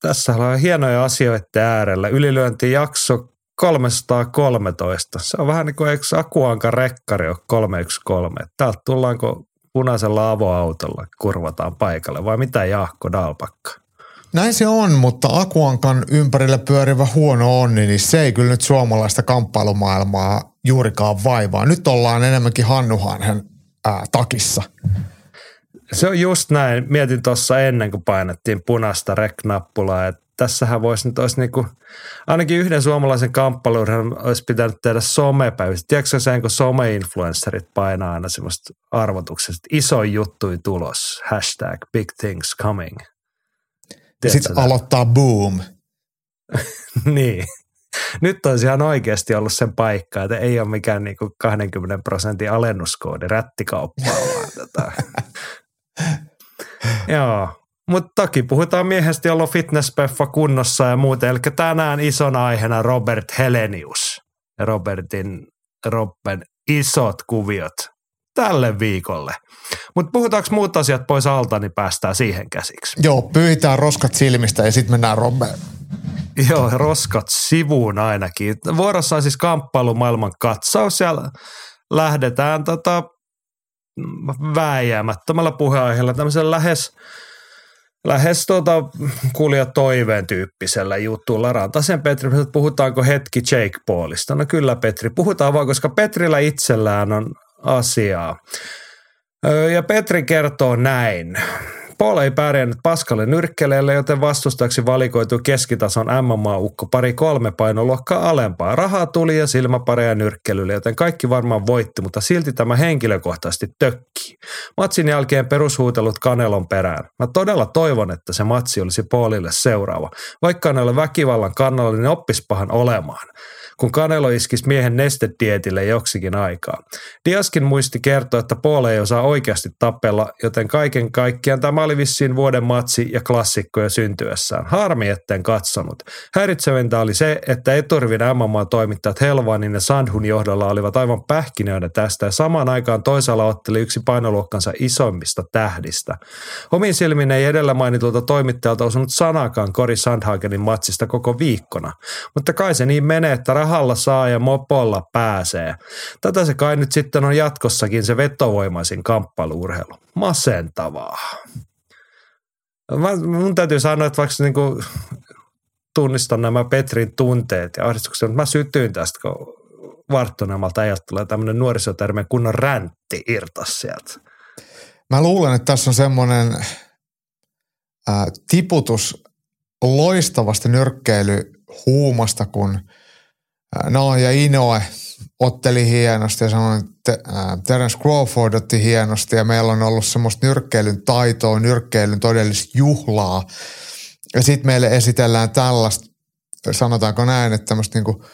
tässä ollaan hienoja asioita äärellä. Ylilöintijakso 313. Se on vähän niin kuin eikö Akuanka rekkari ole 313. Täältä tullaanko punaisella avoautolla kurvataan paikalle vai mitä Jaakko Dalpakka? Näin se on, mutta Akuankan ympärillä pyörivä huono onni, niin se ei kyllä nyt suomalaista kamppailumaailmaa juurikaan vaivaa. Nyt ollaan enemmänkin Hannuhanhen ää, takissa. Se on just näin. Mietin tuossa ennen kuin painettiin punaista rek-nappulaa, että tässähän voisi nyt olisi niinku, ainakin yhden suomalaisen kamppailun olisi pitänyt tehdä somepäivistä. Tiedätkö sen, kun some-influencerit painaa aina semmoista arvotuksesta, iso juttui tulos, hashtag big things coming. Ja sitten aloittaa boom. niin. Nyt olisi ihan oikeasti ollut sen paikka, että ei ole mikään niinku 20 prosentin alennuskoodi rättikauppaa, vaan tota, Joo, mutta toki puhutaan miehestä, jolla on fitnesspeffa kunnossa ja muuta. Eli tänään isona aiheena Robert Helenius. Robertin, Robben isot kuviot tälle viikolle. Mutta puhutaanko muut asiat pois alta, niin päästään siihen käsiksi. Joo, pyytää roskat silmistä ja sitten mennään Robbeen. Joo, roskat sivuun ainakin. Vuorossa on siis kamppailumaailman katsaus. Siellä lähdetään tota vääjäämättömällä puheenaiheella tämmöisen lähes, lähes tuota, kuulija toiveen tyyppisellä jutulla. Rantasen Petri, että puhutaanko hetki Jake Paulista? No kyllä Petri, puhutaan vaan, koska Petrillä itsellään on asiaa. Ja Petri kertoo näin. Paul ei pärjännyt paskalle nyrkkeleelle, joten vastustajaksi valikoitu keskitason MMA-ukko pari kolme painoluokkaa alempaa. Rahaa tuli ja silmäpareja nyrkkelylle, joten kaikki varmaan voitti, mutta silti tämä henkilökohtaisesti tökkii. Matsin jälkeen perushuutelut Kanelon perään. Mä todella toivon, että se matsi olisi Paulille seuraava. Vaikka en ole väkivallan kannalla, niin oppispahan olemaan kun Kanelo iskisi miehen nestedietille joksikin aikaa. Diaskin muisti kertoa, että Paul ei osaa oikeasti tapella, joten kaiken kaikkiaan tämä oli vissiin vuoden matsi ja klassikkoja syntyessään. Harmi, etten katsonut. Häiritsevintä oli se, että eturvin MMA-toimittajat Helvanin ja Sandhun johdolla olivat aivan pähkinöitä tästä ja samaan aikaan toisaalla otteli yksi painoluokkansa isommista tähdistä. Omin silmin ei edellä mainitulta toimittajalta osunut sanakaan Kori Sandhagenin matsista koko viikkona, mutta kai se niin menee, että rahalla saa ja mopolla pääsee. Tätä se kai nyt sitten on jatkossakin se vetovoimaisin kamppailuurheilu. Masentavaa. Mä, mun täytyy sanoa, että vaikka niinku tunnistan nämä Petrin tunteet ja ahdistukset, mutta mä sytyin tästä, kun varttuneemmalta ajalta tulee tämmöinen nuorisotermeen kunnon räntti irtas sieltä. Mä luulen, että tässä on semmoinen ää, tiputus loistavasta nyrkkeilyhuumasta, kun – No ja Inoe otteli hienosti ja sanoin, että Terence Crawford otti hienosti ja meillä on ollut semmoista nyrkkeilyn taitoa, nyrkkeilyn todellista juhlaa. Ja sitten meille esitellään tällaista, sanotaanko näin, että tämmöistä niinku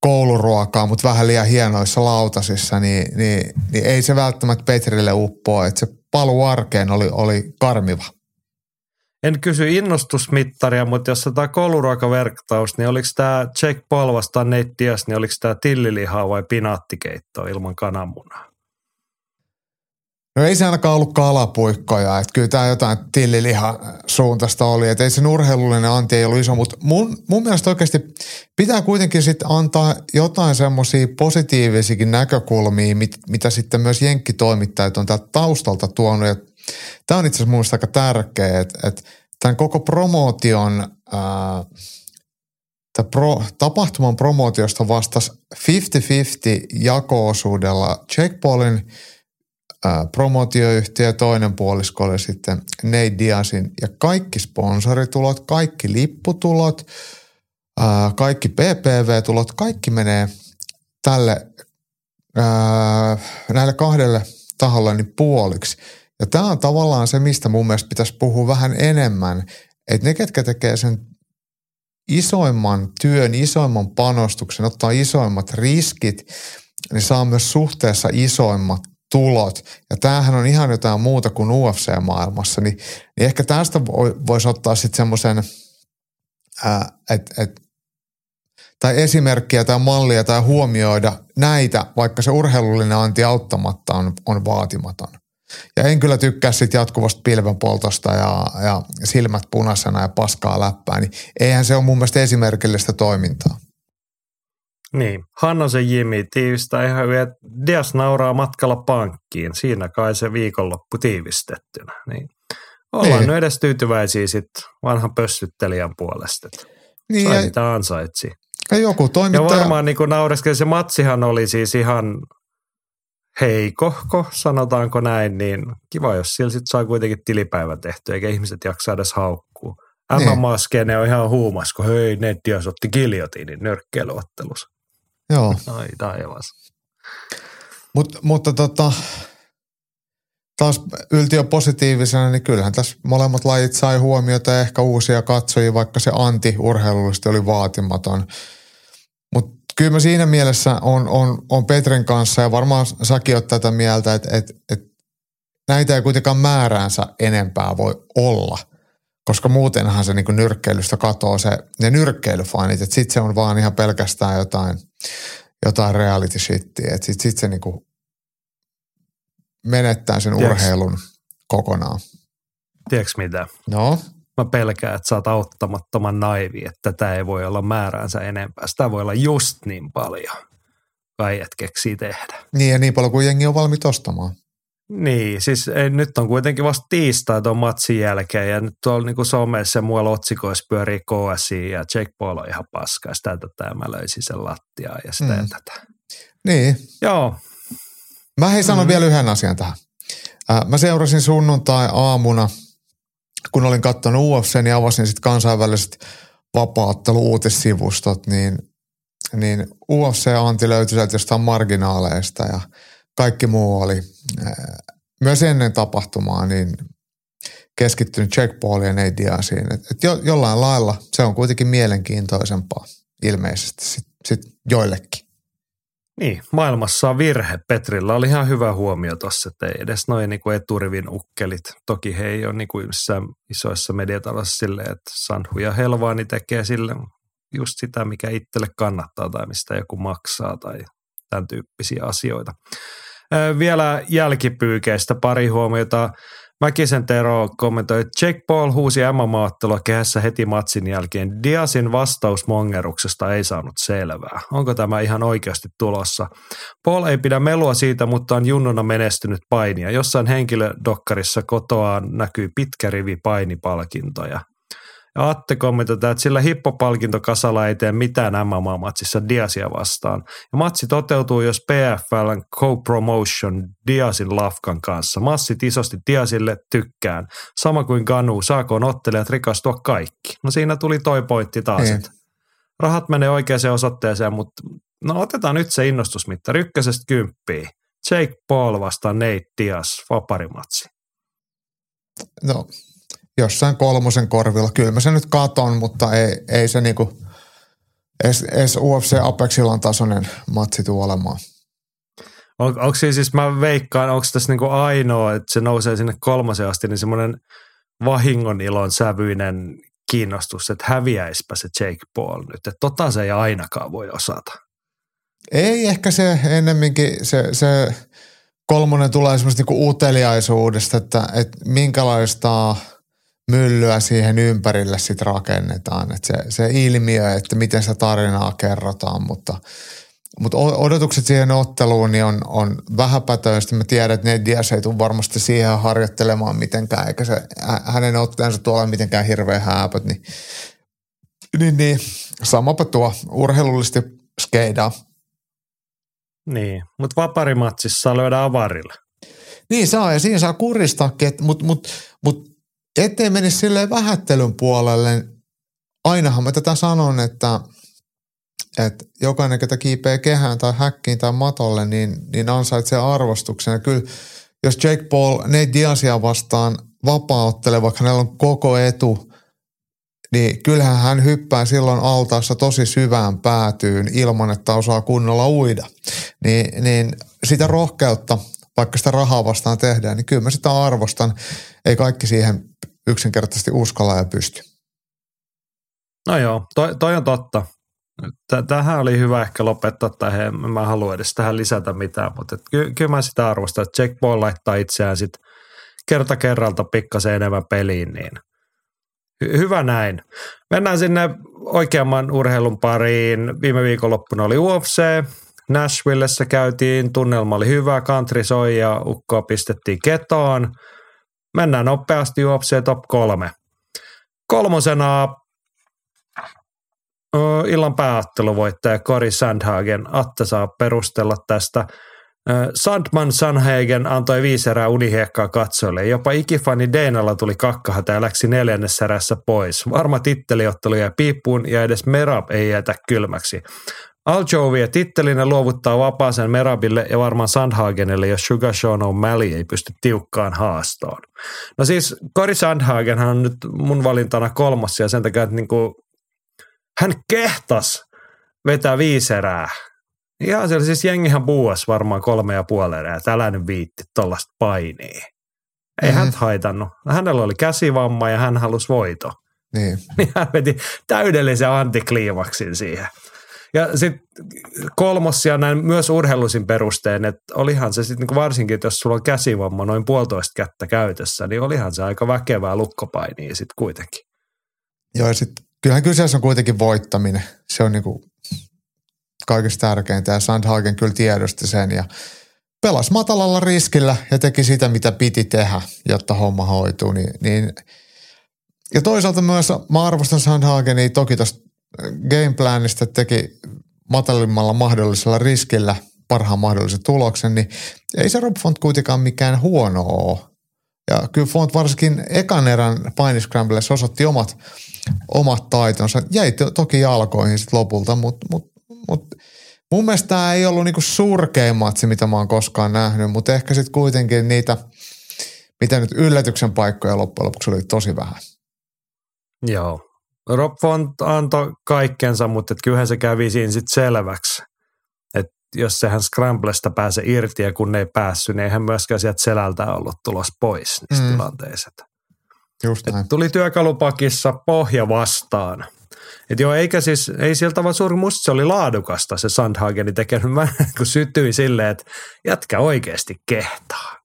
kouluruokaa, mutta vähän liian hienoissa lautasissa, niin, niin, niin ei se välttämättä Petrille uppoa. Että se palu arkeen oli, oli karmiva en kysy innostusmittaria, mutta jos tämä kouluruokaverktaus, niin oliko tämä Jack Paul vastaan niin oliko tämä tillilihaa vai pinaattikeitto ilman kananmunaa? No ei se ainakaan ollut kalapuikkoja, että kyllä tämä jotain tilliliha suuntaista oli, että ei se urheilullinen anti ei ollut iso, mutta mun, mun mielestä oikeasti pitää kuitenkin sitten antaa jotain semmoisia positiivisikin näkökulmia, mit, mitä sitten myös jenkkitoimittajat on täältä taustalta tuonut, ja Tämä on itse asiassa aika tärkeä, että, että tämän koko promotion, ää, pro, tapahtuman promootiosta vastasi 50-50 jako-osuudella ää, promootioyhtiö, toinen puolisko oli sitten Nate Diazin ja kaikki sponsoritulot, kaikki lipputulot, ää, kaikki PPV-tulot, kaikki menee tälle, ää, näille kahdelle taholle niin puoliksi – ja tämä on tavallaan se, mistä mun mielestä pitäisi puhua vähän enemmän, että ne, ketkä tekee sen isoimman työn, isoimman panostuksen, ottaa isoimmat riskit, niin saa myös suhteessa isoimmat tulot. Ja tämähän on ihan jotain muuta kuin UFC-maailmassa. Niin, niin ehkä tästä voisi ottaa sitten semmoisen, että et, tai esimerkkiä tai mallia tai huomioida näitä, vaikka se urheilullinen anti auttamatta on, on vaatimaton. Ja en kyllä tykkää sit jatkuvasta pilvenpoltosta ja, ja silmät punaisena ja paskaa läppää, niin eihän se ole mun mielestä esimerkillistä toimintaa. Niin, Hannosen Jimi tiivistää ihan hyvin, että Dias nauraa matkalla pankkiin. Siinä kai se viikonloppu tiivistettynä. Niin ollaan niin. nyt edes tyytyväisiä sitten vanhan pössyttelijän puolesta. Niin, Sai mitä ansaitsi. Ja joku toimittaja... Ja varmaan niin naureskeli, se matsihan oli siis ihan heikohko, sanotaanko näin, niin kiva, jos sillä sitten saa kuitenkin tilipäivä tehty, eikä ihmiset jaksa edes haukkuu. MMA-skene on ihan huumas, kun hei, Nettias otti giljotiinin nyrkkeilyottelussa. Joo. Ai taivas. Mut, mutta tota, taas yltiö positiivisena, niin kyllähän tässä molemmat lajit sai huomiota ja ehkä uusia katsojia, vaikka se anti-urheilullisesti oli vaatimaton. Kyllä mä siinä mielessä on, on, on Petrin kanssa ja varmaan säkin oot tätä mieltä, että, että, että näitä ei kuitenkaan määräänsä enempää voi olla, koska muutenhan se niin nyrkkeilystä katoo se, ne nyrkkeilyfanit, että sitten se on vaan ihan pelkästään jotain, jotain reality shittiä, että sitten sit se niin menettää sen Tiedätkö, urheilun kokonaan. Tiedätkö mitä? No? Mä pelkään, että sä oot auttamattoman naivi, että tämä ei voi olla määräänsä enempää. Sitä voi olla just niin paljon, kai et keksii tehdä. Niin ja niin paljon kuin jengi on valmiit ostamaan. Niin, siis ei, nyt on kuitenkin vasta tiistai tuon matsin jälkeen ja nyt tuolla niin somessa ja muualla otsikoissa pyörii KSI ja Jake Paul on ihan paska ja sitä tätä ja mä löysin sen lattiaa ja sitä mm. tätä. Niin. Joo. Mä hei sanon mm. vielä yhden asian tähän. Äh, mä seurasin sunnuntai aamuna – kun olin katsonut UFC, niin avasin sitten kansainväliset vapaattelu-uutissivustot, niin, niin UFC-anti löytyi sieltä jostain marginaaleista ja kaikki muu oli myös ennen tapahtumaa niin keskittynyt Jack Paul ja Nate Diaziin. Et, et jo, jollain lailla se on kuitenkin mielenkiintoisempaa ilmeisesti sit, sit joillekin. Niin, maailmassa on virhe. Petrillä oli ihan hyvä huomio tuossa, että ei edes noin niin kuin eturivin ukkelit. Toki he ei ole niin missään isoissa mediataloissa silleen, että Sanhu ja Helvaani tekee sille just sitä, mikä itselle kannattaa tai mistä joku maksaa tai tämän tyyppisiä asioita. Vielä jälkipyykeistä pari huomiota. Mäkisen Tero kommentoi, että Jake Paul huusi MMA-ottelua kehässä heti matsin jälkeen. Diasin vastaus mongeruksesta ei saanut selvää. Onko tämä ihan oikeasti tulossa? Paul ei pidä melua siitä, mutta on junnuna menestynyt painia. Jossain henkilödokkarissa kotoaan näkyy pitkä rivi painipalkintoja. Ja Atte kommentoi, että sillä hippopalkintokasalla ei tee mitään MMA-matsissa Diasia vastaan. Ja matsi toteutuu, jos PFLn co-promotion Diasin Lafkan kanssa. Massit isosti Diasille tykkään. Sama kuin Ganu, saakoon ottelijat rikastua kaikki. No siinä tuli toi pointti taas, niin. että rahat menee oikeaan osoitteeseen, mutta no otetaan nyt se innostusmitta. Rykkäsestä kymppiä. Jake Paul vastaan Nate Diaz, vaparimatsi. No jossain kolmosen korvilla. Kyllä mä sen nyt katon, mutta ei, ei se niinku edes, edes UFC Apexilan tasoinen matsi tule olemaan. On, onko se siis, mä veikkaan, onko tässä niinku ainoa, että se nousee sinne kolmosen asti, niin semmoinen vahingon ilon sävyinen kiinnostus, että häviäispä se Jake Paul nyt. Että tota se ei ainakaan voi osata. Ei ehkä se ennemminkin, se, se kolmonen tulee semmoista niinku uteliaisuudesta, että, että minkälaista – myllyä siihen ympärille sitten rakennetaan. Et se, se ilmiö, että miten sitä tarinaa kerrotaan, mutta, mutta odotukset siihen otteluun niin on, on vähäpätöistä. Mä tiedän, että Ned Diaz ei tule varmasti siihen harjoittelemaan mitenkään, eikä se hänen otteensa tuolla mitenkään hirveän hääpöt. Niin, niin, niin samapa tuo urheilullisesti skeidaa. Niin, mutta vaparimatsissa lyödään avarilla. Niin saa, ja siinä saa kuristaa, mutta mut, mut ettei menisi silleen vähättelyn puolelle, ainahan mä tätä sanon, että, että jokainen, ketä kiipee kehään tai häkkiin tai matolle, niin, niin ansaitsee arvostuksen. Ja kyllä, jos Jake Paul Nate Diazia vastaan vapaaottelee, vaikka hänellä on koko etu, niin kyllähän hän hyppää silloin altaassa tosi syvään päätyyn ilman, että osaa kunnolla uida. Niin, niin sitä rohkeutta, vaikka sitä rahaa vastaan tehdään, niin kyllä mä sitä arvostan. Ei kaikki siihen yksinkertaisesti uskalla ja pysty. No joo, toi, toi on totta. Tähän oli hyvä ehkä lopettaa tähän. Mä en halua edes tähän lisätä mitään, mutta ky- kyllä mä sitä arvostan, että Jack Paul laittaa itseään sitten kerta kerralta pikkasen enemmän peliin, niin hy- hyvä näin. Mennään sinne oikeamman urheilun pariin. Viime viikonloppuna oli UFC. Nashvillessä käytiin, tunnelma oli hyvä, country soi ja ukkoa pistettiin ketoon. Mennään nopeasti UFC top kolme. Kolmosena illan pääotteluvoittaja Cory Sandhagen. Atte saa perustella tästä. Sandman Sanhagen antoi viisi erää unihiekkaa katsoille. Jopa ikifani Deinalla tuli kakkahata ja läksi neljännessä erässä pois. Varma titteliottelu ja piippuun ja edes Merab ei jätä kylmäksi. Aljovi ja tittelinen luovuttaa vapaaseen Merabille ja varmaan Sandhagenille, jos Sugar Sean O'Malley ei pysty tiukkaan haastoon. No siis Cory Sandhagen on nyt mun valintana kolmas ja sen takia, että niinku hän kehtas vetää viisi erää. Ihan siellä siis jengihän buuas varmaan kolme ja puoli erää. Tällainen viitti tuollaista painia. Ei mm-hmm. hän haitannut. Hänellä oli käsivamma ja hän halusi voito. Niin. niin hän veti täydellisen antikliimaksin siihen. Ja sitten kolmossia näin myös urheilusin perusteen, että olihan se sitten niinku varsinkin, että jos sulla on käsivamma noin puolitoista kättä käytössä, niin olihan se aika väkevää lukkopainia sitten kuitenkin. Joo, ja sitten kyllähän kyseessä on kuitenkin voittaminen. Se on niinku kaikista tärkeintä ja Sandhagen kyllä tiedosti sen ja pelasi matalalla riskillä ja teki sitä, mitä piti tehdä, jotta homma hoituu. Niin, niin ja toisaalta myös mä arvostan Sandhagenia toki tuosta gameplanista, teki matalimmalla mahdollisella riskillä parhaan mahdollisen tuloksen, niin ei se Rob Font kuitenkaan mikään huono ole. Ja kyllä Font varsinkin ekan erän painiscramblessa osoitti omat omat taitonsa. Jäi to, toki jalkoihin sitten lopulta, mutta mut, mut, mun mielestä tämä ei ollut niinku surkein matsi, mitä mä oon koskaan nähnyt, mutta ehkä sitten kuitenkin niitä, mitä nyt yllätyksen paikkoja loppujen lopuksi oli tosi vähän. Joo. Rob Font antoi kaikkensa, mutta et kyllähän se kävi siinä sitten selväksi, että jos sehän Scramblesta pääse irti ja kun ne ei päässyt, niin eihän myöskään sieltä selältä ollut tulos pois niistä mm. tilanteista. Just näin. tuli työkalupakissa pohja vastaan. Et joo, eikä siis, ei sieltä vaan suuri, musta se oli laadukasta se Sandhageni tekemään, mä kun sytyin silleen, että jätkä oikeasti kehtaa.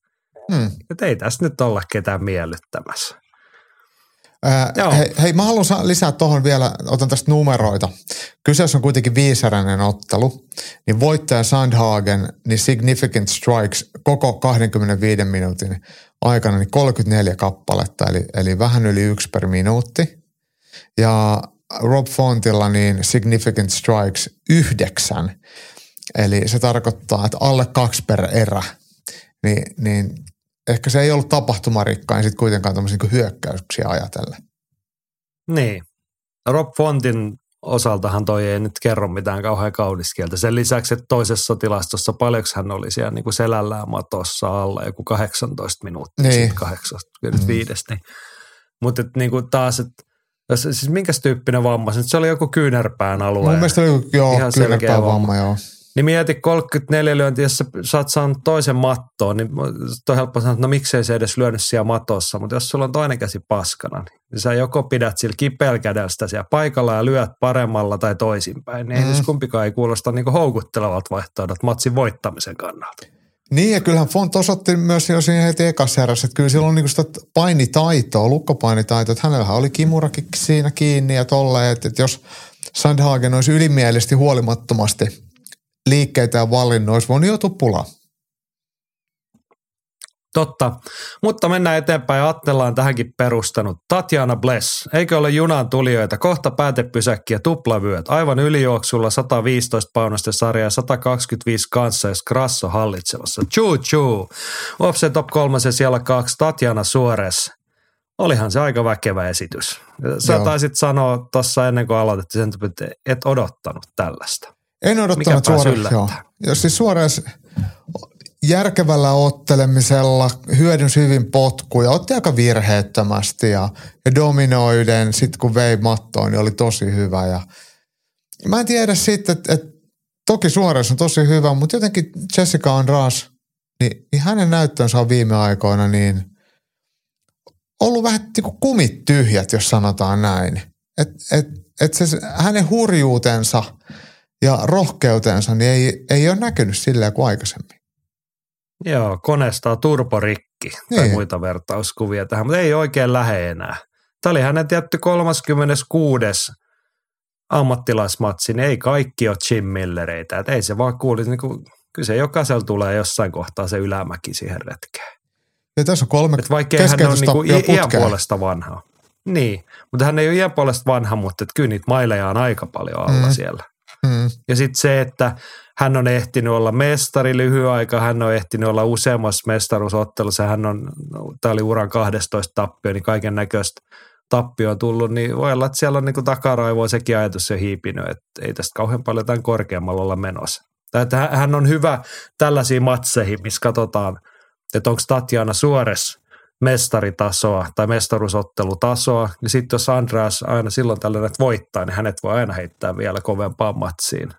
Hmm. Että ei tässä nyt olla ketään miellyttämässä. Ää, hei, hei, mä haluan lisää tuohon vielä, otan tästä numeroita. Kyseessä on kuitenkin viisäräinen ottelu, niin voittaja Sandhagen, niin significant strikes koko 25 minuutin aikana niin 34 kappaletta, eli, eli vähän yli yksi per minuutti. Ja Rob Fontilla niin significant strikes yhdeksän, eli se tarkoittaa, että alle kaksi per erä. Ni, niin ehkä se ei ollut tapahtumarikkain sitten kuitenkaan tämmöisiä niin hyökkäyksiä ajatellen. Niin. Rob Fontin osaltahan toi ei nyt kerro mitään kauhean kaudiskieltä. Sen lisäksi, että toisessa tilastossa paljonko hän oli siellä niin kuin selällään matossa alla joku 18 minuuttia, niin. 85. Mm. Niin. Mutta niin kuin taas, että siis minkä tyyppinen vamma? Se oli joku kyynärpään alue. Mun mielestä oli joo, kyynärpään vamma, vamma, joo. Niin mieti 34 lyöntiä, jos sä saat saanut toisen mattoon, niin on helppo sanoa, että no miksei se edes lyönyt siellä matossa, mutta jos sulla on toinen käsi paskana, niin sä joko pidät sillä kipeällä kädellä sitä siellä paikalla ja lyöt paremmalla tai toisinpäin, niin mm. ei kumpikaan ei kuulosta niin houkuttelevalta vaihtoehdot matsin voittamisen kannalta. Niin ja kyllähän Font osoitti myös jo siinä heti ekassa erässä, että kyllä sillä on niinku sitä painitaitoa, lukkopainitaitoa, että hänellä oli kimurakin siinä kiinni ja tolleen, että, että jos Sandhagen olisi ylimielisesti huolimattomasti – liikkeitä ja valinnoissa voinut joutua pulaan. Totta, mutta mennään eteenpäin ja Attella on tähänkin perustanut. Tatjana Bless, eikö ole junan tulijoita, kohta päätepysäkki ja tuplavyöt, aivan ylijuoksulla 115 paunasta sarjaa 125 kanssa, jos Grasso hallitsevassa. Chuu chuu. UFC top 3 siellä kaksi Tatjana Suores. Olihan se aika väkevä esitys. Sä Joo. taisit sanoa tuossa ennen kuin aloitettiin sen, että et odottanut tällaista. En odottanut suoraan, joo. Jos siis suoraan, järkevällä ottelemisella hyödynsi hyvin potkuja, otti aika virheettömästi ja, ja dominoiden, sitten kun vei mattoon, niin oli tosi hyvä. Ja mä en tiedä sitten, että et, toki suoritus on tosi hyvä, mutta jotenkin Jessica Andras, niin, niin hänen näyttönsä on viime aikoina niin ollut vähän niin kumit tyhjät, jos sanotaan näin. Et, et, et se, hänen hurjuutensa ja rohkeutensa niin ei, ei ole näkynyt silleen kuin aikaisemmin. Joo, koneesta turporikki niin. tai muita vertauskuvia tähän, mutta ei oikein lähe enää. Tämä oli hänen tietty 36. ammattilaismatsi, niin ei kaikki ole Jim Millereitä. Että ei se vaan kuuli, niin kuin, kyllä se jokaisella tulee jossain kohtaa se ylämäki siihen retkeen. Ja tässä on kolme Vaikka hän on niin kuin iän puolesta vanha. Niin, mutta hän ei ole iän puolesta vanha, mutta että kyllä niitä maileja on aika paljon alla mm. siellä. Mm. Ja sitten se, että hän on ehtinyt olla mestari lyhyen aika, hän on ehtinyt olla useammassa mestaruusottelussa, hän on, tämä oli uran 12 tappio, niin kaiken näköistä tappio on tullut, niin voi olla, että siellä on niin takaraivoa sekin ajatus jo hiipinyt, että ei tästä kauhean paljon tämän korkeammalla olla menossa. Tai että hän on hyvä tällaisiin matseihin, missä katsotaan, että onko Tatjana Suores – mestaritasoa tai mestaruusottelutasoa, niin sitten jos Andreas aina silloin tällöin voittaa, niin hänet voi aina heittää vielä kovempaan matsiin.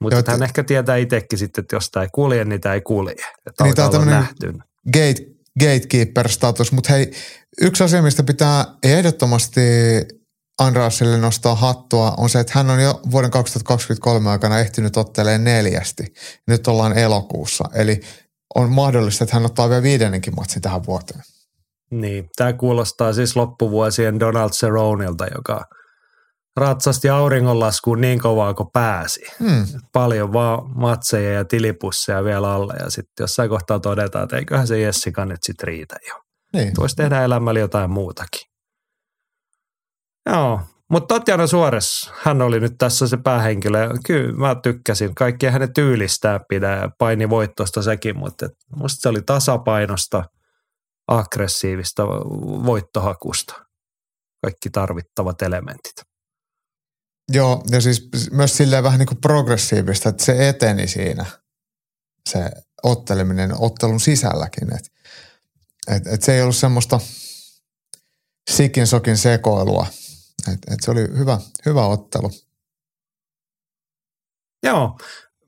Mutta hän ehkä tietää itsekin sitten, että jos tämä ei kulje, niin tämä ei kulje. Että niin tämä on nähty. Gate, gatekeeper-status, mutta hei, yksi asia, mistä pitää ehdottomasti Andrasille nostaa hattua, on se, että hän on jo vuoden 2023 aikana ehtinyt otteleen neljästi. Nyt ollaan elokuussa, eli on mahdollista, että hän ottaa vielä viidennenkin matsin tähän vuoteen. Niin, tämä kuulostaa siis loppuvuosien Donald Cerronilta, joka ratsasti auringonlaskuun niin kovaa kuin pääsi. Hmm. Paljon vaan matseja ja tilipusseja vielä alle ja sitten jossain kohtaa todetaan, että eiköhän se Jessica nyt sitten riitä jo. Niin. Voisi tehdä elämällä jotain muutakin. Joo, mutta Tatjana Suores, hän oli nyt tässä se päähenkilö. Kyllä mä tykkäsin. Kaikkia hänen tyylistään pidä ja paini voittosta sekin, mutta musta se oli tasapainosta – aggressiivista voittohakusta. Kaikki tarvittavat elementit. Joo, ja siis myös silleen vähän niin kuin progressiivista, että se eteni siinä, se otteleminen ottelun sisälläkin. Että et, et se ei ollut semmoista sikin sokin sekoilua. Et, et se oli hyvä, hyvä ottelu. Joo,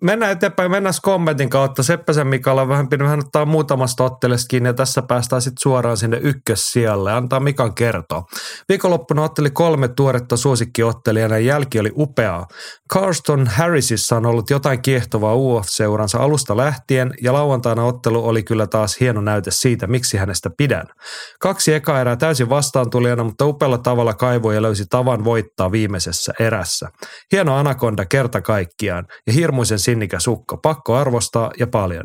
mennään eteenpäin, mennään kommentin kautta. Seppäsen Mikalla on vähän pidä vähän ottaa muutamasta ottelesta kiinni ja tässä päästään sitten suoraan sinne ykkössijalle. Antaa Mikan kertoa. Viikonloppuna otteli kolme tuoretta suosikkiottelijana ja jälki oli upeaa. Carston Harrisissa on ollut jotain kiehtovaa UFC-uransa alusta lähtien ja lauantaina ottelu oli kyllä taas hieno näyte siitä, miksi hänestä pidän. Kaksi eka erää täysin vastaantulijana, mutta upealla tavalla kaivoi ja löysi tavan voittaa viimeisessä erässä. Hieno anakonda kerta kaikkiaan ja hirmuisen sinnikäs ukko. Pakko arvostaa ja paljon.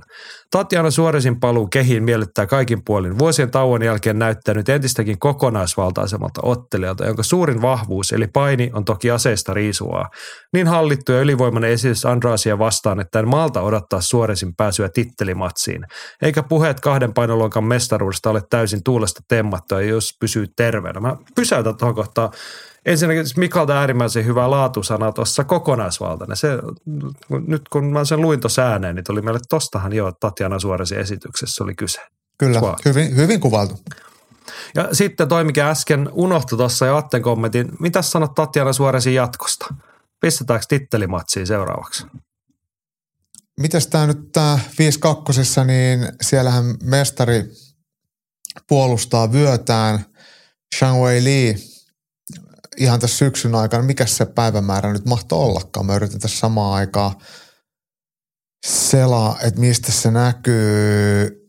Tatjana Suoresin paluu kehiin miellyttää kaikin puolin. Vuosien tauon jälkeen näyttänyt entistäkin kokonaisvaltaisemmalta ottelijalta, jonka suurin vahvuus eli paini on toki aseista riisuaa. Niin hallittu ja ylivoimainen esitys Andrasia vastaan, että en malta odottaa Suoresin pääsyä tittelimatsiin. Eikä puheet kahden painoluokan mestaruudesta ole täysin tuulesta temmattua, jos pysyy terveenä. Mä pysäytän tuohon kohtaan ensinnäkin Mikalta äärimmäisen hyvä laatusana tuossa kokonaisvaltainen. Se, nyt kun mä sen luin tuossa ääneen, niin tuli meille tostahan jo Tatjana Suoresin esityksessä oli kyse. Kyllä, hyvin, hyvin kuvailtu. Ja sitten toi, mikä äsken unohtui tuossa jo Atten kommentin, mitä sanot Tatjana Suoresin jatkosta? Pistetäänkö tittelimatsiin seuraavaksi? Mitäs tämä nyt tämä 5-2, niin siellähän mestari puolustaa vyötään Shang Wei Li ihan tässä syksyn aikana, mikä se päivämäärä nyt mahtoi ollakaan. Mä yritän tässä samaan aikaan selaa, että mistä se näkyy.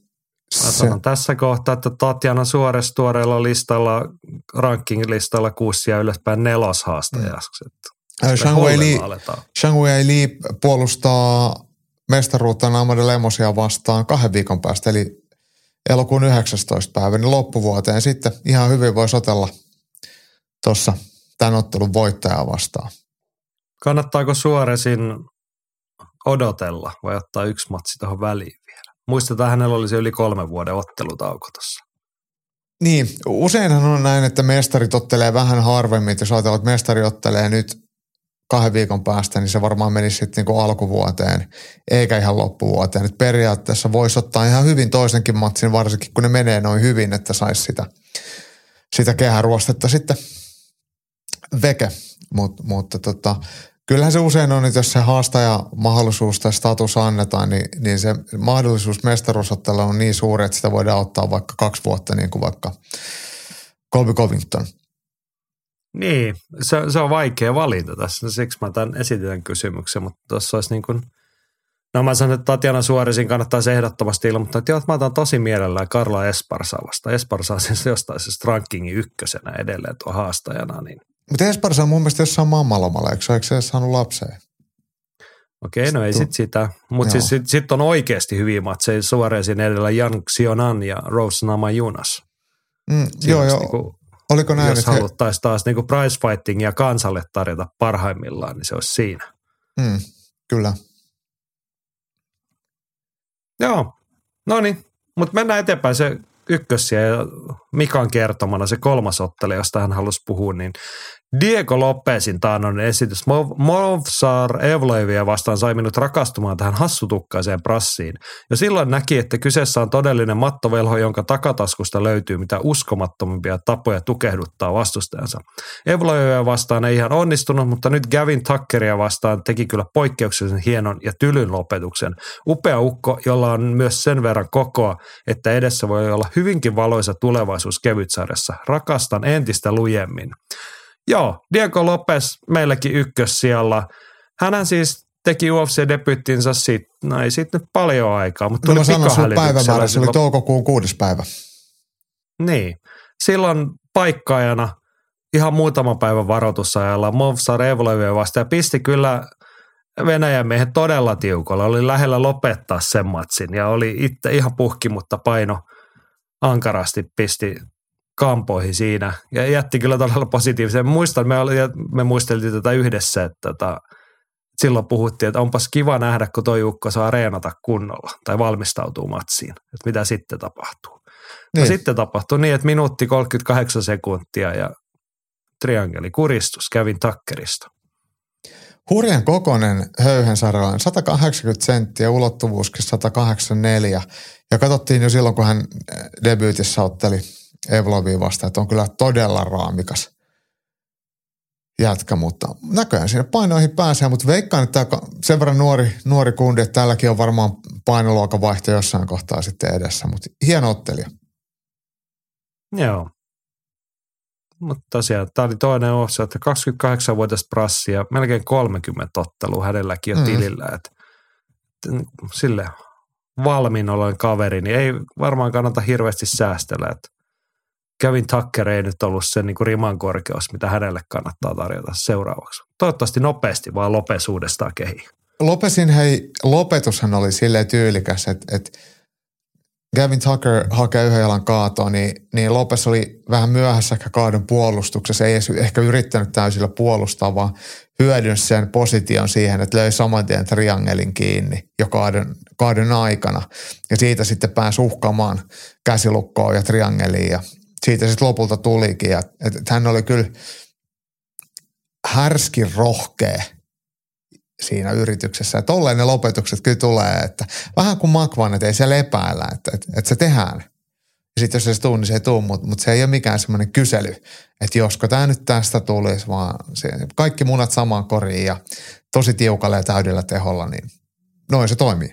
Se... tässä kohtaa, että Tatjana Suores tuoreella listalla, ranking-listalla kuusi ja ylöspäin neloshaastajaksi. Mm. Shang Wei Li, Shang Wei Li puolustaa mestaruutta Namade Lemosia vastaan kahden viikon päästä, eli elokuun 19. päivä, niin loppuvuoteen sitten ihan hyvin voi sotella tuossa tämän ottelun voittajaa vastaan. Kannattaako Suoresin odotella vai ottaa yksi matsi tuohon väliin vielä? Muistetaan, hänellä oli se yli kolmen vuoden ottelutauko tuossa. Niin, useinhan on näin, että mestari ottelee vähän harvemmin. Jos ajatellaan, että mestari ottelee nyt kahden viikon päästä, niin se varmaan menisi sitten niin alkuvuoteen, eikä ihan loppuvuoteen. Et periaatteessa voisi ottaa ihan hyvin toisenkin matsin, varsinkin kun ne menee noin hyvin, että saisi sitä, sitä kehäruostetta sitten veke. Mut, mutta tota, kyllähän se usein on, että jos se haastaja mahdollisuus tai status annetaan, niin, niin se mahdollisuus mestaruusottelu on niin suuri, että sitä voidaan ottaa vaikka kaksi vuotta, niin kuin vaikka Colby Covington – niin, se, se on vaikea valinta tässä, siksi mä tämän esitän kysymyksen, mutta tuossa olisi niin kuin, no mä sanon, että Tatjana Suorisin kannattaisi ehdottomasti ilmoittaa, että joo, mä otan tosi mielellään Karla Esparsa vasta. Esparsa on siis jostain siis rankingin ykkösenä edelleen tuo haastajana. Niin. Mutta Esparsa on mun mielestä jossain mammalomalla, eikö, se saanut lapseen? Okei, no ei sit sitä. Mutta siis sitten sit on oikeasti hyviä matseja Suoresin edellä Jan Xionan ja Rose Namajunas. Mm, joo, joo. Niinku Oliko näin, Jos haluttaisiin he... taas niin price fightingia kansalle tarjota parhaimmillaan, niin se olisi siinä. Mm, kyllä. Joo, no niin. Mutta mennään eteenpäin. Se ykkössiä ja Mikan kertomana se kolmas ottelu, josta hän halusi puhua, niin Diego Lopezin taannoinen esitys Movsar Evloivia vastaan sai minut rakastumaan tähän hassutukkaiseen prassiin. Jo silloin näki, että kyseessä on todellinen mattovelho, jonka takataskusta löytyy mitä uskomattomimpia tapoja tukehduttaa vastustajansa. Evloivia vastaan ei ihan onnistunut, mutta nyt Gavin Tuckeria vastaan teki kyllä poikkeuksellisen hienon ja tylyn lopetuksen. Upea ukko, jolla on myös sen verran kokoa, että edessä voi olla hyvinkin valoisa tulevaisuus kevytsarjassa. Rakastan entistä lujemmin. Joo, Diego Lopez meilläkin ykkössijalla. Hänhän siis teki UFC-debyttinsä siitä, no ei siitä nyt paljon aikaa, mutta tuli no mä sanoin päivämäärä, se oli toukokuun kuudes päivä. Niin, silloin paikkaajana ihan muutama päivän varoitusajalla Movsar Evloivia vasta ja pisti kyllä Venäjän miehen todella tiukolla. Oli lähellä lopettaa sen matsin ja oli itse ihan puhki, mutta paino ankarasti pisti kampoihin siinä ja jätti kyllä todella positiivisen. Muistan, me, oli, me muisteltiin tätä yhdessä, että tota, silloin puhuttiin, että onpas kiva nähdä, kun toi Jukko saa reenata kunnolla tai valmistautuu matsiin, että mitä sitten tapahtuu. No niin. No sitten tapahtui niin, että minuutti 38 sekuntia ja triangeli kuristus kävin takkerista. Hurjan kokonen höyhensarjalan, 180 senttiä, ulottuvuuskin 184. Ja katsottiin jo silloin, kun hän debyytissä otteli Evlovia vastaan, että on kyllä todella raamikas jätkä, mutta näköjään sinne painoihin pääsee, mutta veikkaan, että sen verran nuori, nuori kundi, että täälläkin on varmaan painoluokan vaihto jossain kohtaa sitten edessä, mutta hieno ottelija. Joo. Mutta tosiaan, tämä oli toinen osa, että 28-vuotias prassi ja melkein 30 ottelua hänelläkin jo mm. tilillä, että sille valmiin olen kaveri, niin ei varmaan kannata hirveästi säästellä, että Kevin Tucker ei nyt ollut se niin kuin riman korkeus, mitä hänelle kannattaa tarjota seuraavaksi. Toivottavasti nopeasti, vaan Lopes uudestaan kehi. Lopesin hei, lopetushan oli silleen tyylikäs, että, että Gavin Tucker hakee yhden jalan kaatoa, niin, niin Lopes oli vähän myöhässä ehkä kaadon puolustuksessa. Ei edes ehkä yrittänyt täysillä puolustaa, vaan hyödynsi sen position siihen, että löi saman tien triangelin kiinni jo kaadon, kaadon aikana. Ja siitä sitten pääsi uhkaamaan käsilukkoon ja triangeliin ja siitä sitten lopulta tulikin. Ja, että, että hän oli kyllä härskin rohkea siinä yrityksessä. Että tolleen ne lopetukset kyllä tulee, että vähän kuin makvan, että ei se lepäällä, että, että, että se tehdään. Sitten jos se tuu, niin se ei tuu, mutta, mutta se ei ole mikään semmoinen kysely, että josko tämä nyt tästä tulisi, vaan se, kaikki munat samaan koriin ja tosi tiukalla ja täydellä teholla, niin noin se toimii.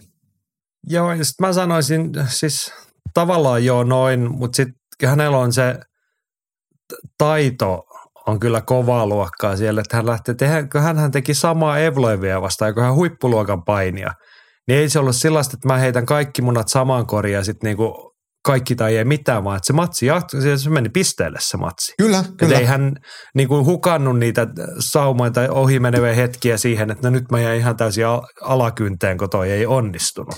Joo, ja sitten mä sanoisin, siis tavallaan joo noin, mutta sitten hänellä on se taito on kyllä kovaa luokkaa siellä, että hän lähtee tehdä, kun hän teki samaa Evloivia vastaan, kun hän huippuluokan painia, niin ei se ollut sellaista, että mä heitän kaikki munat samaan koriin ja sitten niinku kaikki tai ei mitään, vaan että se matsi jatkui, se meni pisteelle se matsi. Kyllä, kyllä. ei hän niin kuin hukannut niitä saumoja tai ohimeneviä hetkiä siihen, että no nyt mä jäin ihan täysin alakynteen, kun toi ei onnistunut.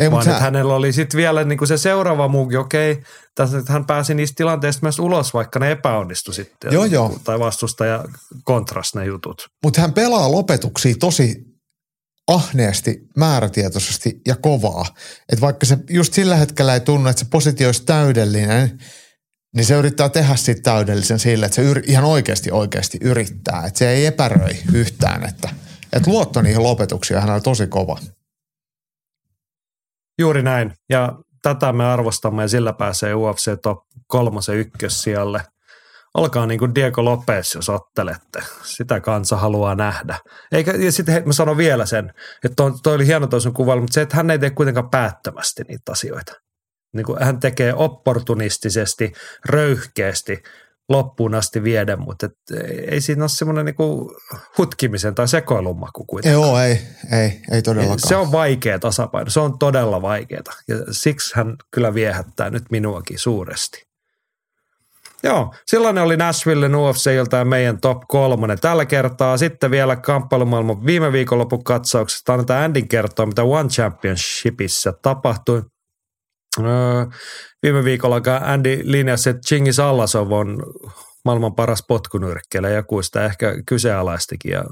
Ei, vaan että hänellä oli sitten vielä niin kuin se seuraava muukin, okei, tässä, että hän pääsi niistä tilanteista myös ulos, vaikka ne epäonnistu sitten. Joo, joo. Tai vastustaja kontras ne jutut. Mutta hän pelaa lopetuksia tosi ahneesti, määrätietoisesti ja kovaa. Että vaikka se just sillä hetkellä ei tunnu, että se positio olisi täydellinen, niin se yrittää tehdä siitä täydellisen sille, että se yr, ihan oikeasti oikeasti yrittää. Että se ei epäröi yhtään, että, että luotto niihin lopetuksiin on hänellä tosi kova. Juuri näin. Ja tätä me arvostamme ja sillä pääsee UFC top kolmosen ykkössijalle. Olkaa niin kuin Diego Lopez, jos ottelette. Sitä kansa haluaa nähdä. Eikä, ja sitten mä sanon vielä sen, että toi, toi oli hieno toisen kuvailu, mutta se, että hän ei tee kuitenkaan päättömästi niitä asioita. Niin kuin hän tekee opportunistisesti, röyhkeästi, loppuun asti viedä, mutta et ei siinä ole semmoinen niinku hutkimisen tai sekoilun maku kuitenkaan. Joo, ei, ei, ei todellakaan. Se on vaikea tasapaino, se on todella vaikeaa ja siksi hän kyllä viehättää nyt minuakin suuresti. Joo, silloin oli Nashville UFCilta ja meidän top kolmonen. Tällä kertaa sitten vielä kamppailumaailman viime viikonlopun katsauksesta annetaan Andin kertoa, mitä One Championshipissa tapahtui. Viime viikolla Andy linjasi, että Chingis Allasov on maailman paras potkunyrkkeilijä. Joku sitä ehkä kyseenalaistikin ja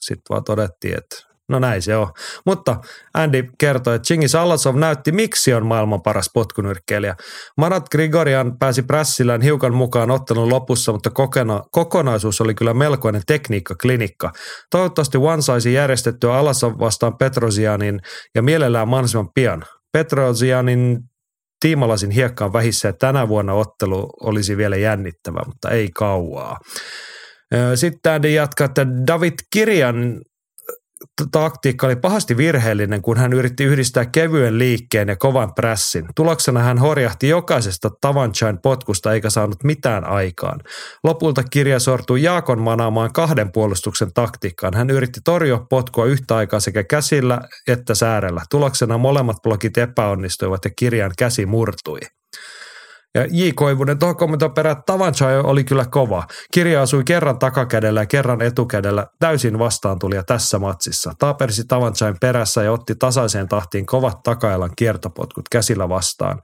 sitten vaan todettiin, että no näin se on. Mutta Andy kertoi, että Chingis Allasov näytti, miksi on maailman paras potkunyrkkeilijä. Marat Grigorian pääsi prässillään hiukan mukaan ottelun lopussa, mutta kokena, kokonaisuus oli kyllä melkoinen tekniikkaklinikka. Toivottavasti One saisi järjestettyä Allasov vastaan Petrosianin ja mielellään mahdollisimman pian. Petrosianin tiimalasin hiekkaan vähissä ja tänä vuonna ottelu olisi vielä jännittävä, mutta ei kauaa. Sitten jatkaa, että David Kirjan taktiikka oli pahasti virheellinen, kun hän yritti yhdistää kevyen liikkeen ja kovan prässin. Tuloksena hän horjahti jokaisesta Tavanchain potkusta eikä saanut mitään aikaan. Lopulta kirja sortui Jaakon manaamaan kahden puolustuksen taktiikkaan. Hän yritti torjua potkua yhtä aikaa sekä käsillä että säärellä. Tuloksena molemmat blokit epäonnistuivat ja kirjan käsi murtui. J. Koivunen tuohon kommentoon perään, Tavanchai oli kyllä kova. Kirja asui kerran takakädellä ja kerran etukädellä täysin vastaan tuli tässä matsissa. Taapersi Tavanchain perässä ja otti tasaiseen tahtiin kovat takailan kiertopotkut käsillä vastaan.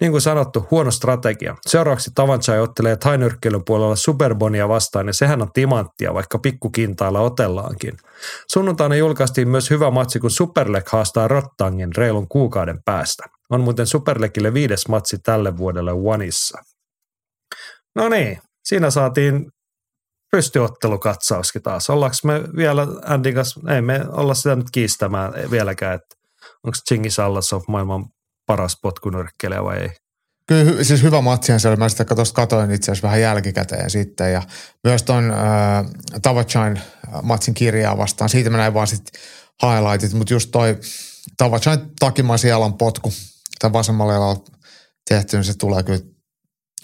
Niin kuin sanottu, huono strategia. Seuraavaksi Tavanchai ottelee tainyrkkeilyn puolella Superbonia vastaan ja sehän on timanttia, vaikka pikkukintailla otellaankin. Sunnuntaina julkaistiin myös hyvä matsi, kun Superleg haastaa Rottangin reilun kuukauden päästä. On muuten Superlegille viides matsi tälle vuodelle Oneissa. No niin, siinä saatiin pystyottelukatsauskin taas. Ollaanko me vielä Andin kanssa, ei me olla sitä nyt kiistämään vieläkään, että onko Chingis Allasov maailman paras potkunyrkkeilijä vai ei? Kyllä siis hyvä matsi se oli. Mä sitä katoin itse asiassa vähän jälkikäteen sitten ja myös ton äh, Tavachain matsin kirjaa vastaan. Siitä mä näin vaan sitten highlightit, mutta just toi Tavachain takimaisen jalan potku – tai vasemmalla jalalla tehty, niin se tulee kyllä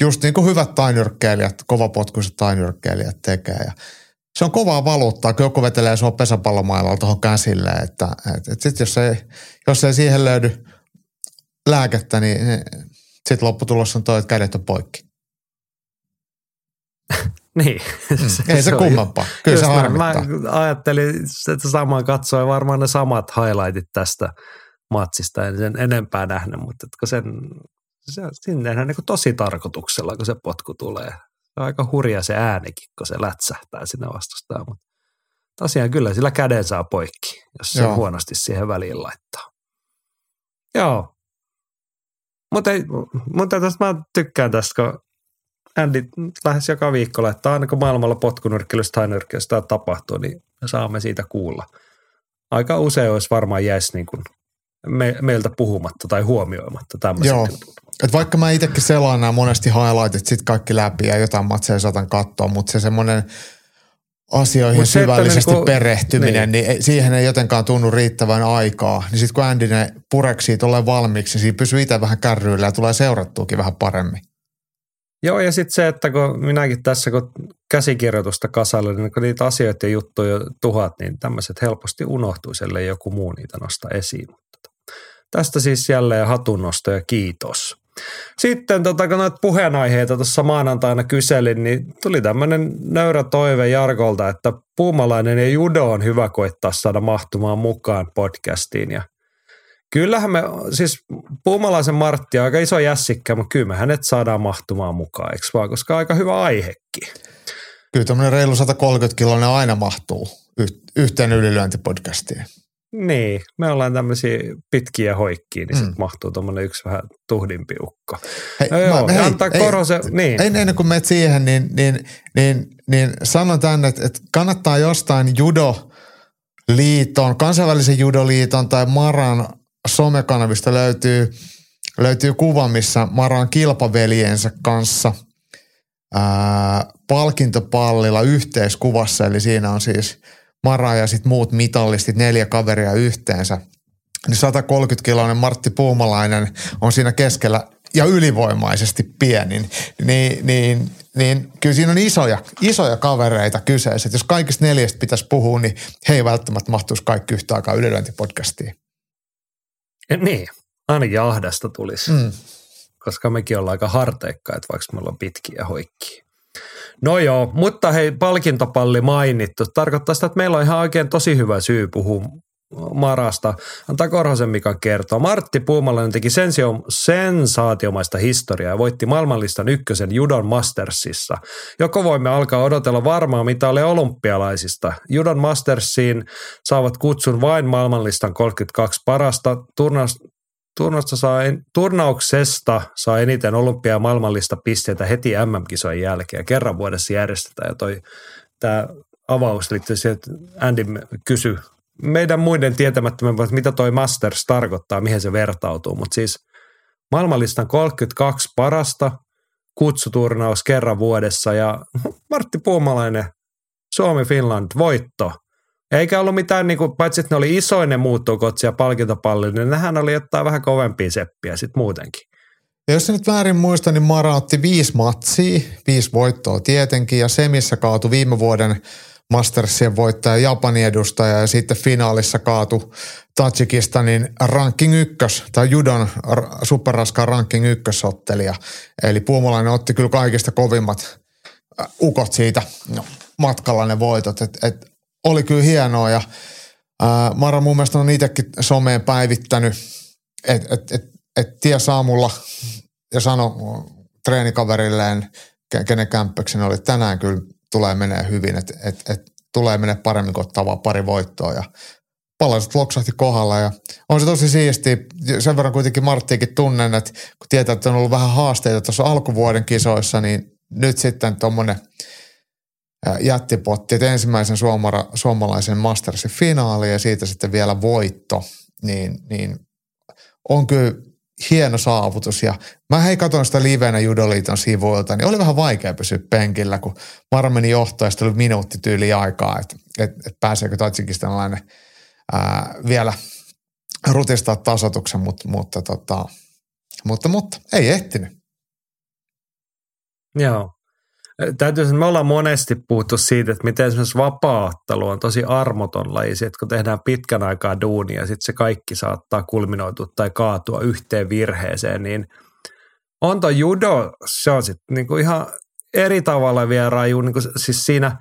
just niin kuin hyvät tainyrkkeilijät, kovapotkuiset tainyrkkeilijät tekee. Ja se on kovaa valuuttaa, kun joku vetelee sua pesäpallomailalla tuohon käsille, että, että, että sit jos, ei, jos ei siihen löydy lääkettä, niin, niin sitten lopputulos on toi, että kädet on poikki. niin. Mm. Ei se, se kummempaa. Kyllä se harmittaa. Mä ajattelin, että samaan katsoi varmaan ne samat highlightit tästä – matsista en sen enempää nähnyt, mutta kun sen, se, sinne tehdään niin tosi tarkoituksella, kun se potku tulee. Se on aika hurja se äänikin, kun se lätsähtää sinne vastustaan, mutta tosiaan kyllä sillä käden saa poikki, jos se Joo. huonosti siihen väliin laittaa. Joo. Mutta, mutta tästä mä tykkään tästä, kun Andy lähes joka viikko laittaa, aina kun maailmalla potkunyrkkelystä tai nyrkkelystä tapahtuu, niin me saamme siitä kuulla. Aika usein olisi varmaan jäisi niin kuin me, meiltä puhumatta tai huomioimatta tämmöiset Joo. Et vaikka mä itsekin selaan nämä monesti highlightit sit kaikki läpi ja jotain matseja saatan katsoa, mutta se semmoinen asioihin Mut syvällisesti niinku, perehtyminen, niin. niin siihen ei jotenkaan tunnu riittävän aikaa. Niin sitten kun Andy ne pureksii tuolle valmiiksi, niin siinä pysyy itse vähän kärryillä ja tulee seurattuukin vähän paremmin. Joo, ja sitten se, että kun minäkin tässä, kun käsikirjoitusta kasalle, niin kun niitä asioita ja juttuja tuhat, niin tämmöiset helposti unohtuu, ellei joku muu niitä nosta esiin. Tästä siis jälleen hatunnosto ja kiitos. Sitten tota, kun noita puheenaiheita tuossa maanantaina kyselin, niin tuli tämmöinen nöyrä toive Jarkolta, että puumalainen ja judo on hyvä koittaa saada mahtumaan mukaan podcastiin. Ja kyllähän me, siis puumalaisen Martti on aika iso jässikkä, mutta kyllä me hänet saadaan mahtumaan mukaan, eikö vaan, koska aika hyvä aihekin. Kyllä tämmöinen reilu 130 kiloinen aina mahtuu yhteen ylilyöntipodcastiin. Niin, me ollaan tämmöisiä pitkiä hoikkiä, niin mm. sitten mahtuu tuommoinen yksi vähän tuhdimpi ukko. Hei, no joo, mä, hei, antaa ei, korose, niin. Ei, ennen kuin menet siihen, niin, niin, niin, niin sanon tänne, että, että kannattaa jostain judoliiton, kansainvälisen judoliiton tai Maran somekanavista löytyy, löytyy kuva, missä Maran kilpaveljensä kanssa ää, palkintopallilla yhteiskuvassa, eli siinä on siis – Mara ja sitten muut mitallistit, neljä kaveria yhteensä. Niin 130-kiloinen Martti Puumalainen on siinä keskellä ja ylivoimaisesti pienin, niin, niin, niin kyllä siinä on isoja, isoja kavereita kyseessä. Et jos kaikista neljästä pitäisi puhua, niin he ei välttämättä mahtuisi kaikki yhtä aikaa ylilöintipodcastiin. Niin, ainakin ahdasta tulisi, mm. koska mekin ollaan aika harteikkaita, vaikka me ollaan pitkiä hoikkia. No joo, mutta hei, palkintopalli mainittu. Tarkoittaa sitä, että meillä on ihan oikein tosi hyvä syy puhua Marasta. Antaa Korhosen Mika kertoa. Martti Puumalainen teki sensio, sensaatiomaista historiaa ja voitti maailmanlistan ykkösen Judon Mastersissa. Joko voimme alkaa odotella varmaa mitalia olympialaisista. Judon Mastersiin saavat kutsun vain maailmanlistan 32 parasta. Turnauksesta saa, turnauksesta saa eniten olympia- ja maailmanlista pisteitä heti MM-kisojen jälkeen. Kerran vuodessa järjestetään ja toi, tämä avaus liittyy siihen, että Andy kysyi meidän muiden tietämättömän, mitä toi Masters tarkoittaa, mihin se vertautuu. Mutta siis maailmanlistan 32 parasta kutsuturnaus kerran vuodessa ja Martti Puumalainen, Suomi-Finland, voitto – eikä ollut mitään, niin kuin, paitsi että ne oli isoinen muuttukotsi ja palkintopalli, niin nehän oli jotain vähän kovempia seppiä sitten muutenkin. Ja jos nyt väärin muista, niin Mara otti viisi matsia, viisi voittoa tietenkin, ja semissä kaatu viime vuoden Mastersien voittaja, Japanin edustaja, ja sitten finaalissa kaatu Tajikistanin ranking ykkös, tai judon superraskaan ranking ykkösottelija. Eli Puumalainen otti kyllä kaikista kovimmat ukot siitä no, matkalla ne voitot. Et, et oli kyllä hienoa ja ää, Mara mun mielestä on itsekin someen päivittänyt, että et, et, et tie saamulla ja sano treenikaverilleen, kenen kämppöksen oli tänään kyllä tulee menee hyvin, että et, et, tulee menee paremmin kuin ottaa pari voittoa ja palaset loksahti kohdalla ja on se tosi siisti. Sen verran kuitenkin Marttiikin tunnen, että kun tietää, että on ollut vähän haasteita tuossa alkuvuoden kisoissa, niin nyt sitten tuommoinen – jättipotti, että ensimmäisen suomara, suomalaisen Mastersin finaali ja siitä sitten vielä voitto, niin, niin on kyllä hieno saavutus. Ja mä hei katsoin sitä livenä Judoliiton sivuilta, niin oli vähän vaikea pysyä penkillä, kun Mara meni johtoon ja sitten oli minuutti tyyli aikaa, että et, et pääseekö Tatsikistanilainen vielä rutistaa tasotuksen, mutta, mutta, tota, mutta, mutta ei ehtinyt. Joo, Täytyy sanoa, me ollaan monesti puhuttu siitä, että miten esimerkiksi vapaattelu on tosi armoton laji, että kun tehdään pitkän aikaa duunia ja sitten se kaikki saattaa kulminoitua tai kaatua yhteen virheeseen, niin on tuo judo, se on sitten niinku ihan eri tavalla vielä raju, niinku siis siinä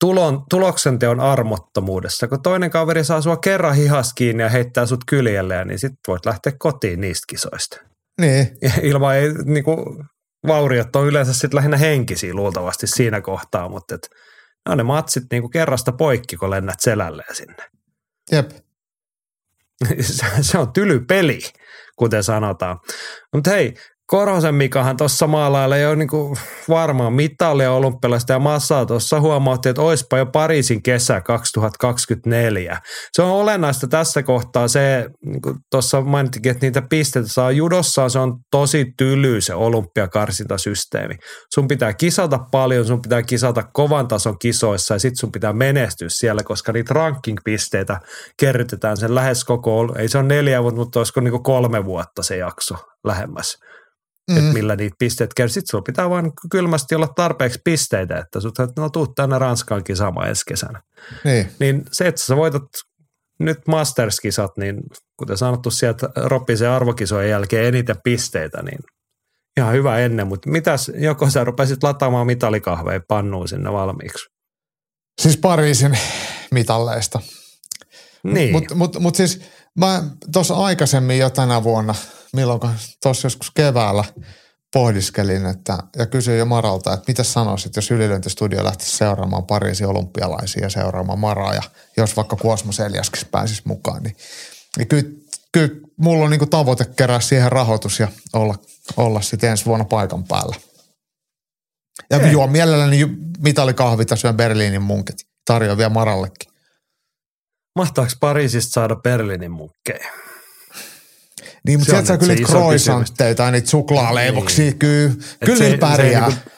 tulon, tuloksenteon armottomuudessa. Kun toinen kaveri saa sua kerran hihas kiinni ja heittää sut kyljelleen, niin sitten voit lähteä kotiin niistä kisoista. Niin. ilman ei niinku, vauriot on yleensä sitten lähinnä henkisiä luultavasti siinä kohtaa, mutta et, ne on ne matsit niinku kerrasta poikki, kun lennät selälleen sinne. Jep. se on tyly peli, kuten sanotaan. Mutta hei, Korhosen Mikahan tuossa maalailla jo niinku varmaan mittalia olympialaista ja massaa tuossa huomautti, että oispa jo Pariisin kesä 2024. Se on olennaista tässä kohtaa se, niin kuin tuossa mainittikin, että niitä pisteitä saa judossa, se on tosi tyly se olympiakarsintasysteemi. Sun pitää kisata paljon, sun pitää kisata kovan tason kisoissa ja sitten sun pitää menestyä siellä, koska niitä ranking-pisteitä kerrytetään sen lähes koko, ei se ole neljä vuotta, mutta olisiko niin kolme vuotta se jakso lähemmäs mm. että millä niitä pisteet käy. Sitten sulla pitää vain kylmästi olla tarpeeksi pisteitä, että sut, no tuu tänne Ranskankin sama ensi kesänä. Niin. niin se, että sä voitat nyt Masters-kisat, niin kuten sanottu sieltä Roppisen arvokisojen jälkeen eniten pisteitä, niin ihan hyvä ennen, mutta mitäs, joko sä rupesit lataamaan mitalikahveja pannuun sinne valmiiksi? Siis Pariisin mitalleista. Niin. Mutta mut, mut siis mä tuossa aikaisemmin jo tänä vuonna – milloin tuossa joskus keväällä pohdiskelin että, ja kysyin jo Maralta, että mitä sanoisit, jos ylilöintistudio lähtisi seuraamaan Pariisin olympialaisia ja seuraamaan Maraa ja jos vaikka Kuosmo Seljaskis pääsisi mukaan, niin, niin kyllä, kyllä mulla on niin tavoite kerää siihen rahoitus ja olla, olla sitten ensi vuonna paikan päällä. Ja Ei. juo mielelläni mitalikahvit ja syön Berliinin munkit. Tarjoan vielä Marallekin. Mahtaako Pariisista saada Berliinin munkkeja? Niin, mutta sieltä saa kyllä niitä croissantteja tai niitä suklaaleivoksia, niin. kyllä, kyllä se, pärjää. Se, niin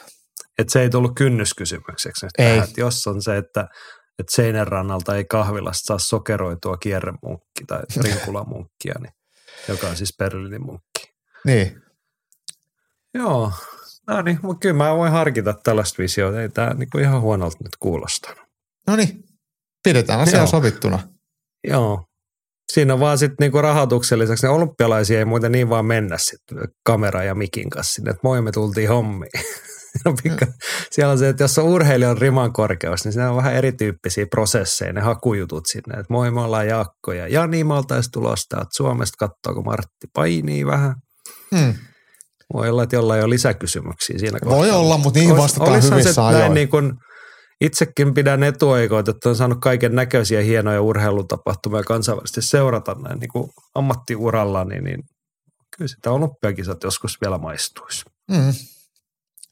että se ei tullut kynnyskysymykseksi. Että ei. Tähän, että jos on se, että, että seinän rannalta ei kahvilasta saa sokeroitua kierremunkki tai rinkulamunkkia, niin, joka on siis Berliinin munkki. Niin. Joo, no niin, mutta kyllä mä voin harkita tällaista visiota. Ei tämä niin ihan huonolta nyt kuulostanut. No niin, pidetään asiaa Joo. sovittuna. Joo, Siinä on vaan sitten niinku rahoituksen lisäksi ne olympialaisia ei muuten niin vaan mennä sitten kamera ja mikin kanssa sinne, että moi me tultiin hommiin. Pikka, siellä on se, että jos on urheilijan riman korkeus, niin siinä on vähän erityyppisiä prosesseja, ne hakujutut sinne, että moi me ollaan Jaakko ja Jani me oltaisiin tulosta, että Suomesta kun Martti painii vähän. Hmm. Voi olla, että jollain on lisäkysymyksiä siinä kohtaa. Voi olla, mutta niihin vastataan hyvissä se ajoin. Näin niin kuin itsekin pidän etuoikoita, että on saanut kaiken näköisiä hienoja urheilutapahtumia kansainvälisesti seurata näin niin kuin ammattiuralla, niin, niin kyllä sitä olympiakisat joskus vielä maistuisi. Mm.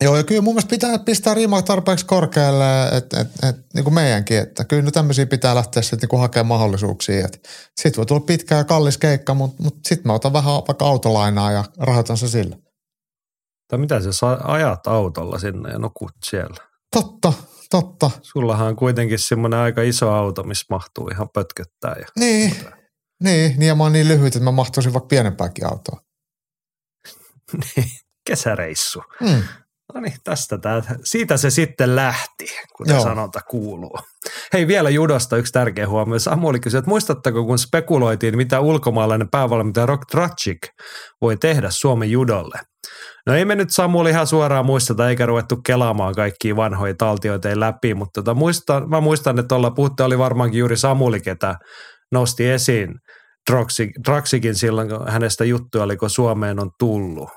Joo, ja kyllä mun mielestä pitää pistää rimaa tarpeeksi korkealle, että et, et, niin kuin meidänkin, että kyllä nyt tämmöisiä pitää lähteä sitten niin hakemaan mahdollisuuksia. Sitten voi tulla pitkä ja kallis keikka, mutta mut sitten mä otan vähän vaikka autolainaa ja rahoitan se sillä. Tai mitä sä ajat autolla sinne ja nukut siellä? Totta, totta. Sullahan on kuitenkin semmoinen aika iso auto, missä mahtuu ihan pötköttää. Ja niin, niin, niin, ja mä oon niin lyhyt, että mä mahtuisin vaikka pienempääkin autoa. kesäreissu. Mm. No niin, tästä tää, siitä se sitten lähti, kuten Joo. sanonta kuuluu. Hei, vielä judosta yksi tärkeä huomio. Samuli kysyi, että muistatteko, kun spekuloitiin, mitä ulkomaalainen päävalmentaja Rock Tracik voi tehdä Suomen judolle? No ei me nyt Samuli ihan suoraan muisteta, eikä ruvettu kelaamaan kaikkia vanhoja taltioita läpi, mutta tota, muistan, mä muistan, että tuolla puhutte oli varmaankin juuri Samuli, ketä nosti esiin Draxikin silloin, kun hänestä juttu oli, kun Suomeen on tullut.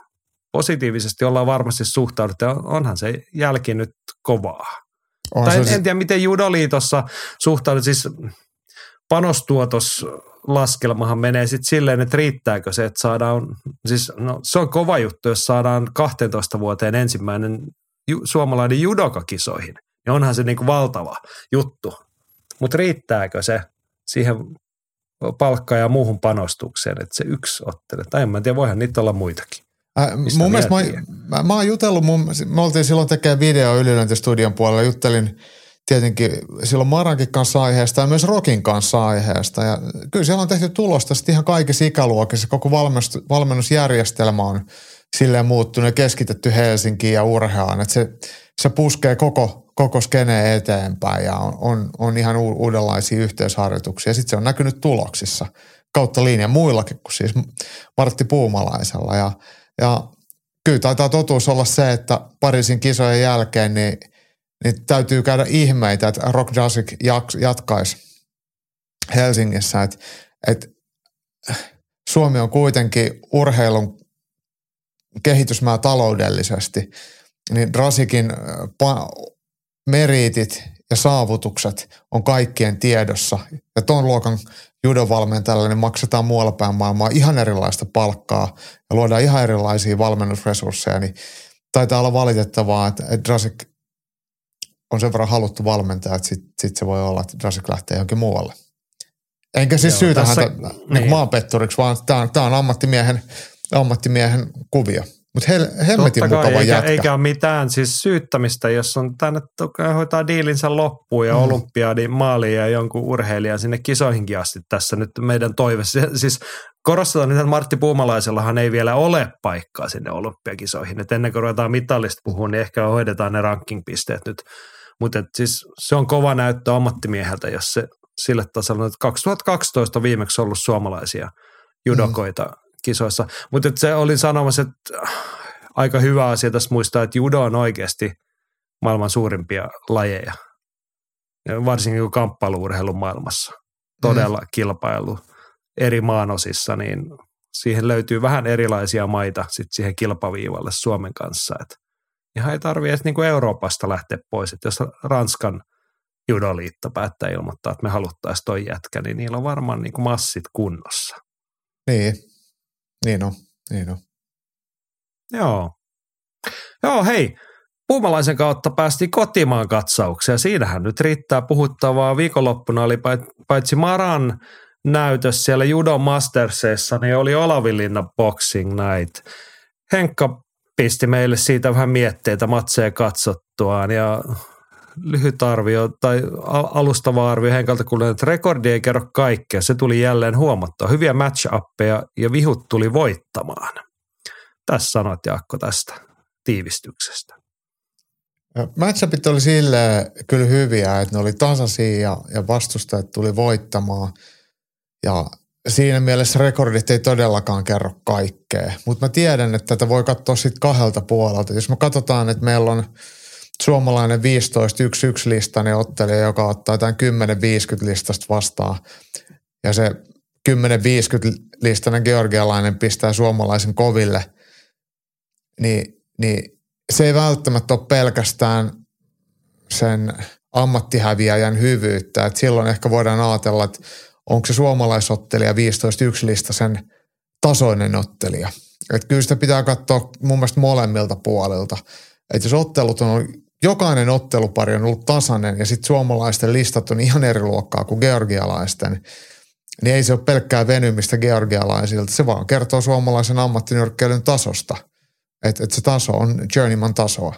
Positiivisesti ollaan varmasti suhtauduttu, onhan se jälki nyt kovaa. On tai en, en tiedä, miten Judoliitossa suhtaudut, siis panostuotos laskelmahan menee sitten silleen, että riittääkö se, että saadaan, siis no, se on kova juttu, jos saadaan 12 vuoteen ensimmäinen ju, suomalainen judokakisoihin. Ja onhan se niinku valtava juttu. Mutta riittääkö se siihen palkka- ja muuhun panostukseen, että se yksi ottele. Tai en mä tiedä, voihan niitä olla muitakin. Äh, mun mielestä mä, mä, mä, oon jutellut, mun, me oltiin silloin tekemään video ylilöintistudion puolella, juttelin tietenkin silloin Marankin kanssa aiheesta ja myös Rokin kanssa aiheesta. Ja kyllä siellä on tehty tulosta sitten ihan kaikissa ikäluokissa. Koko valmennus, valmennusjärjestelmä on silleen muuttunut ja keskitetty Helsinkiin ja urheaan. Että se, se puskee koko, koko skene eteenpäin ja on, on, on ihan uudenlaisia yhteisharjoituksia. Sitten se on näkynyt tuloksissa kautta linjan muillakin kuin siis Martti Puumalaisella. Ja, ja kyllä taitaa totuus olla se, että Pariisin kisojen jälkeen niin – niin täytyy käydä ihmeitä, että Rock Jazzik jatkaisi Helsingissä. Että, että Suomi on kuitenkin urheilun kehitysmaa taloudellisesti, niin Drasikin meriitit ja saavutukset on kaikkien tiedossa. Ja ton luokan judovalmentajalle niin maksetaan muualla päin maailmaa ihan erilaista palkkaa ja luodaan ihan erilaisia valmennusresursseja, niin taitaa olla valitettavaa, että Drasik on sen verran haluttu valmentaa, että sitten sit se voi olla, että Drasik lähtee johonkin muualle. Enkä siis Joo, syytä tässä, häntä niin. maanpetturiksi, vaan tämä on, on ammattimiehen, ammattimiehen kuvio. Mutta hel, hemmetin Totta mukava eikä, jätkä. Eikä ole mitään siis syyttämistä, jos on tänne hoitaa diilinsä loppuun ja mm. olympiadi maaliin ja jonkun urheilijan sinne kisoihinkin asti tässä nyt meidän toive. Siis korostetaan nyt, että Martti Puumalaisellahan ei vielä ole paikkaa sinne olympiakisoihin. Et ennen kuin ruvetaan mitallista puhua, niin ehkä hoidetaan ne rankingpisteet nyt mutta siis se on kova näyttö ammattimieheltä, jos se sille tasolla, että 2012 on viimeksi ollut suomalaisia judokoita mm. Kisoissa. Mutta se olin sanomassa, että äh, aika hyvä asia tässä muistaa, että judo on oikeasti maailman suurimpia lajeja. Varsinkin kamppailuurheilun maailmassa. Todella mm. kilpailu eri maanosissa, niin siihen löytyy vähän erilaisia maita sit siihen kilpaviivalle Suomen kanssa. Et ihan ei tarvitse edes niinku Euroopasta lähteä pois. Et jos Ranskan judoliitto päättää ilmoittaa, että me haluttaisiin toi jätkä, niin niillä on varmaan niinku massit kunnossa. Niin, niin on, niin on. Joo. Joo, hei, Puumalaisen kautta päästiin kotimaan katsaukseen. Siinähän nyt riittää puhuttavaa. Viikonloppuna oli paitsi Maran näytös siellä Judo Mastersissa, niin oli Olavinlinna Boxing Night. Henkka pisti meille siitä vähän mietteitä matseja katsottuaan ja lyhyt arvio tai alustava arvio Henkalta kuulee, että rekordi ei kerro kaikkea. Se tuli jälleen huomattua. Hyviä match ja vihut tuli voittamaan. Tässä sanot Jaakko tästä tiivistyksestä. Matchupit oli sille kyllä hyviä, että ne oli tasaisia ja, ja vastustajat tuli voittamaan. Ja siinä mielessä rekordit ei todellakaan kerro kaikkea. Mutta mä tiedän, että tätä voi katsoa sitten kahdelta puolelta. Jos me katsotaan, että meillä on suomalainen 15-1-1 listainen ottelija, joka ottaa jotain 10-50 listasta vastaan. Ja se 10-50 listainen georgialainen pistää suomalaisen koville. Niin, niin se ei välttämättä ole pelkästään sen ammattihäviäjän hyvyyttä. Et silloin ehkä voidaan ajatella, että onko se suomalaisottelija 15-1 sen tasoinen ottelija. Et kyllä sitä pitää katsoa mun mielestä molemmilta puolilta. Että jos ottelut on, jokainen ottelupari on ollut tasainen ja sitten suomalaisten listat on ihan eri luokkaa kuin georgialaisten, niin ei se ole pelkkää venymistä georgialaisilta. Se vaan kertoo suomalaisen ammattinyrkkeilyn tasosta – että et se taso on journeyman tasoa.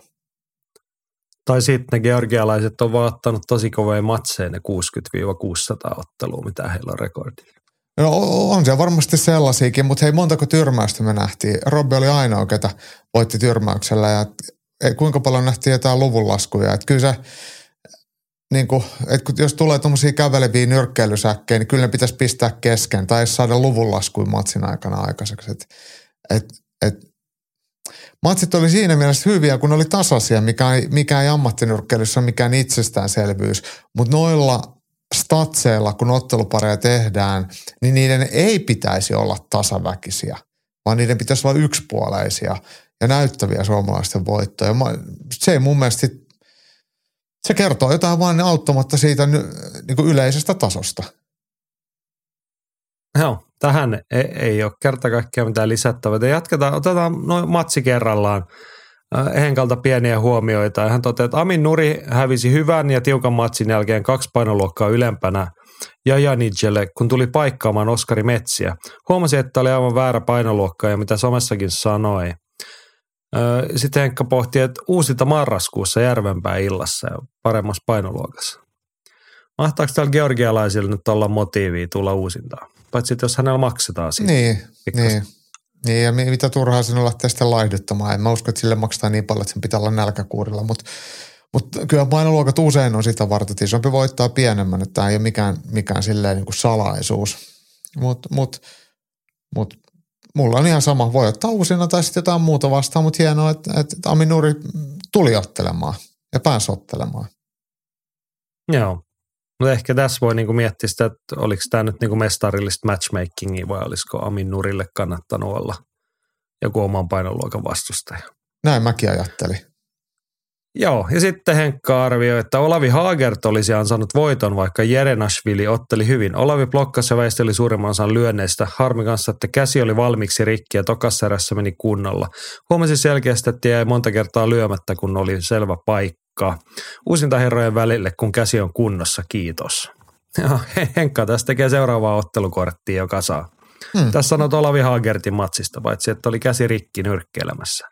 Tai sitten ne georgialaiset on vaan ottanut tosi kovia matseja ne 60-600 ottelua, mitä heillä on rekordi. No on se varmasti sellaisiakin, mutta hei montako tyrmäystä me nähtiin. Robbi oli ainoa, ketä voitti tyrmäyksellä ja kuinka paljon nähtiin jotain luvunlaskuja. Että kyllä se, niin kuin, että jos tulee tuommoisia käveleviä nyrkkeilysäkkejä, niin kyllä ne pitäisi pistää kesken tai saada luvunlaskuja matsin aikana aikaiseksi. Et, et, et Matsit oli siinä mielessä hyviä, kun oli tasaisia, mikä ei, mikä ei ammattinyrkkeilyssä ole mikään itsestäänselvyys. Mutta noilla statseilla, kun ottelupareja tehdään, niin niiden ei pitäisi olla tasaväkisiä, vaan niiden pitäisi olla yksipuoleisia ja näyttäviä suomalaisten voittoja. Se ei mun mielestä sit, se kertoo jotain vain auttamatta siitä niin kuin yleisestä tasosta. Joo, tähän ei, ei ole kerta kaikkiaan mitään lisättävää. Jatketaan, otetaan noin matsi kerrallaan. Äh, Henkalta pieniä huomioita. Hän toteaa, että Amin Nuri hävisi hyvän ja tiukan matsin jälkeen kaksi painoluokkaa ylempänä ja Janidjelle, kun tuli paikkaamaan Oskari Metsiä. Huomasi, että oli aivan väärä painoluokka ja mitä somessakin sanoi. Sitten Henkka pohti, että uusinta marraskuussa Järvenpää illassa ja paremmassa painoluokassa. Mahtaako täällä georgialaisilla nyt olla motiivia tulla uusintaan? Paitsi, että jos hänellä maksetaan siitä. Niin, niin. Niin, ja mitä turhaa sinun lähtee sitten laihduttamaan. En mä usko, että sille maksetaan niin paljon, että sen pitää olla nälkäkuurilla, mutta mutta kyllä painoluokat usein on sitä varten, että isompi voittaa pienemmän, että tämä ei ole mikään, mikään silleen niin kuin salaisuus. Mutta mut, mut, mulla on ihan sama, voi ottaa uusina tai sitten jotain muuta vastaan, mutta hienoa, että, että Aminuri tuli ottelemaan ja pääsi ottelemaan. Joo, mutta ehkä tässä voi niinku miettiä sitä, että oliko tämä nyt niinku mestarillista matchmakingia vai olisiko Amin Nurille kannattanut olla joku oman painoluokan vastustaja. Näin mäkin ajattelin. Joo, ja sitten Henkka arvioi, että Olavi Haagert olisi ansainnut voiton, vaikka Jerenashvili otteli hyvin. Olavi blokkasi ja väisteli suurimman osan lyönneistä. Harmi kanssa, että käsi oli valmiiksi rikki ja tokassa erässä meni kunnolla. Huomasi selkeästi, että jäi monta kertaa lyömättä, kun oli selvä paikka uusinta herrojen välille, kun käsi on kunnossa, kiitos. Ja Henkka tässä tekee seuraavaa ottelukorttia, joka saa. Hmm. Tässä sanot Olavi Hagertin matsista, paitsi että oli käsi rikki nyrkkeilemässä.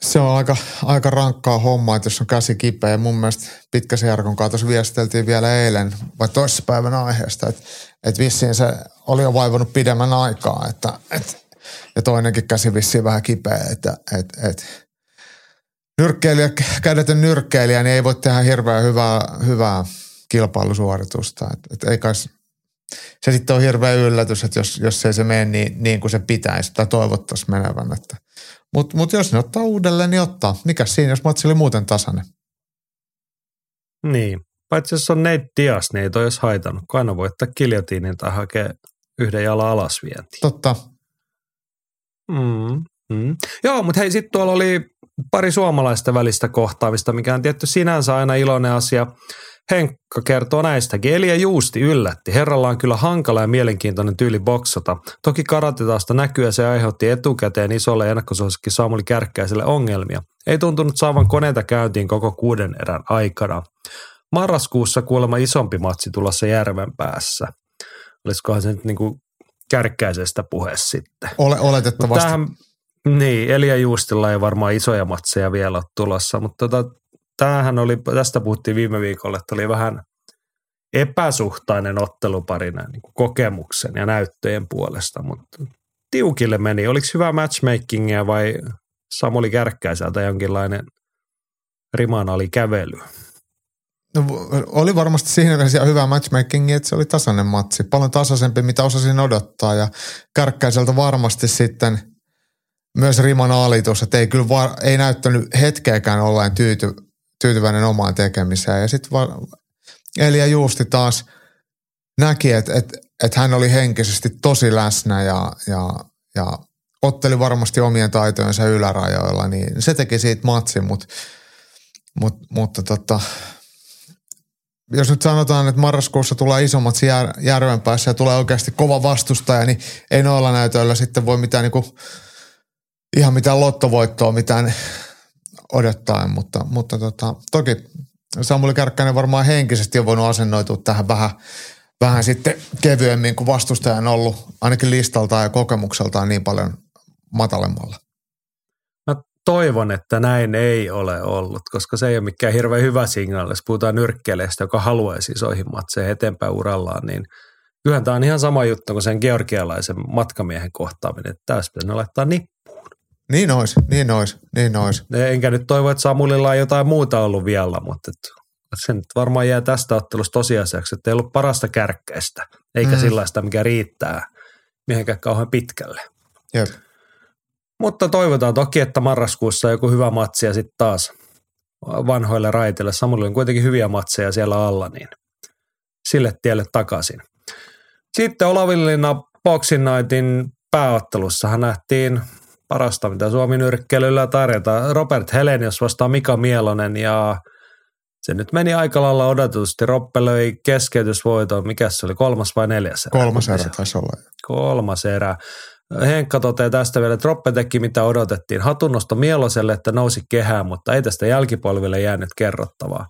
Se on aika, aika rankkaa hommaa, että jos on käsi kipeä. Mun mielestä pitkä Jarkon kanssa viesteltiin vielä eilen vai toisessa päivän aiheesta, että, että vissiin se oli jo vaivannut pidemmän aikaa. Että, että, ja toinenkin käsi vissiin vähän kipeä, että, että, että nyrkkeilijä, kädetön nyrkkeilijä, niin ei voi tehdä hirveän hyvää, hyvää kilpailusuoritusta. Et, et ei kai, se sitten on hirveä yllätys, että jos, jos ei se mene niin, niin kuin se pitäisi tai toivottaisiin menevän. Mutta mut jos ne ottaa uudelleen, niin ottaa. Mikä siinä, jos matsi oli muuten tasainen? Niin. Paitsi jos on Nate Diaz, niin ei toi olisi haitannut. Kun aina voi ottaa kiljotiinin tai hakea yhden jalan alasvienti. Totta. Mm, mm. Joo, mutta hei, sitten tuolla oli pari suomalaista välistä kohtaamista, mikä on tietty sinänsä aina iloinen asia. Henkka kertoo näistäkin. Elia Juusti yllätti. Herralla on kyllä hankala ja mielenkiintoinen tyyli boksata. Toki karatetaasta näkyy ja se aiheutti etukäteen isolle ennakkosuosikki Samuli Kärkkäiselle ongelmia. Ei tuntunut saavan koneita käyntiin koko kuuden erän aikana. Marraskuussa kuulemma isompi matsi tulossa järven päässä. Olisikohan se nyt niin kuin kärkkäisestä puhe sitten. Ole, oletettavasti. Tämähän, niin, Elia Juustilla ei varmaan isoja matseja vielä ole tulossa, mutta tota, tämähän oli, tästä puhuttiin viime viikolla, että oli vähän epäsuhtainen otteluparina niin kuin kokemuksen ja näyttöjen puolesta, mutta tiukille meni. Oliko hyvä matchmakingia vai Samuli Kärkkäiseltä jonkinlainen riman oli kävely? No, oli varmasti siinä mielessä hyvä matchmaking, että se oli tasainen matsi. Paljon tasaisempi, mitä osasin odottaa. Ja Kärkkäiseltä varmasti sitten myös riman alitus, että ei kyllä var, ei näyttänyt hetkeäkään olleen tyyty, tyytyväinen omaan tekemiseen. Ja sitten Elia Juusti taas näki, että, että, että hän oli henkisesti tosi läsnä ja, ja, ja otteli varmasti omien taitojensa ylärajoilla, niin se teki siitä matsin, mutta, mutta, mutta tota, jos nyt sanotaan, että marraskuussa tulee isommat jär, järven päässä ja tulee oikeasti kova vastustaja, niin ei noilla näytöillä sitten voi mitään niin kuin, ihan mitään lottovoittoa mitään odottaen, mutta, mutta tota, toki Samuli Kärkkäinen varmaan henkisesti on voinut asennoitua tähän vähän, vähän sitten kevyemmin, kuin vastustaja on ollut ainakin listalta ja kokemukseltaan niin paljon matalemmalla toivon, että näin ei ole ollut, koska se ei ole mikään hirveän hyvä signaali, jos puhutaan nyrkkeilijästä, joka haluaisi isoihin matseihin eteenpäin urallaan, niin kyllähän tämä on ihan sama juttu kuin sen georgialaisen matkamiehen kohtaaminen, että tässä pitäisi laittaa. Niin ois, niin ois, niin ois. Enkä nyt toivo, että Samulilla on jotain muuta ollut vielä, mutta se nyt varmaan jää tästä ottelusta tosiasiaksi, että ei ollut parasta kärkkäistä, eikä mm. sellaista, mikä riittää mihinkään kauhean pitkälle. Jep. Mutta toivotaan toki, että marraskuussa joku hyvä matsi ja sitten taas vanhoille raiteille. Samulla on kuitenkin hyviä matseja siellä alla, niin sille tielle takaisin. Sitten Olavinlinna Boxing Nightin pääottelussa nähtiin parasta, mitä Suomi nyrkkeilyllä tarjota. Robert Helenius vastaa Mika Mielonen ja se nyt meni aika lailla odotetusti. Roppe löi keskeytysvoiton. Mikä se oli, kolmas vai neljäs erä? Kolmas erä taisi olla. Kolmas erä. Henkka toteaa tästä vielä, että Roppe teki mitä odotettiin. Hatunnosto Mieloselle, että nousi kehään, mutta ei tästä jälkipolville jäänyt kerrottavaa.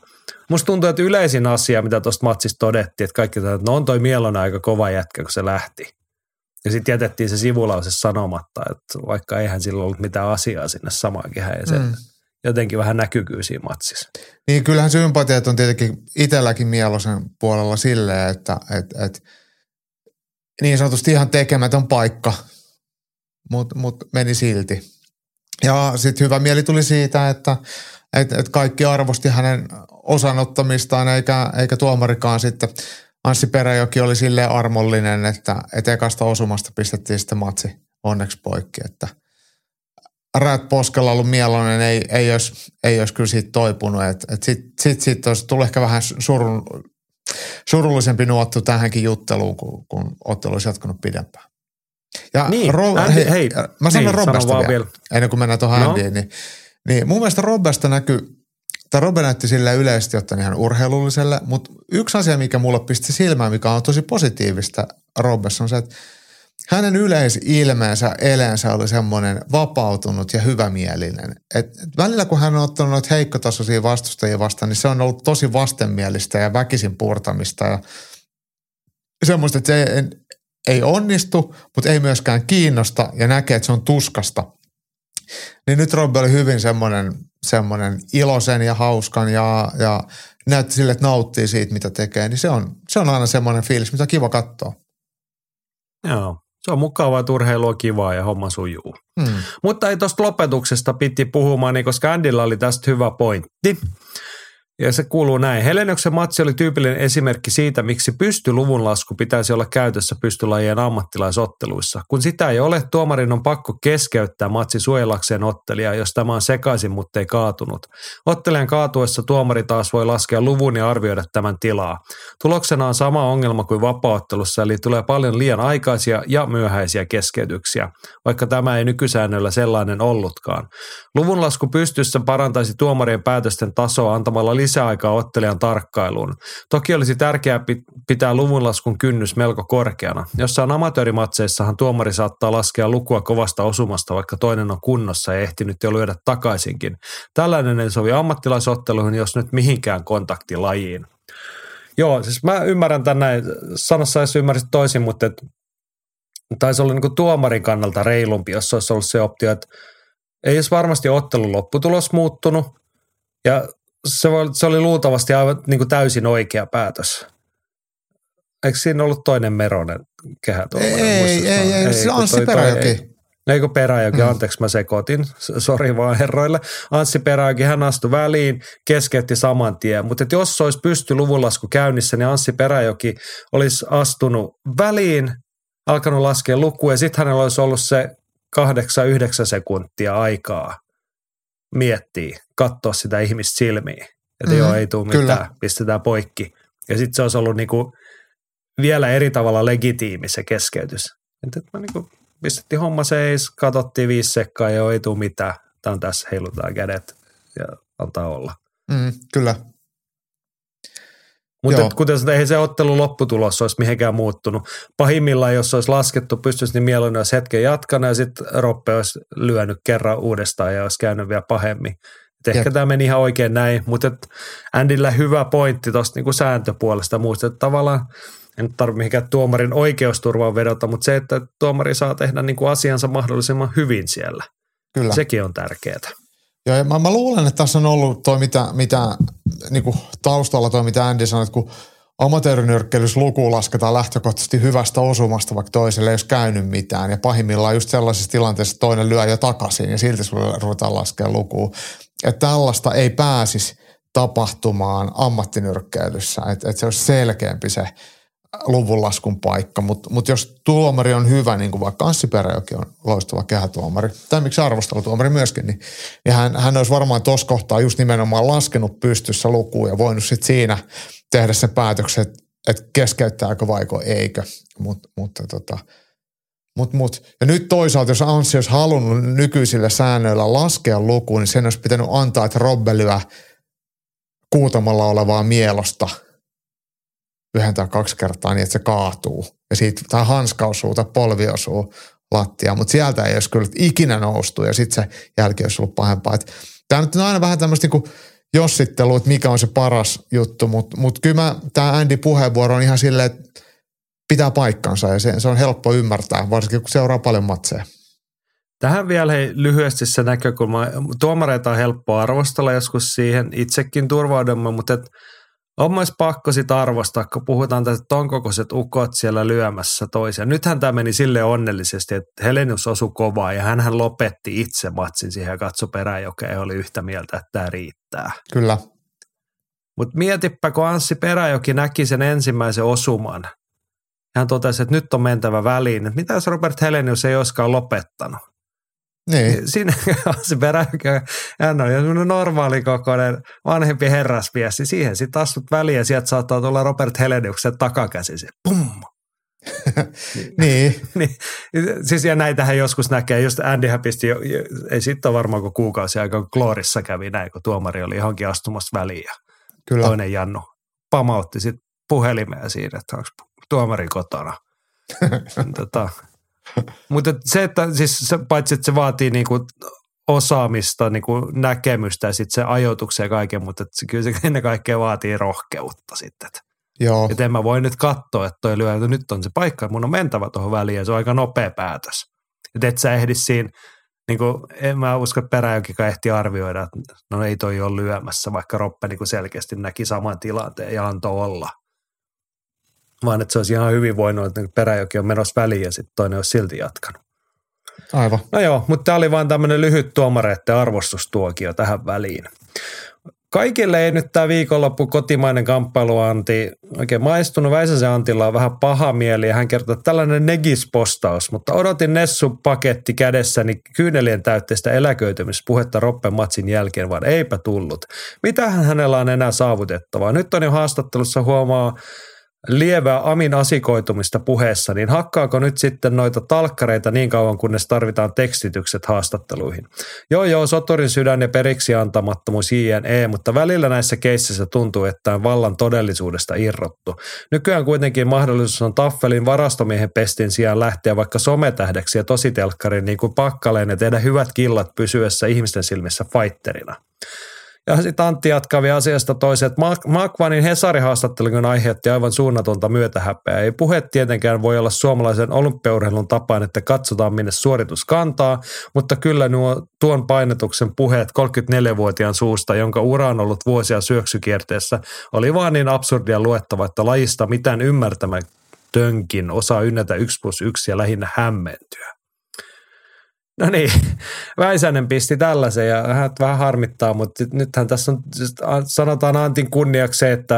Musta tuntuu, että yleisin asia, mitä tuosta matsista todettiin, että kaikki että no on toi Mielonen aika kova jätkä, kun se lähti. Ja sitten jätettiin se sivulause sanomatta, että vaikka eihän sillä ollut mitään asiaa sinne samaan kehään. Ja se mm. jotenkin vähän näkyy siinä matsissa. Niin kyllähän sympatiat on tietenkin itselläkin Mielosen puolella silleen, että et, et, niin sanotusti ihan tekemätön paikka – mutta mut meni silti. Ja sitten hyvä mieli tuli siitä, että et, et kaikki arvosti hänen osanottamistaan, eikä, eikä tuomarikaan sitten. Anssi Peräjoki oli silleen armollinen, että et ekasta osumasta pistettiin sitten matsi onneksi poikki, että Rät Poskella ollut mieloinen, ei, ei, olisi, ei olisi kyllä siitä toipunut. Sitten et sit, sit, sit olisi tullut ehkä vähän surun, surullisempi nuottu tähänkin jutteluun, kun, kun ottelu olisi jatkunut pidempään. Ja niin, Ro- Andy, hei, hei, mä sanon niin, Robesta sano vielä, vielä, ennen kuin mennään tuohon no. Andyin, niin, niin mun mielestä Robesta näkyy, tai Robbe näytti sille yleisesti ottaen ihan urheilulliselle, mutta yksi asia, mikä mulle pisti silmään, mikä on tosi positiivista Robbessa, on se, että hänen yleisilmeensä, eleensä oli semmoinen vapautunut ja hyvämielinen. Et, välillä kun hän on ottanut noita heikkotasoisia vastustajia vastaan, niin se on ollut tosi vastenmielistä ja väkisin purtamista ja semmoista, että se ei, ei onnistu, mutta ei myöskään kiinnosta ja näkee, että se on tuskasta. Niin nyt Robby oli hyvin semmoinen, semmoinen iloisen ja hauskan ja, ja näytti sille, että nauttii siitä, mitä tekee. Niin se on, se on aina semmoinen fiilis, mitä on kiva katsoa. Joo, se on mukavaa, on kivaa ja homma sujuu. Hmm. Mutta ei tuosta lopetuksesta piti puhumaan, niin koska Andilla oli tästä hyvä pointti. Ja se kuuluu näin. Helenoksen matsi oli tyypillinen esimerkki siitä, miksi pystyluvun lasku pitäisi olla käytössä pystylajien ammattilaisotteluissa. Kun sitä ei ole, tuomarin on pakko keskeyttää matsi suojelakseen ottelijaa, jos tämä on sekaisin, mutta ei kaatunut. Ottelijan kaatuessa tuomari taas voi laskea luvun ja arvioida tämän tilaa. Tuloksena on sama ongelma kuin vapauttelussa, eli tulee paljon liian aikaisia ja myöhäisiä keskeytyksiä, vaikka tämä ei nykysäännöllä sellainen ollutkaan. Luvunlasku pystyssä parantaisi tuomarien päätösten tasoa antamalla lisäaikaa ottelijan tarkkailuun. Toki olisi tärkeää pitää luvunlaskun kynnys melko korkeana. Jossain amatöörimatseissahan tuomari saattaa laskea lukua kovasta osumasta, vaikka toinen on kunnossa ja ehtinyt jo lyödä takaisinkin. Tällainen ei sovi ammattilaisotteluihin, jos nyt mihinkään kontaktilajiin. Joo, siis mä ymmärrän tänne, sanossa jos ymmärsit toisin, mutta et, taisi olla niin tuomarin kannalta reilumpi, jos olisi ollut se optio, että ei olisi varmasti ottelun lopputulos muuttunut, ja se, oli, se oli luultavasti aivan niin kuin täysin oikea päätös. Eikö siinä ollut toinen Meronen kehä tuolla? Ei, ei, ei, ei, se Anssi Peräjoki. Eikö Peräjoki, mm. anteeksi mä sekoitin, sori vaan herroille. Anssi Peräjoki, hän astui väliin, keskeytti saman tien, mutta jos olisi pysty luvunlasku käynnissä, niin Anssi Peräjoki olisi astunut väliin, alkanut laskea lukua ja sitten hänellä olisi ollut se kahdeksan, yhdeksän sekuntia aikaa miettiä, katsoa sitä ihmistä silmiin. Että mm, joo, ei tule mitään, kyllä. pistetään poikki. Ja sitten se olisi ollut niinku vielä eri tavalla legitiimi se keskeytys. Että mä niinku pistettiin homma seis, katsottiin viisi sekkaa ja joo, ei tule mitään. Tämä on tässä, heilutaan kädet ja antaa olla. Mm, kyllä. Mutta kuten sanoin, ei se ottelu lopputulos olisi mihinkään muuttunut. Pahimmillaan, jos olisi laskettu pystyisi, niin mieluummin olisi hetken jatkanut ja sitten Roppe olisi lyönyt kerran uudestaan ja olisi käynyt vielä pahemmin. Et ehkä tämä meni ihan oikein näin, mutta Andillä hyvä pointti tuosta niinku sääntöpuolesta muusta, että tavallaan en tarvitse mihinkään tuomarin oikeusturvaan vedota, mutta se, että tuomari saa tehdä niinku asiansa mahdollisimman hyvin siellä, Kyllä. sekin on tärkeää. Joo, mä, mä luulen, että tässä on ollut toi, mitä, mitä niin kuin taustalla toi, mitä Andy sanoi, että kun amatöörinyrkkeilyssä luku lasketaan lähtökohtaisesti hyvästä osumasta, vaikka toiselle ei olisi käynyt mitään. Ja pahimmillaan just sellaisessa tilanteessa toinen lyö jo takaisin ja silti sulle ruvetaan laskemaan lukuun. Että tällaista ei pääsisi tapahtumaan ammattinyrkkeilyssä, että, että se olisi selkeämpi se luvunlaskun paikka, mutta mut jos tuomari on hyvä, niin kuin vaikka Anssi Peräjoki on loistava kehätuomari, tai miksi arvostelutuomari myöskin, niin, niin hän, hän olisi varmaan tuossa kohtaa just nimenomaan laskenut pystyssä lukuun ja voinut sitten siinä tehdä sen päätöksen, että, että keskeyttääkö vaiko eikö. Mut, mutta tota, mut, mut. Ja nyt toisaalta, jos Anssi olisi halunnut nykyisillä säännöillä laskea lukuun, niin sen olisi pitänyt antaa, että Robbe lyö kuutamalla olevaa mielosta – yhden tai kaksi kertaa niin, että se kaatuu. Ja siitä tai hanska osuu tai polvi osuu lattiaan, mutta sieltä ei olisi kyllä ikinä noustu ja sitten se jälki olisi ollut pahempaa. Tämä nyt on aina vähän tämmöistä niin jossittelu, että mikä on se paras juttu, mutta mut kyllä tämä Andy puheenvuoro on ihan silleen, että pitää paikkansa ja se, se on helppo ymmärtää, varsinkin kun seuraa paljon matseja. Tähän vielä hei, lyhyesti se näkökulma. Tuomareita on helppo arvostella joskus siihen, itsekin turvaudumme, mutta et on myös pakko sitä arvostaa, kun puhutaan tästä ton kokoiset ukot siellä lyömässä toisia. Nythän tämä meni sille onnellisesti, että Helenius osui kovaa ja hän lopetti itse matsin siihen ja katsoi Peräjokeen ja oli yhtä mieltä, että tämä riittää. Kyllä. Mutta mietipä, kun Anssi Peräjoki näki sen ensimmäisen osuman. Hän totesi, että nyt on mentävä väliin. Että mitä jos Robert Helenius ei olisikaan lopettanut? Niin. Siinä se peräkö, hän on jo normaali kokoinen vanhempi herrasmies, niin siihen sitten astut väliin ja sieltä saattaa tulla Robert Heleniuksen takakäsi, se pum. niin. niin. Siis ja näitähän joskus näkee, just Andyhän pisti, jo, ei sitten ole varmaan kuin kuukausi aika, kun Kloorissa kävi näin, kun tuomari oli johonkin astumassa väliin ja Kyllä. toinen Jannu pamautti sitten puhelimeen siinä, että onko tuomari kotona. tota, mutta se, että siis se, paitsi että se vaatii niinku osaamista, niinku näkemystä ja sitten se ajoituksen ja kaiken, mutta se, kyllä se ennen kaikkea vaatii rohkeutta sitten. Joo. Että en mä voi nyt katsoa, että toi lyö, että nyt on se paikka, mun on mentävä tuohon väliin ja se on aika nopea päätös. Että et sä ehdi siinä, niin kuin, en mä usko, että peräjokikaan ehti arvioida, että no ei toi ole lyömässä, vaikka Roppe niin selkeästi näki saman tilanteen ja antoi olla vaan että se olisi ihan hyvin voinut, että peräjoki on menossa väliin ja sitten toinen olisi silti jatkanut. Aivan. No joo, mutta tämä oli vain tämmöinen lyhyt tuomareiden arvostustuokio tähän väliin. Kaikille ei nyt tämä viikonloppu kotimainen kamppailuanti oikein maistunut. Väisäsen Antilla on vähän paha mieli ja hän kertoo, että tällainen negis-postaus, mutta odotin Nessu-paketti kädessäni kyynelien täytteistä eläköitymispuhetta Roppen matsin jälkeen, vaan eipä tullut. Mitähän hänellä on enää saavutettavaa? Nyt on jo haastattelussa huomaa lievää amin asikoitumista puheessa, niin hakkaako nyt sitten noita talkkareita niin kauan, kunnes tarvitaan tekstitykset haastatteluihin? Joo, joo, soturin sydän ja periksi antamattomuus JNE, mutta välillä näissä keississä tuntuu, että on vallan todellisuudesta irrottu. Nykyään kuitenkin mahdollisuus on Taffelin varastomiehen pestin sijaan lähteä vaikka sometähdeksi ja tositelkkarin niin kuin pakkaleen ja tehdä hyvät killat pysyessä ihmisten silmissä fighterina. Ja sitten Antti jatkaa vielä asiasta toiseen, että Makvanin Hesari-haastattelun aiheutti aivan suunnatonta myötähäpeä. Ei puhe tietenkään voi olla suomalaisen olympiaurheilun tapaan, että katsotaan minne suoritus kantaa, mutta kyllä nuo tuon painetuksen puheet 34-vuotiaan suusta, jonka ura on ollut vuosia syöksykierteessä, oli vaan niin absurdia luettava, että lajista mitään ymmärtämätönkin osaa ynnätä 1 plus 1 ja lähinnä hämmentyä. No niin, Väisänen pisti tällaisen ja hän vähän harmittaa, mutta nythän tässä on, sanotaan Antin kunniaksi se, että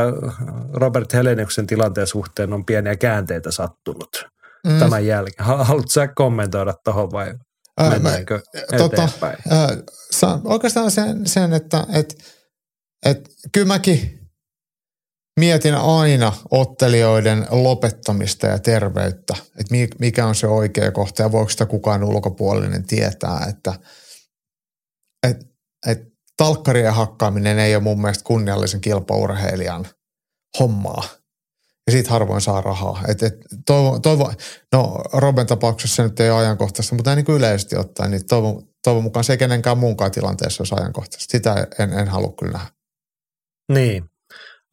Robert Heleniuksen tilanteen suhteen on pieniä käänteitä sattunut mm. tämän jälkeen. Haluatko sä kommentoida tuohon vai mennäänkö tota, Äh, oikeastaan sen, sen että et, et, kyllä mäkin mietin aina ottelijoiden lopettamista ja terveyttä, että mikä on se oikea kohta ja voiko sitä kukaan ulkopuolinen tietää, että et, et talkkarien hakkaaminen ei ole mun mielestä kunniallisen kilpaurheilijan hommaa. Ja siitä harvoin saa rahaa. Et, et toivo, toivo, no Roben tapauksessa se nyt ei ole ajankohtaista, mutta niin yleisesti ottaen, niin toivon, toivon mukaan se ei kenenkään muunkaan tilanteessa olisi ajankohtaista. Sitä en, en halua kyllä nähdä. Niin,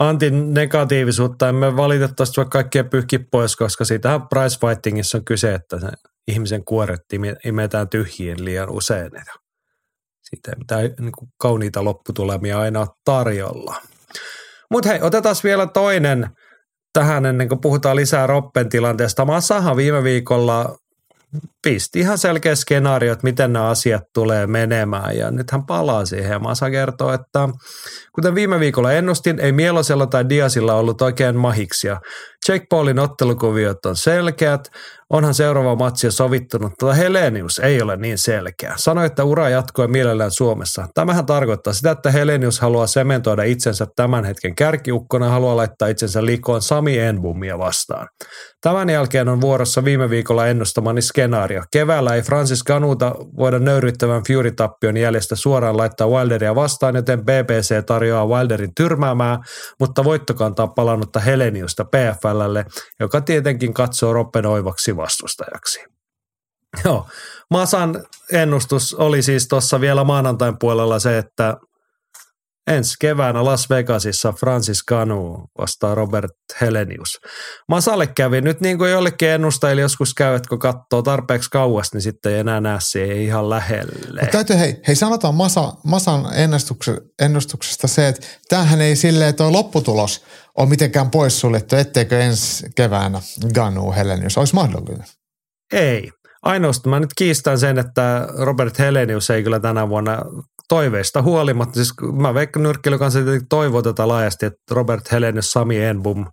Antin negatiivisuutta emme valitettavasti voi kaikkia pyyhki pois, koska siitähän price fightingissa on kyse, että se ihmisen kuoret imetään tyhjiin liian usein. Siitä ei mitään niin kuin kauniita lopputulemia aina ole tarjolla. Mutta hei, otetaan vielä toinen tähän ennen kuin puhutaan lisää Roppen tilanteesta. Massahan viime viikolla pisti ihan selkeä skenaario, että miten nämä asiat tulee menemään. Ja nyt hän palaa siihen. Ja Masa kertoo, että kuten viime viikolla ennustin, ei Mielosella tai Diasilla ollut oikein mahiksia. Jake Paulin ottelukuviot on selkeät, onhan seuraava matsi jo sovittunut, mutta Helenius ei ole niin selkeä. Sanoi, että ura jatkoi mielellään Suomessa. Tämähän tarkoittaa sitä, että Helenius haluaa sementoida itsensä tämän hetken kärkiukkona ja haluaa laittaa itsensä likoon Sami Enbumia vastaan. Tämän jälkeen on vuorossa viime viikolla ennustamani skenaario. Keväällä ei Francis Ganuta voida nöyryttävän Fury-tappion jäljestä suoraan laittaa Wilderia vastaan, joten BBC tarjoaa Wilderin tyrmäämää, mutta voittokantaa palannutta Heleniusta PFLlle, joka tietenkin katsoo Roppen oivaksi vastustajaksi. Joo, Masan ennustus oli siis tuossa vielä maanantain puolella se, että ensi keväänä Las Vegasissa Francis Canu vastaa Robert Helenius. Masalle kävi nyt niin kuin jollekin ennustajille joskus käy, että kun katsoo tarpeeksi kauas, niin sitten ei enää näe siihen ihan lähelle. Mutta täytyy, hei, hei sanotaan Masa, Masan ennustuksesta se, että tämähän ei silleen, että lopputulos on mitenkään poissuljettu, etteikö ensi keväänä Ganu Helenius olisi mahdollinen. Ei. Ainoastaan mä nyt kiistän sen, että Robert Helenius ei kyllä tänä vuonna toiveista huolimatta, siis mä Veikka Nyrkkilö kanssa toivoo tätä laajasti, että Robert Helenius, Sami Enbum,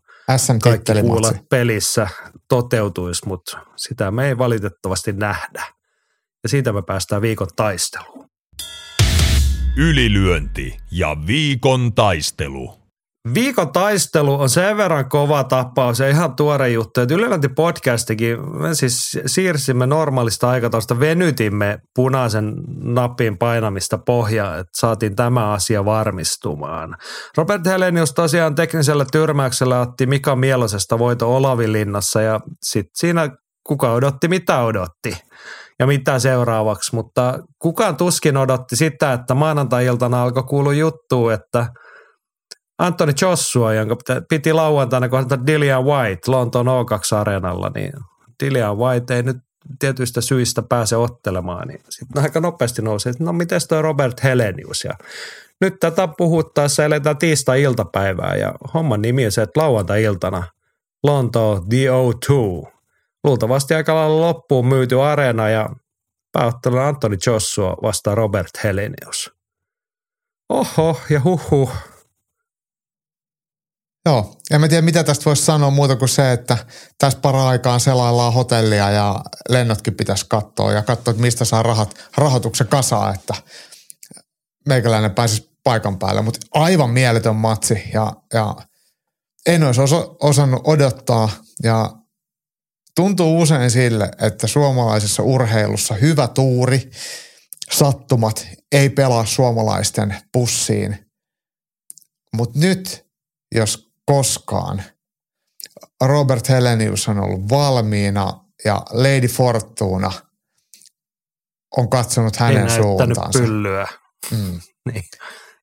kaikki kuulat pelissä toteutuisi, mutta sitä me ei valitettavasti nähdä. Ja siitä me päästään viikon taisteluun. Ylilyönti ja viikon taistelu. Viikon taistelu on sen verran kova tapaus ja ihan tuore juttu, että Ylelänti podcastikin, me siis siirsimme normaalista aikataulusta, venytimme punaisen napin painamista pohjaa, että saatiin tämä asia varmistumaan. Robert Helenius tosiaan teknisellä tyrmäyksellä otti Mika Mielosesta voito Olavinlinnassa ja sitten siinä kuka odotti, mitä odotti ja mitä seuraavaksi, mutta kukaan tuskin odotti sitä, että maanantai-iltana alkoi kuulua juttu, että – Anthony Joshua, jonka piti lauantaina kohdata Dillian White Lontoon O2-areenalla, niin Dillian White ei nyt tietyistä syistä pääse ottelemaan, niin sitten aika nopeasti nousi, että no miten toi Robert Helenius ja nyt tätä puhuttaessa eletään tiistai-iltapäivää ja homman nimi on se, että lauantai-iltana Lonto The O2. Luultavasti aika lailla loppuun myyty areena ja pääottelun Anthony Joshua vastaa Robert Helenius. Oho ja huhu. Joo, en mä tiedä mitä tästä voisi sanoa muuta kuin se, että tässä para-aikaan selaillaan hotellia ja lennotkin pitäisi katsoa ja katsoa, että mistä saa rahat, rahoituksen kasaa, että meikäläinen pääsisi paikan päälle. Mutta aivan mieletön matsi ja, ja en olisi osa, osannut odottaa ja tuntuu usein sille, että suomalaisessa urheilussa hyvä tuuri, sattumat ei pelaa suomalaisten pussiin. Mutta nyt, jos koskaan, Robert Helenius on ollut valmiina ja Lady Fortuna on katsonut hänen suuntaansa. pyllyä. Mm. niin.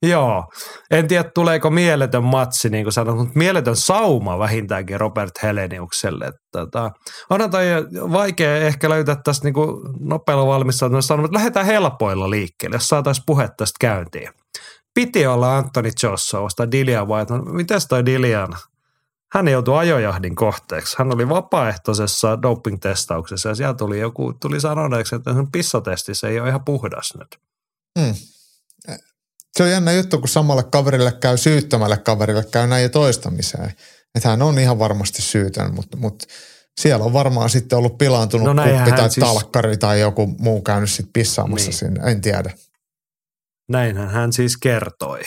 Joo. En tiedä, tuleeko mieletön matsi, niin kuin sanoin, mutta mieletön sauma vähintäänkin Robert Heleniukselle. Tota, onhan toi vaikea ehkä löytää tästä niin nopealla valmistautumista, mutta lähdetään helpoilla liikkeelle, jos saataisiin puhe tästä käyntiin. Piti olla Anthony Joshua, Dilian White. No, mitäs toi Dilian? Hän joutui ajojahdin kohteeksi. Hän oli vapaaehtoisessa doping-testauksessa ja siellä tuli joku, tuli sanoneeksi, että pissatestissä ei ole ihan puhdas nyt. Hmm se on jännä juttu, kun samalle kaverille käy syyttömälle kaverille käy näin ja toistamiseen. Että hän on ihan varmasti syytön, mutta, mutta siellä on varmaan sitten ollut pilaantunut no kuppi tai siis... talkkari tai joku muu käynyt sitten pissaamassa niin. sinne, en tiedä. Näinhän hän siis kertoi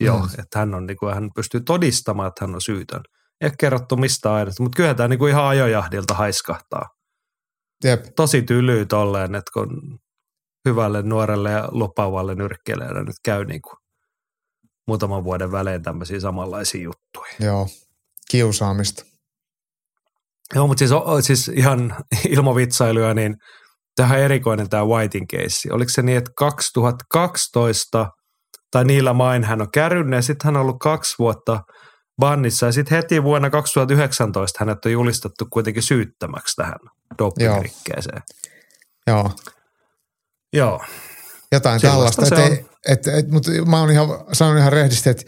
jo, mm. että hän, on, niin kuin, hän pystyy todistamaan, että hän on syytön. Ei kerrottu mistä aineesta, mutta kyllä tämä niin kuin ihan ajojahdilta haiskahtaa. Jep. Tosi tylyy tolleen, että kun hyvälle nuorelle ja lopaavalle nyrkkeilijälle nyt käy niin kuin muutaman vuoden välein tämmöisiä samanlaisia juttuja. Joo, kiusaamista. Joo, mutta siis, siis ihan ilmovitsailuja, niin tähän erikoinen tämä Whitein keissi. Oliko se niin, että 2012 tai niillä main hän on kärrynyt ja sitten hän on ollut kaksi vuotta bannissa ja sitten heti vuonna 2019 hänet on julistettu kuitenkin syyttämäksi tähän dopingrikkeeseen. Joo. Joo. Joo. Jotain Sellaista tällaista. Et, et, et, mutta mä oon ihan, sanon ihan rehdisti, että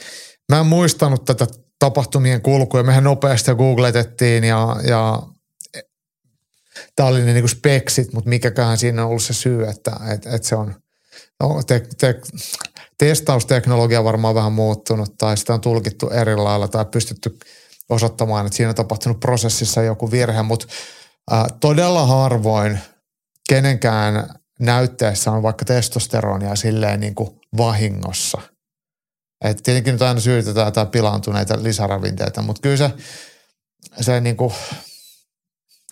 mä en muistanut tätä tapahtumien kulkua. Mehän nopeasti googletettiin ja, ja tämä oli ne niinku speksit, mutta mikäköhän siinä on ollut se syy, että et, et se on no, te, te, testausteknologia varmaan vähän muuttunut tai sitä on tulkittu eri lailla tai pystytty osoittamaan, että siinä on tapahtunut prosessissa joku virhe, mutta äh, todella harvoin kenenkään näytteessä on vaikka testosteronia silleen niin kuin vahingossa. Et tietenkin nyt aina syytetään jotain pilaantuneita lisäravinteita, mutta kyllä se, se niin kuin,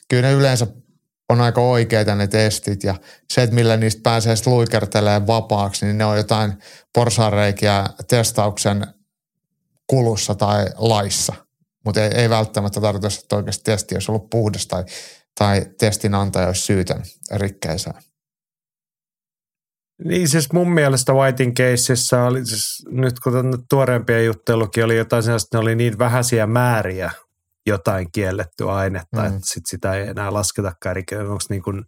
kyllä ne yleensä on aika oikeita ne testit ja se, että millä niistä pääsee luikertelee vapaaksi, niin ne on jotain porsareikiä testauksen kulussa tai laissa. Mutta ei, ei välttämättä tarkoita, että oikeasti testi olisi ollut puhdas tai, tai testin antaja olisi syytön rikkeeseen. Niin siis mun mielestä Whitein keisissä oli siis, nyt kun tuoreempia juttelukin oli jotain sellaista, ne oli niin vähäisiä määriä jotain kiellettyä ainetta, mm. että sit sitä ei enää lasketakaan. Eli onko niin kuin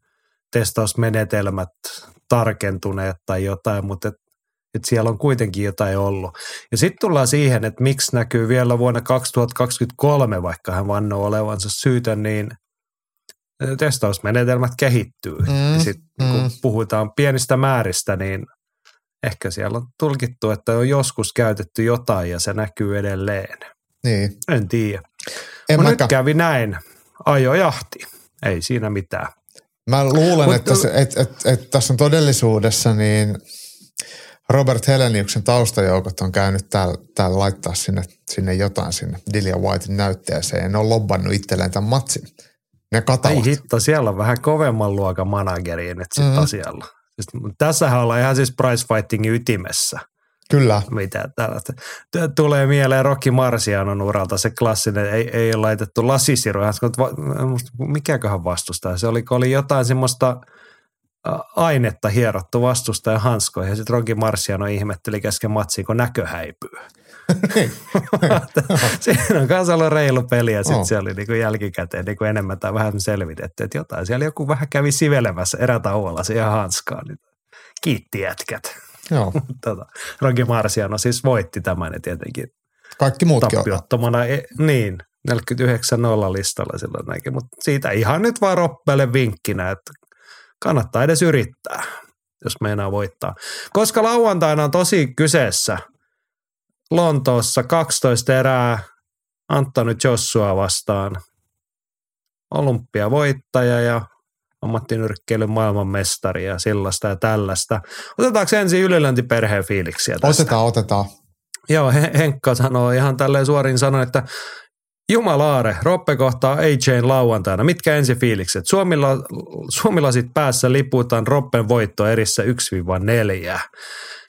testausmenetelmät tarkentuneet tai jotain, mutta et, et siellä on kuitenkin jotain ollut. Ja sitten tullaan siihen, että miksi näkyy vielä vuonna 2023, vaikka hän vannoo olevansa syytön, niin – testausmenetelmät kehittyy. Mm, ja sitten mm. kun puhutaan pienistä määristä, niin ehkä siellä on tulkittu, että on joskus käytetty jotain ja se näkyy edelleen. Niin. En tiedä. En nyt kävi näin. Ajojahti. Ei siinä mitään. Mä luulen, Mut, että, että, että, että tässä on todellisuudessa niin Robert Heleniuksen taustajoukot on käynyt täällä, täällä laittaa sinne, sinne jotain sinne Dilia Whitein näytteeseen ja ne on lobbannut itselleen tämän matsin. Ne katavat. Ei hitto, siellä on vähän kovemman luokan manageri nyt sitten mm. asialla. Siis, tässähän ollaan ihan siis price fightingin ytimessä. Kyllä. Mitä tällaista. Tulee mieleen Rocky Marcianon uralta se klassinen, ei, ei ole laitettu lasisiru. Mikäköhän vastustaa? Se oli, oli jotain semmoista ainetta hierottu vastustajan hanskoihin ja sitten Rocky Marciano ihmetteli kesken matsiin, kun näkö häipyy. Siinä on kanssa ollut reilu peli ja sitten oh. se oli niin kuin jälkikäteen niin kuin enemmän tai vähän selvitetty, että jotain. Siellä joku vähän kävi sivelemässä erätauolla siihen hanskaan. Niin kiitti jätkät. Joo. tota, Rocky Marciano siis voitti tämän ja tietenkin kaikki muutkin tappiottomana. E, niin, 49 nolla listalla silloin näkin, mutta siitä ihan nyt vaan Roppelle vinkkinä, että kannattaa edes yrittää. jos meinaa voittaa. Koska lauantaina on tosi kyseessä Lontoossa 12 erää Antoni Joshua vastaan. Olympiavoittaja ja ammattinyrkkeilyn maailmanmestari ja sellaista ja tällaista. Otetaanko ensin ylilöntiperheen fiiliksiä tästä? Otetaan, otetaan. Joo, Henkka sanoo ihan tälleen suorin sanoen, että Jumalaare, Roppe kohtaa AJ lauantaina. Mitkä ensi fiilikset? Suomilla, suomilasit päässä liputaan Roppen voitto erissä 1-4.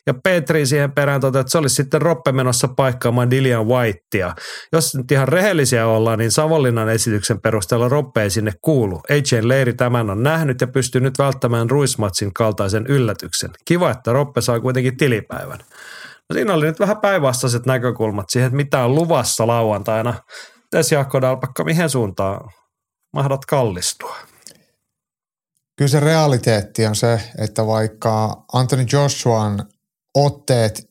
Ja Petri siihen perään totesi, että se olisi sitten Roppe menossa paikkaamaan Dilian Whitea. Jos nyt ihan rehellisiä ollaan, niin Savonlinnan esityksen perusteella Roppe ei sinne kuulu. AJ Leiri tämän on nähnyt ja pystyy nyt välttämään Ruismatsin kaltaisen yllätyksen. Kiva, että Roppe saa kuitenkin tilipäivän. No siinä oli nyt vähän päinvastaiset näkökulmat siihen, että mitä on luvassa lauantaina. Mites Jaakko Dalpakka, mihin suuntaan mahdat kallistua? Kyllä se realiteetti on se, että vaikka Anthony Joshuan otteet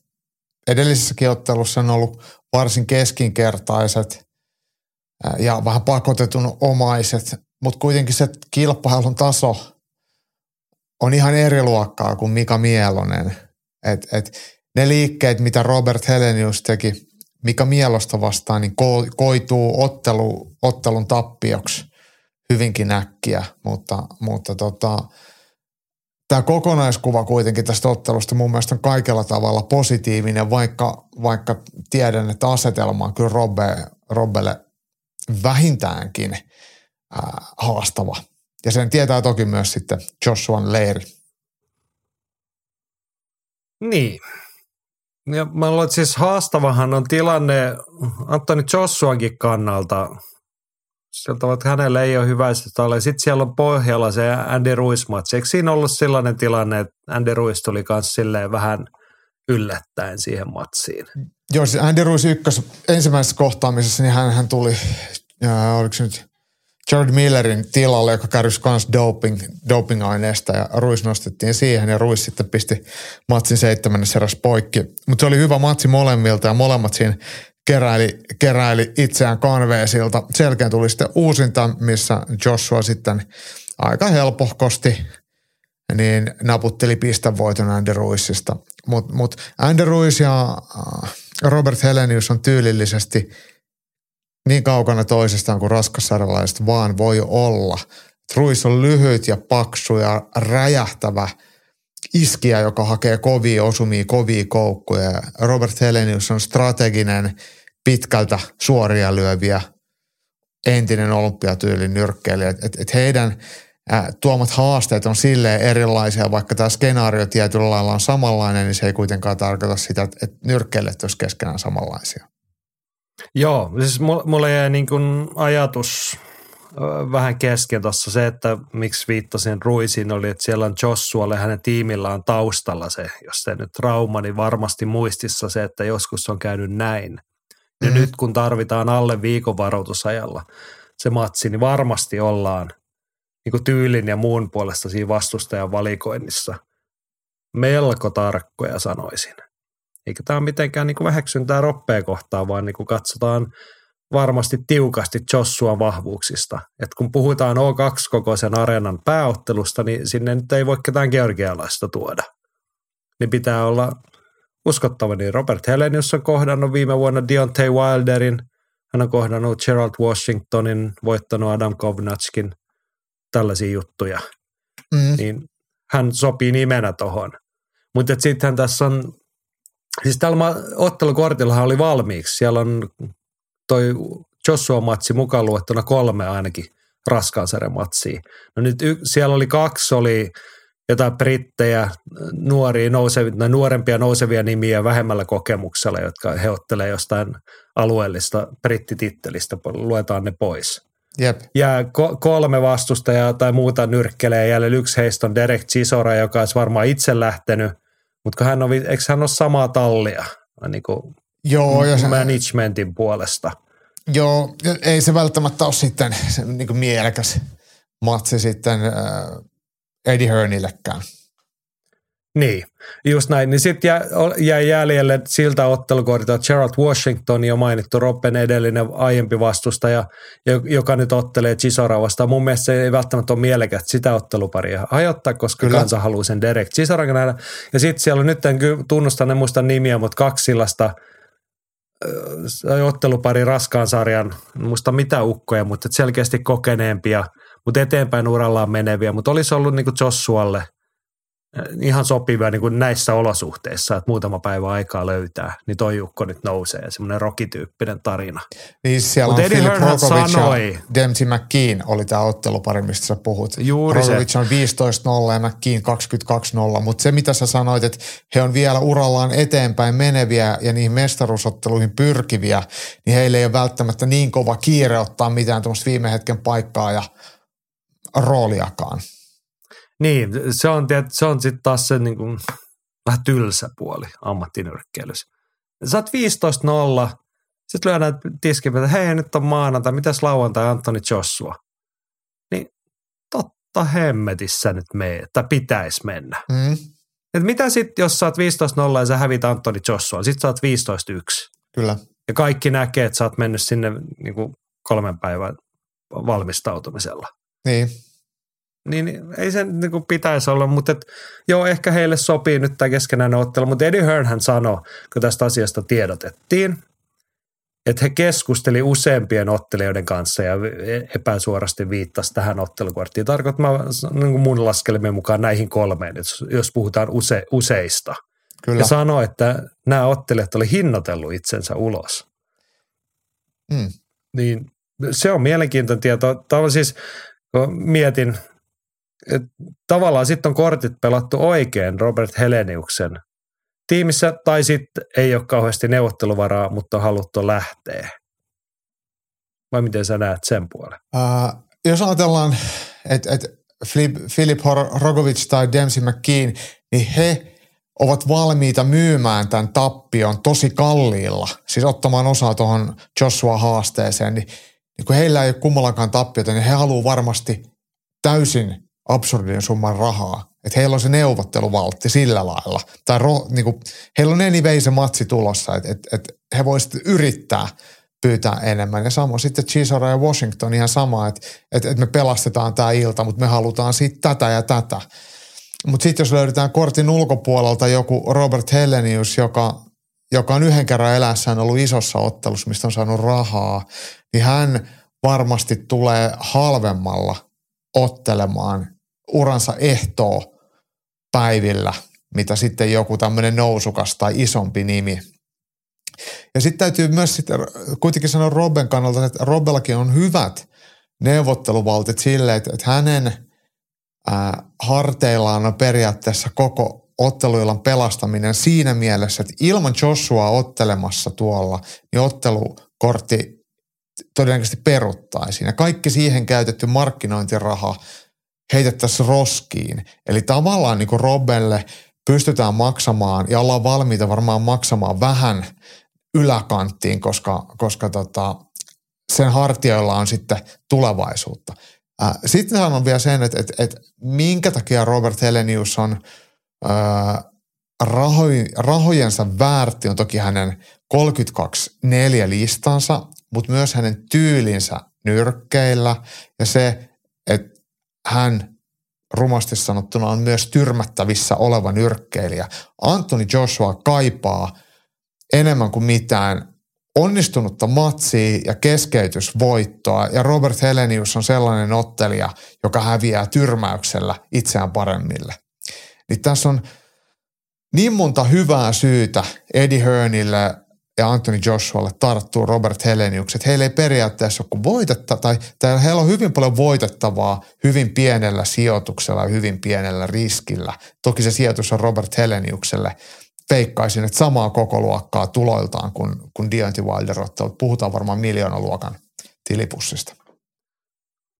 edellisessä ottelussa on ollut varsin keskinkertaiset ja vähän pakotetun omaiset, mutta kuitenkin se kilpailun taso on ihan eri luokkaa kuin Mika Mielonen. Et, et ne liikkeet, mitä Robert Helenius teki Mika Mielosta vastaan, niin ko, koituu ottelu, ottelun tappioksi hyvinkin äkkiä, mutta, mutta tota, tämä kokonaiskuva kuitenkin tästä ottelusta mun mielestä on kaikella tavalla positiivinen, vaikka, vaikka tiedän, että asetelma on kyllä Robbe, Robbelle vähintäänkin ää, haastava. Ja sen tietää toki myös sitten Joshuan leiri. Niin. Ja mä luulen, että siis haastavahan on tilanne Antoni Joshuankin kannalta – sieltä että hänelle ei ole hyvä ole. Sitten siellä on pohjalla se Andy Ruiz-matsi. Eikö siinä ollut sellainen tilanne, että Andy Ruiz tuli myös silleen vähän yllättäen siihen matsiin? Joo, siis Andy Ruiz ykkös ensimmäisessä kohtaamisessa, niin hän, hän tuli, ja oliko se nyt Jared Millerin tilalle, joka kärsi myös doping, doping-aineesta ja Ruiz nostettiin siihen ja Ruiz sitten pisti matsin seitsemännessä eräs poikki. Mutta se oli hyvä matsi molemmilta ja molemmat siinä keräili, keräili itseään kanveesilta. Selkeän tuli sitten uusinta, missä Joshua sitten aika helpohkosti niin naputteli pistävoiton Andy Ruissista. Mutta mut Andy Ruiz ja äh, Robert Helenius on tyylillisesti niin kaukana toisestaan kuin raskassarjalaiset vaan voi olla. Ruiz on lyhyt ja paksu ja räjähtävä iskiä, joka hakee kovia osumia, kovia koukkuja. Robert Helenius on strateginen – pitkältä suoria lyöviä entinen olympiatyylin nyrkkeilijä. Et, et heidän ää, tuomat haasteet on silleen erilaisia, vaikka tämä skenaario tietyllä lailla on samanlainen, niin se ei kuitenkaan tarkoita sitä, että, et nyrkkeilijät olisi keskenään samanlaisia. Joo, siis mulle jäi niin kuin ajatus vähän kesken tuossa se, että miksi viittasin Ruisiin oli, että siellä on Jossualle hänen tiimillä on taustalla se, jos se nyt trauma, niin varmasti muistissa se, että joskus on käynyt näin. Ja mm-hmm. nyt kun tarvitaan alle viikon varoitusajalla se matsi, niin varmasti ollaan niin kuin tyylin ja muun puolesta siinä vastustajan valikoinnissa melko tarkkoja sanoisin. Eikä tämä ole mitenkään niin kuin väheksyntää roppea kohtaa, vaan niin kuin katsotaan varmasti tiukasti Jossuan vahvuuksista. Et kun puhutaan O2-kokoisen areenan pääottelusta, niin sinne nyt ei voi ketään georgialaista tuoda. Niin pitää olla uskottava, niin Robert Helenius on kohdannut viime vuonna Deontay Wilderin, hän on kohdannut Gerald Washingtonin, voittanut Adam Kovnatskin, tällaisia juttuja. Mm. Niin hän sopii nimenä tohon. Mutta sittenhän tässä on, siis tällä ottelukortillahan oli valmiiksi. Siellä on toi Joshua-matsi mukaan luettuna kolme ainakin raskaan matsia. No nyt y- siellä oli kaksi, oli jotain brittejä, nuoria, nousevia, nuorempia nousevia nimiä vähemmällä kokemuksella, jotka he ottelee jostain alueellista brittitittelistä, luetaan ne pois. Jep. Ja ko- kolme vastustajaa tai muuta nyrkkelee jäljellä. Yksi heistä on Derek Chisora, joka olisi varmaan itse lähtenyt, mutta hän on, eikö hän ole samaa tallia niin kuin Joo, ja se, managementin puolesta? Joo, ei se välttämättä ole sitten se, niin kuin mielekäs matsi sitten äh, Eddie Hearnillekään. Niin, just näin. Niin sitten jä, jäi jäljelle siltä ottelukohdilta Gerald Washington, jo mainittu Robben edellinen aiempi vastustaja, joka nyt ottelee Chisora vastaan. Mun mielestä se ei välttämättä ole mielekästä sitä otteluparia hajottaa, koska Kyllä. kansa haluaa sen Derek Chisoran nähdä. Ja sitten siellä on nyt en tunnusta ne muista nimiä, mutta kaksi sillasta ottelupari raskaan sarjan, muista mitä ukkoja, mutta selkeästi kokeneempia, mutta eteenpäin urallaan meneviä, mutta olisi ollut niin kuin Jossualle – ihan sopivia niin kuin näissä olosuhteissa, että muutama päivä aikaa löytää, niin toi Jukko nyt nousee, semmoinen rokityyppinen tarina. Niin siellä Mut on Eddie Philip Rogovic sanoi, ja Dempsey McKean oli tämä ottelupari, mistä sä puhut. Juuri Rogovic se. on 15-0 ja McKean 22-0, mutta se mitä sä sanoit, että he on vielä urallaan eteenpäin meneviä ja niihin mestaruusotteluihin pyrkiviä, niin heille ei ole välttämättä niin kova kiire ottaa mitään tuommoista viime hetken paikkaa ja rooliakaan. Niin, se on, se on sitten taas se niin kuin, vähän tylsä puoli ammattinyrkkeilyssä. Sä oot 15-0, sitten lyödään tiskin, että hei nyt on maanantai, mitäs lauantai Antoni Joshua? Niin totta hemmetissä nyt me, että pitäisi mennä. Mm. Et mitä sitten, jos sä oot 15-0 ja sä hävit Antoni Joshua, sit sä oot 15-1. Kyllä. Ja kaikki näkee, että sä oot mennyt sinne niin kuin kolmen päivän valmistautumisella. Niin niin ei sen niin kuin pitäisi olla, mutta et, joo, ehkä heille sopii nyt tämä keskenään ottelu, mutta Eddie Hearn hän sanoi, kun tästä asiasta tiedotettiin, että he keskusteli useampien ottelijoiden kanssa ja epäsuorasti viittasi tähän ottelukorttiin. Tarkoittaa niin kuin mun laskelmien mukaan näihin kolmeen, jos puhutaan use, useista. Kyllä. Ja sanoi, että nämä ottelijat oli hinnoitellut itsensä ulos. Mm. Niin se on mielenkiintoinen tieto. Tavallaan siis, kun mietin, et tavallaan sitten on kortit pelattu oikein Robert Heleniuksen tiimissä, tai sitten ei ole kauheasti neuvotteluvaraa, mutta on haluttu lähteä. Vai miten sä näet sen puolen? Uh, jos ajatellaan, että et Philip Rogovic tai Dempsey McKean, niin he ovat valmiita myymään tämän tappion tosi kalliilla, siis ottamaan osaa tuohon Joshua-haasteeseen, niin, niin kun heillä ei ole kummallakaan tappiota, niin he haluavat varmasti täysin absurdin summan rahaa. Että heillä on se neuvotteluvaltti sillä lailla. Tai ro, niin kuin, heillä on anyway se matsi tulossa, että et, et he voisivat yrittää pyytää enemmän. Ja samoin sitten Chisora ja Washington ihan sama, että et, et me pelastetaan tämä ilta, mutta me halutaan sitten tätä ja tätä. Mutta sitten jos löydetään kortin ulkopuolelta joku Robert Hellenius, joka, joka on yhden kerran elässään ollut isossa ottelussa, mistä on saanut rahaa, niin hän varmasti tulee halvemmalla ottelemaan uransa ehtoo päivillä, mitä sitten joku tämmöinen nousukas tai isompi nimi. Ja sitten täytyy myös sitten kuitenkin sanoa Robben kannalta, että Robbellakin on hyvät neuvotteluvaltit sille, että, että hänen ää, harteillaan on periaatteessa koko otteluillan pelastaminen siinä mielessä, että ilman Joshua ottelemassa tuolla, niin ottelukortti todennäköisesti peruttaisiin. Ja kaikki siihen käytetty markkinointiraha heitettäisiin roskiin. Eli tavallaan niin kuin Robelle pystytään maksamaan ja ollaan valmiita varmaan maksamaan vähän yläkanttiin, koska, koska tota, sen hartioilla on sitten tulevaisuutta. Sitten sanon vielä sen, että, että, että minkä takia Robert Helenius on ää, rahojensa väärti on toki hänen 32-4 listansa, mutta myös hänen tyylinsä nyrkkeillä ja se, hän rumasti sanottuna on myös tyrmättävissä oleva nyrkkeilijä. Anthony Joshua kaipaa enemmän kuin mitään onnistunutta matsia ja keskeytysvoittoa ja Robert Helenius on sellainen ottelija, joka häviää tyrmäyksellä itseään paremmille. Niin tässä on niin monta hyvää syytä Eddie Hearnille ja Anthony Joshualle tarttuu Robert Heleniukset. Heillä ei periaatteessa ole voitetta, tai, tai heillä on hyvin paljon voitettavaa hyvin pienellä sijoituksella ja hyvin pienellä riskillä. Toki se sijoitus on Robert Heleniukselle. Veikkaisin, että samaa koko luokkaa tuloiltaan kuin, kuin Deontay Wilder ottelut. Puhutaan varmaan miljoonaluokan tilipussista.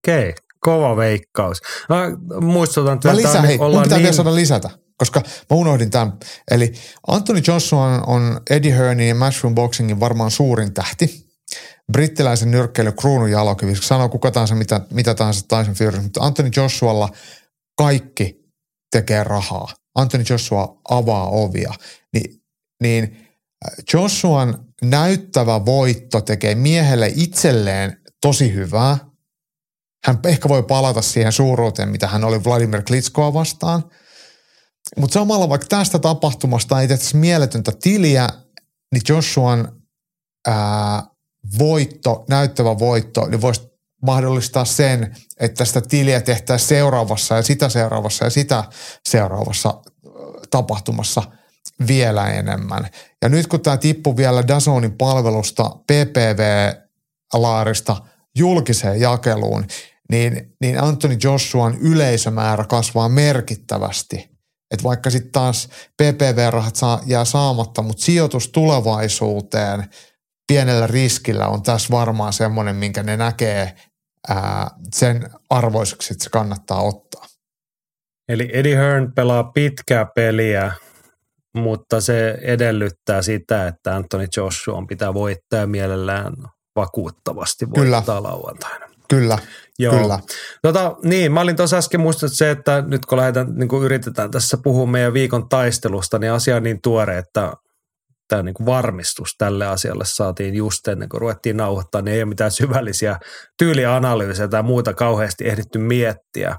Okei, kova veikkaus. Mä muistutan, että Mä lisään, hei, mun pitää niin... vielä saada lisätä koska mä unohdin tämän. Eli Anthony Johnson on Eddie Hearnin ja Matchroom Boxingin varmaan suurin tähti. Brittiläisen nyrkkeily kruunun jalokivi, sanoo kuka tahansa mitä, mitä tahansa Tyson Fury, mutta Anthony Joshualla kaikki tekee rahaa. Anthony Joshua avaa ovia. Ni, niin Joshuan näyttävä voitto tekee miehelle itselleen tosi hyvää. Hän ehkä voi palata siihen suuruuteen, mitä hän oli Vladimir Klitskoa vastaan. Mutta samalla vaikka tästä tapahtumasta ei tehtäisi mieletöntä tiliä, niin Joshuan ää, voitto, näyttävä voitto, niin voisi mahdollistaa sen, että sitä tiliä tehtäisiin seuraavassa ja sitä seuraavassa ja sitä seuraavassa tapahtumassa vielä enemmän. Ja nyt kun tämä tippui vielä Dazonin palvelusta PPV-laarista julkiseen jakeluun, niin, niin Anthony Joshuan yleisömäärä kasvaa merkittävästi. Et vaikka sitten taas PPV-rahat saa, jää saamatta, mutta sijoitus tulevaisuuteen pienellä riskillä on tässä varmaan semmoinen, minkä ne näkee ää, sen arvoiseksi, että se kannattaa ottaa. Eli Eddie Hearn pelaa pitkää peliä, mutta se edellyttää sitä, että Anthony Joshua pitää voittaa mielellään vakuuttavasti voittaa Kyllä. lauantaina. Kyllä, Joo. kyllä. Tota, niin, mä olin tuossa äsken muistunut se, että nyt kun lähdetään, niin kun yritetään tässä puhua meidän viikon taistelusta, niin asia on niin tuore, että tämä niin kuin varmistus tälle asialle saatiin just ennen kuin ruvettiin nauhoittaa, niin ei ole mitään syvällisiä tyylianalyysejä tai muuta kauheasti ehditty miettiä.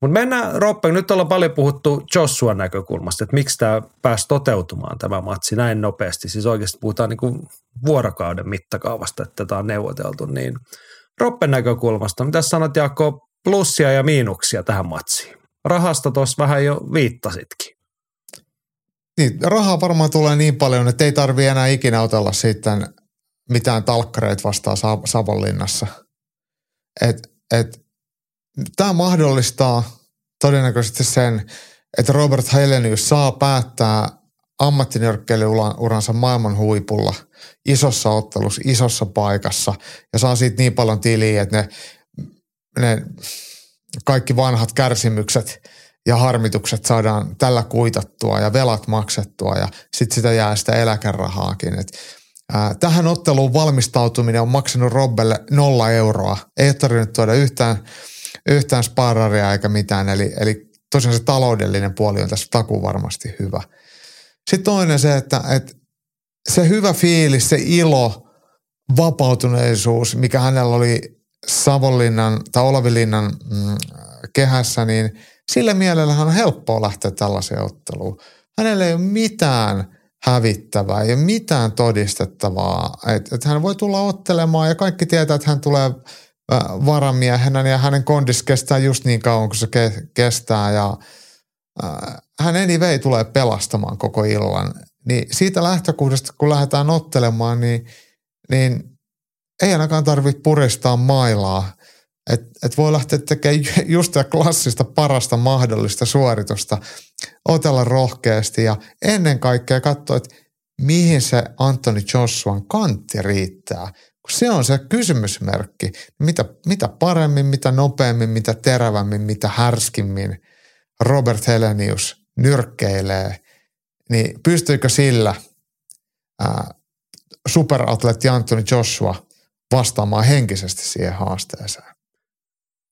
Mutta mennään, Roppe, nyt ollaan paljon puhuttu Jossuan näkökulmasta, että miksi tämä pääsi toteutumaan tämä matsi näin nopeasti. Siis oikeasti puhutaan niin kuin vuorokauden mittakaavasta, että tämä on neuvoteltu. Niin Roppen näkökulmasta, mitä sanot Jaakko, plussia ja miinuksia tähän matsiin? Rahasta tuossa vähän jo viittasitkin. Niin, rahaa varmaan tulee niin paljon, että ei tarvi enää ikinä otella sitten mitään talkkareita vastaan Savonlinnassa. Et, et, tämä mahdollistaa todennäköisesti sen, että Robert Helenius saa päättää ammattinyrkkeilyuransa maailman huipulla, isossa ottelussa, isossa paikassa ja saa siitä niin paljon tiliä, että ne, ne kaikki vanhat kärsimykset – ja harmitukset saadaan tällä kuitattua ja velat maksettua ja sitten sitä jää sitä eläkerahaakin. Et, ää, tähän otteluun valmistautuminen on maksanut Robbelle nolla euroa. Ei ole tarvinnut tuoda yhtään, yhtään spararia eikä mitään. Eli, eli tosiaan se taloudellinen puoli on tässä taku varmasti hyvä. Sitten toinen se, että, että se hyvä fiilis, se ilo, vapautuneisuus, mikä hänellä oli Savonlinnan tai Olavilinnan mm, kehässä, niin – sillä mielellä on helppoa lähteä tällaiseen otteluun. Hänellä ei ole mitään hävittävää, ei ole mitään todistettavaa. Että et hän voi tulla ottelemaan ja kaikki tietää, että hän tulee varamiehenä ja hänen kondis kestää just niin kauan kuin se ke- kestää ja äh, hän anyway tulee pelastamaan koko illan. Niin siitä lähtökohdasta, kun lähdetään ottelemaan, niin, niin ei ainakaan tarvitse puristaa mailaa että et voi lähteä tekemään just sitä klassista parasta mahdollista suoritusta, otella rohkeasti ja ennen kaikkea katsoa, että mihin se Anthony Joshuan kantti riittää. Se on se kysymysmerkki. Mitä, mitä paremmin, mitä nopeammin, mitä terävämmin, mitä härskimmin Robert Helenius nyrkkeilee, niin pystyykö sillä ää, superatleetti Anthony Joshua vastaamaan henkisesti siihen haasteeseen?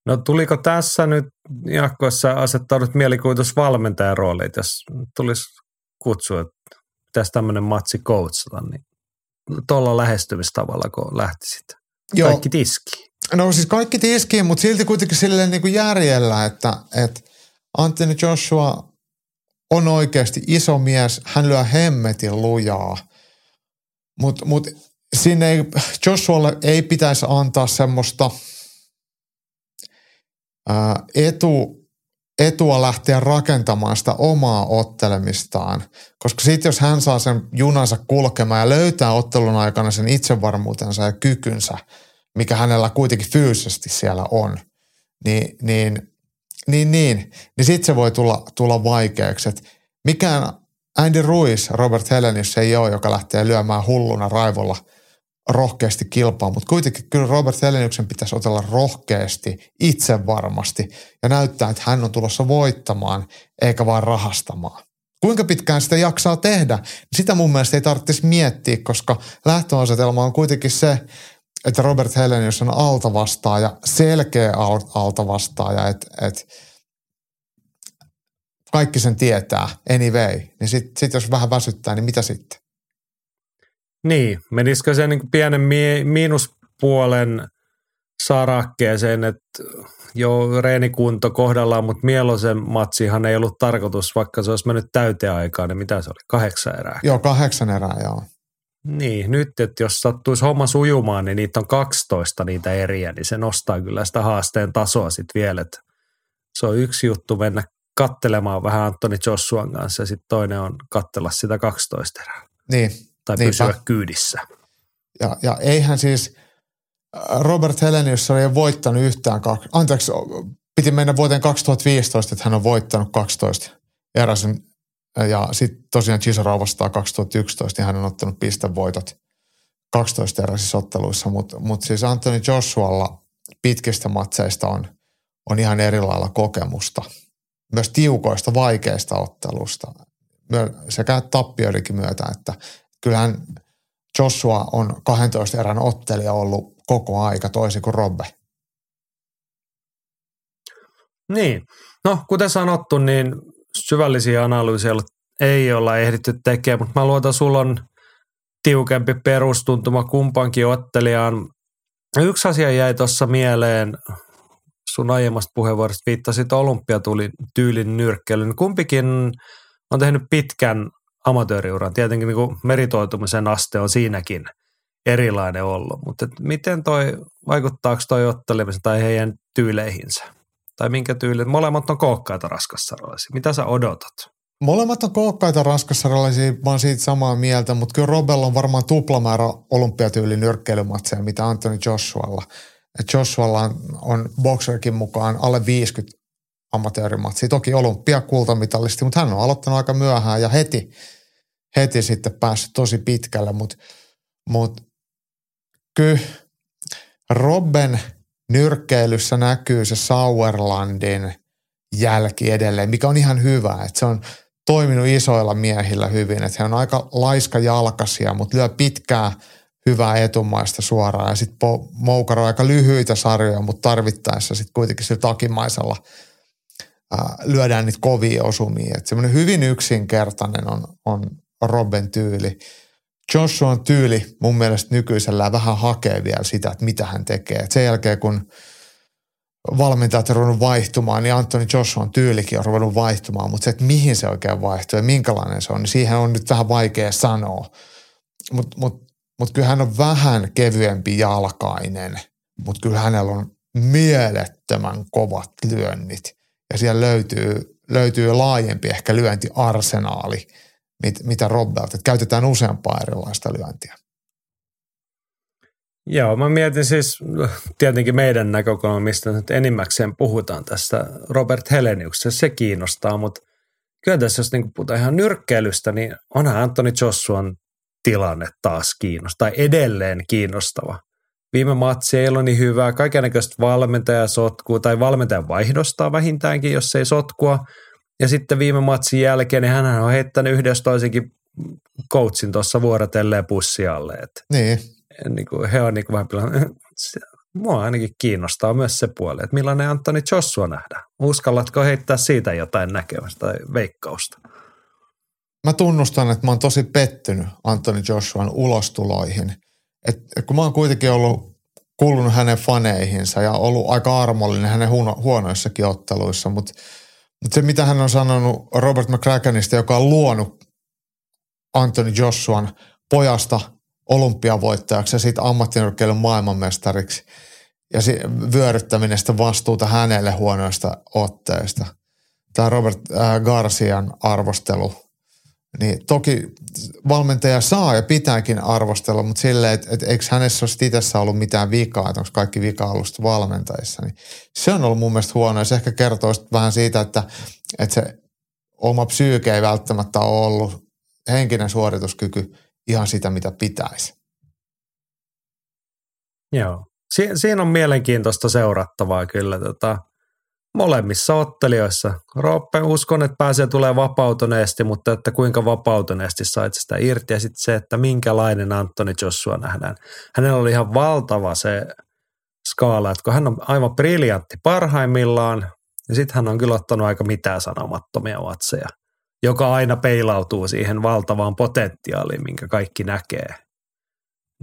No tuliko tässä nyt, Jaakkoissa asettaudut mielikuvitusvalmentajan rooliin, jos tulisi kutsua, että pitäisi tämmöinen matsi coachata, niin tuolla lähestymistavalla, kun lähtisit. Joo. Kaikki tiski. No siis kaikki tiskiin, mutta silti kuitenkin silleen niin kuin järjellä, että, että Anthony Joshua on oikeasti iso mies, hän lyö hemmetin lujaa, mutta mut sinne ei, Joshualle ei pitäisi antaa semmoista – etu, etua lähteä rakentamaan sitä omaa ottelemistaan. Koska sitten jos hän saa sen junansa kulkemaan ja löytää ottelun aikana sen itsevarmuutensa ja kykynsä, mikä hänellä kuitenkin fyysisesti siellä on, niin, niin, niin, niin, niin sitten se voi tulla, tulla vaikeaksi. Et mikään Andy Ruiz, Robert Helenius ei ole, joka lähtee lyömään hulluna raivolla – rohkeasti kilpaa, mutta kuitenkin kyllä Robert Heleniuksen pitäisi otella rohkeasti, itse varmasti ja näyttää, että hän on tulossa voittamaan eikä vaan rahastamaan. Kuinka pitkään sitä jaksaa tehdä, sitä mun mielestä ei tarvitsisi miettiä, koska lähtöasetelma on kuitenkin se, että Robert Helenius on altavastaaja, selkeä altavastaaja, että, että kaikki sen tietää anyway, niin sitten sit jos vähän väsyttää, niin mitä sitten? Niin, menisikö se niin pienen mi- miinuspuolen sarakkeeseen, että jo reenikunto kohdallaan, mutta Mielosen matsihan ei ollut tarkoitus, vaikka se olisi mennyt täyteen aikaan, niin mitä se oli, kahdeksan erää? Joo, kahdeksan erää, joo. Niin, nyt, että jos sattuisi homma sujumaan, niin niitä on 12 niitä eriä, niin se nostaa kyllä sitä haasteen tasoa sitten vielä, että se on yksi juttu mennä kattelemaan vähän Antoni Jossuan kanssa ja sitten toinen on kattella sitä 12 erää. Niin. Tai niinpä. pysyä kyydissä. Ja, ja eihän siis äh, Robert Helenius oli voittanut yhtään, kaksi, anteeksi, piti mennä vuoteen 2015, että hän on voittanut 12 eräsen. Ja sitten tosiaan Chisora vastaa 2011, niin hän on ottanut pistevoitot 12 eräisissä otteluissa. Mutta mut siis Anthony Joshualla pitkistä matseista on, on ihan eri lailla kokemusta. Myös tiukoista, vaikeista ottelusta sekä tappioidenkin myötä, että kyllähän Joshua on 12 erän ottelija ollut koko aika toisin kuin Robbe. Niin, no kuten sanottu, niin syvällisiä analyysiä ei olla ehditty tekemään, mutta mä luotan, sulla on tiukempi perustuntuma kumpankin ottelijaan. Yksi asia jäi tuossa mieleen, sun aiemmasta puheenvuorosta viittasit tyylin nyrkkeilyyn. Kumpikin on tehnyt pitkän amatööriuran. Tietenkin niin meritoitumisen aste on siinäkin erilainen ollut, mutta miten toi, vaikuttaako toi ottelemisen tai heidän tyyleihinsä? Tai minkä tyylin? Molemmat on kookkaita raskassarjalaisia. Mitä sä odotat? Molemmat on kookkaita raskassarjalaisia, mä oon siitä samaa mieltä, mutta kyllä Robella on varmaan tuplamäärä olympiatyylin nyrkkeilymatseja, mitä Anthony Joshualla. Et Joshualla on, on boxerkin mukaan alle 50 amatöörimatsia. Toki olympiakultamitalisti, mutta hän on aloittanut aika myöhään ja heti, heti sitten päässyt tosi pitkälle, mutta mut, kyllä Robben nyrkkeilyssä näkyy se Sauerlandin jälki edelleen, mikä on ihan hyvä, että se on toiminut isoilla miehillä hyvin, että he on aika laiska jalkasia, mutta lyö pitkää hyvää etumaista suoraan ja sitten moukaroi aika lyhyitä sarjoja, mutta tarvittaessa sitten kuitenkin sillä takimaisella – lyödään niitä kovia osumia. Että semmoinen hyvin yksinkertainen on, on Robben tyyli. Joshuan tyyli mun mielestä nykyisellään vähän hakee vielä sitä, että mitä hän tekee. Et sen jälkeen kun valmentajat on ruvennut vaihtumaan, niin Anthony Joshuan tyylikin on ruvennut vaihtumaan, mutta se, että mihin se oikein vaihtuu ja minkälainen se on, niin siihen on nyt vähän vaikea sanoa. Mutta mut, mut kyllä hän on vähän kevyempi jalkainen, mutta kyllä hänellä on mielettömän kovat lyönnit ja siellä löytyy, löytyy laajempi ehkä lyöntiarsenaali, mit, mitä Robbelta. Että käytetään useampaa erilaista lyöntiä. Joo, mä mietin siis tietenkin meidän näkökulmasta, että enimmäkseen puhutaan tästä Robert Heleniuksesta, se kiinnostaa, mutta kyllä tässä jos niin puhutaan ihan nyrkkeilystä, niin onhan Anthony Joshuan tilanne taas kiinnostava, tai edelleen kiinnostava. Viime matsi ei ollut niin hyvää, kaikenlaista valmentajasotkua tai valmentajan vaihdosta vähintäänkin, jos ei sotkua. Ja sitten viime matsin jälkeen niin hän on heittänyt yhdessä toisenkin coachin tuossa vuorotelleen pussialle. Että niin. Niin kuin, he on niin kuin vähän pilan, mua ainakin kiinnostaa myös se puoli, että millainen Antoni Joshua nähdään. Uskallatko heittää siitä jotain näkemästä tai veikkausta? Mä tunnustan, että mä oon tosi pettynyt Antoni Joshuan ulostuloihin – et, kun mä oon kuitenkin ollut kuulunut hänen faneihinsa ja ollut aika armollinen hänen huono, huonoissakin otteluissa, mutta mut se mitä hän on sanonut Robert McCrackenista, joka on luonut Anthony Joshuan pojasta olympiavoittajaksi ja sitten ammattinyrkkeilyn maailmanmestariksi ja si- vyöryttäminen sitä vastuuta hänelle huonoista otteista. Tämä Robert äh, Garcian arvostelu – niin toki valmentaja saa ja pitääkin arvostella, mutta silleen, että, että eikö hänessä olisi itse ollut mitään vikaa, että onko kaikki vika ollut valmentajissa. Niin se on ollut mun mielestä huono ja se ehkä kertoo vähän siitä, että, että se oma psyyke ei välttämättä ole ollut henkinen suorituskyky ihan sitä, mitä pitäisi. Joo. Si- siinä on mielenkiintoista seurattavaa kyllä. Tota, molemmissa ottelijoissa. Rooppe uskon, että pääsee tulee vapautuneesti, mutta että kuinka vapautuneesti sait sitä irti ja sitten se, että minkälainen Antoni Joshua nähdään. Hänellä oli ihan valtava se skaala, että kun hän on aivan briljantti parhaimmillaan, Ja sitten hän on kyllä ottanut aika mitään sanomattomia vatseja, joka aina peilautuu siihen valtavaan potentiaaliin, minkä kaikki näkee.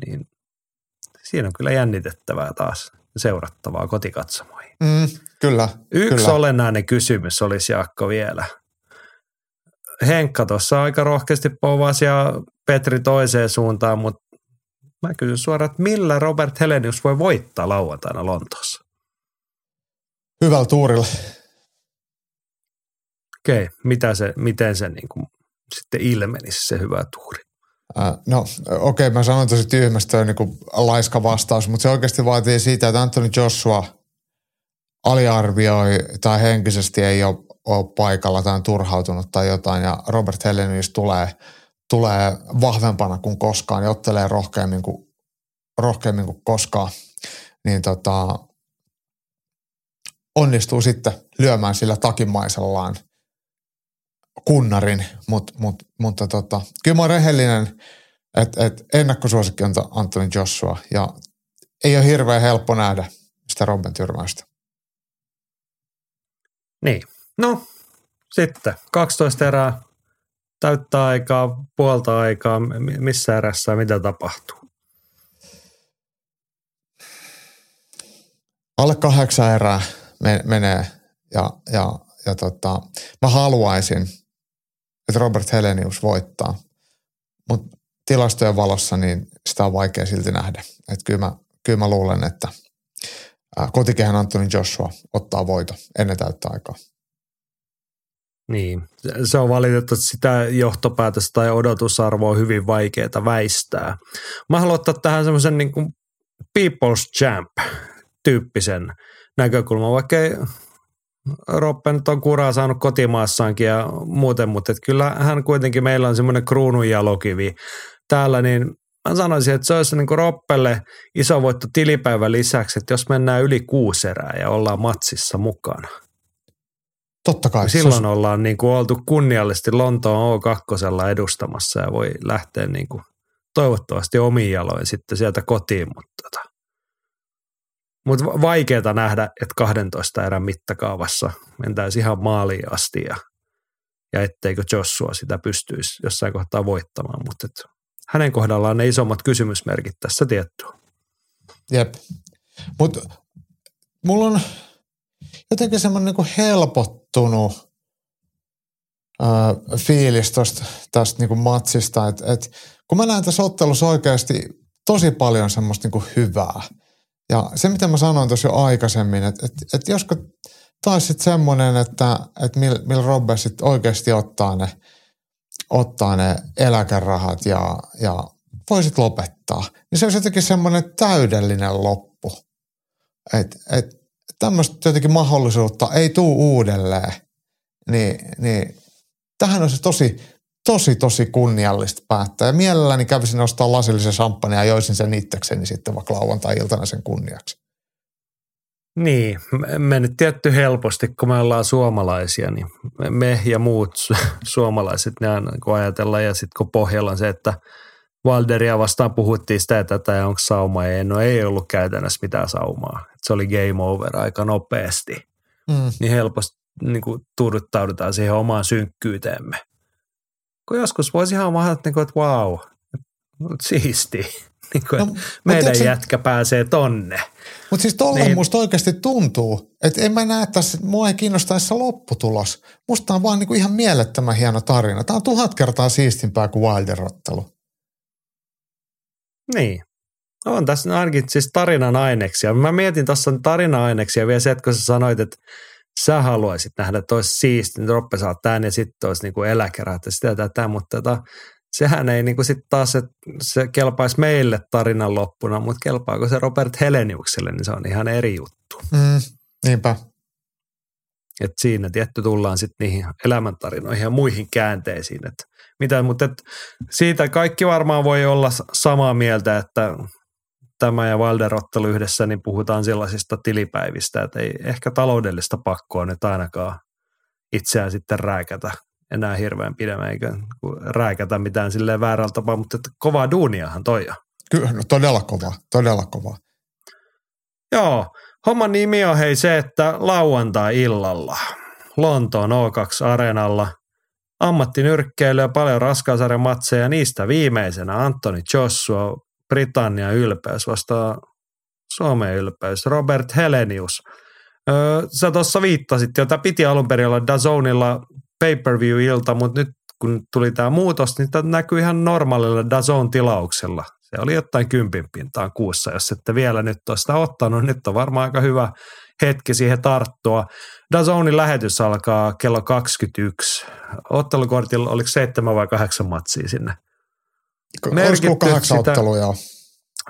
Niin siinä on kyllä jännitettävää taas seurattavaa kotikatsomoihin. Mm, kyllä. Yksi kyllä. olennainen kysymys olisi Jaakko vielä. Henkka tuossa aika rohkeasti povasi ja Petri toiseen suuntaan, mutta mä kysyn suoraan, että millä Robert Helenius voi voittaa lauantaina Lontoossa? Hyvällä tuurilla. Okei, mitä se, miten se niin kuin sitten ilmenisi se hyvä tuuri? Äh, no okei, okay, mä sanon tosi tyhmästä on niin laiska vastaus, mutta se oikeasti vaatii siitä, että Anthony Joshua aliarvioi tai henkisesti ei ole, ole paikalla tai on turhautunut tai jotain. Ja Robert Helenius tulee, tulee vahvempana kuin koskaan ja ottelee rohkeammin kuin, rohkeammin kuin koskaan, niin tota, onnistuu sitten lyömään sillä takimaisellaan kunnarin, mut, mut, mutta tota, kyllä mä oon rehellinen, että et ennakkosuosikki on Anthony Joshua. Ja ei ole hirveän helppo nähdä sitä Robben tyrmäystä. Niin, no sitten 12 erää, täyttää aikaa, puolta aikaa, missä erässä mitä tapahtuu? Alle kahdeksan erää menee ja, ja, ja tota, mä haluaisin, että Robert Helenius voittaa, mutta tilastojen valossa niin sitä on vaikea silti nähdä. Et kyllä, mä, kyllä mä luulen, että kotikehän Antoni Joshua ottaa voito ennen täyttä aikaa. Niin, se on valitettavasti sitä johtopäätöstä tai odotusarvoa on hyvin vaikeaa väistää. Mä haluan ottaa tähän semmoisen niin kuin People's Champ-tyyppisen näkökulman, vaikka ei Roppe nyt on kuraa saanut kotimaassaankin ja muuten, mutta kyllä hän kuitenkin meillä on semmoinen kruunun jalokivi täällä, niin mä sanoisin, että se olisi niin kuin Roppelle iso voitto tilipäivän lisäksi, että jos mennään yli kuusi erää ja ollaan matsissa mukana. Totta kai. Silloin ollaan niin kuin oltu kunniallisesti Lontoon O2 edustamassa ja voi lähteä niin kuin toivottavasti omiin jaloin sitten sieltä kotiin, mutta tota. Mut vaikeaa nähdä, että 12 erän mittakaavassa mentäisiin ihan maaliin asti ja, ja etteikö Joshua sitä pystyisi jossain kohtaa voittamaan, mutta et hänen kohdallaan ne isommat kysymysmerkit tässä tiettyä. Jep. Mutta mulla on jotenkin semmoinen niinku helpottunut äh, fiilis tosta, tästä niinku matsista, että et, kun mä näen tässä ottelussa oikeasti tosi paljon semmoista niinku hyvää. Ja se, mitä mä sanoin tuossa jo aikaisemmin, että et, et josko taas sitten semmoinen, että et millä mil Robbe sitten oikeasti ottaa ne – ottaa ne eläkerahat ja, ja voisit lopettaa. Niin se olisi jotenkin semmoinen täydellinen loppu. Että et, tämmöistä jotenkin mahdollisuutta ei tuu uudelleen. Niin, niin tähän olisi tosi, tosi, tosi kunniallista päättää. Ja mielelläni kävisin ostaa lasillisen champagne ja joisin sen itsekseni sitten vaikka lauantai-iltana sen kunniaksi. Niin, me nyt tietty helposti, kun me ollaan suomalaisia, niin me ja muut suomalaiset, ne aina kun ajatellaan, ja sitten kun pohjalla on se, että Valderia vastaan puhuttiin sitä, että tätä onko sauma, ei, no ei ollut käytännössä mitään saumaa. Se oli game over aika nopeasti. Mm. Niin helposti niin kuin turduttaudutaan siihen omaan synkkyyteemme. Kun joskus voisi ihan mahdollista, niin että wow, siisti. Niin kuin, no, meidän jätkä jätkä pääsee tonne. Mutta siis tolle niin. musta oikeasti tuntuu, että en mä näe tässä, mua ei kiinnostaisi lopputulos. Musta on vaan niinku ihan mielettömän hieno tarina. Tämä on tuhat kertaa siistimpää kuin Wilder-ottelu. Niin. On tässä ainakin siis tarinan aineksia. Mä mietin tuossa tarina-aineksia vielä se, että kun sä sanoit, että sä haluaisit nähdä, että olisi siisti, niin Roppe saa tämän ja sitten olisi niinku eläkerät ja sitä tätä, mutta tota, sehän ei niin sitten taas, että se kelpaisi meille tarinan loppuna, mutta kelpaako se Robert Heleniukselle, niin se on ihan eri juttu. Mm, niinpä. Et siinä tietty tullaan sitten niihin elämäntarinoihin ja muihin käänteisiin. Et mitä, mutta et siitä kaikki varmaan voi olla samaa mieltä, että tämä ja Valderottelu yhdessä, niin puhutaan sellaisista tilipäivistä, että ei ehkä taloudellista pakkoa nyt ainakaan itseään sitten rääkätä enää hirveän pidemmän, eikä rääkätä mitään silleen väärällä tapaa, mutta että kovaa duuniahan toi Kyllä, no todella kova, todella kova. Joo, Homman nimi on hei se, että lauantai-illalla Lontoon O2-areenalla ammattinyrkkeilyä, paljon raskaasarjan matseja, niistä viimeisenä Antoni Joshua, Britannian ylpeys vastaa Suomen ylpeys, Robert Helenius. Öö, sä tuossa viittasit, jota piti alun perin olla Dazonilla pay-per-view-ilta, mutta nyt kun tuli tämä muutos, niin tämä näkyy ihan normaalilla Dazon tilauksella. Se oli jotain kympin pintaan kuussa, jos ette vielä nyt ole sitä ottanut. Nyt on varmaan aika hyvä hetki siihen tarttua. Dazonin lähetys alkaa kello 21. Ottelukortilla oliko seitsemän vai kahdeksan matsia sinne? Olisiko kahdeksan sitä, ottelua, joo.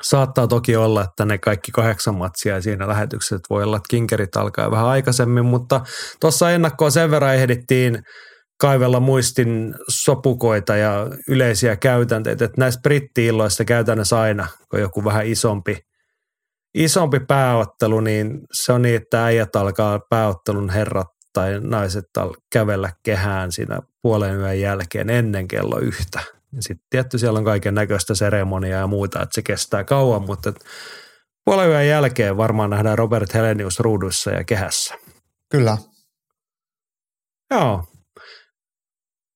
Saattaa toki olla, että ne kaikki kahdeksan matsia siinä lähetyksessä, voi olla, että kinkerit alkaa vähän aikaisemmin, mutta tuossa ennakkoa sen verran ehdittiin kaivella muistin sopukoita ja yleisiä käytänteitä, että näissä britti-illoissa käytännössä aina, kun joku vähän isompi, isompi pääottelu, niin se on niin, että äijät alkaa pääottelun herrat tai naiset kävellä kehään siinä puolen yön jälkeen ennen kello yhtä. Sitten tietty siellä on kaiken näköistä seremoniaa ja muuta, että se kestää kauan, mutta puolen yön jälkeen varmaan nähdään Robert Helenius ruudussa ja kehässä. Kyllä. Joo,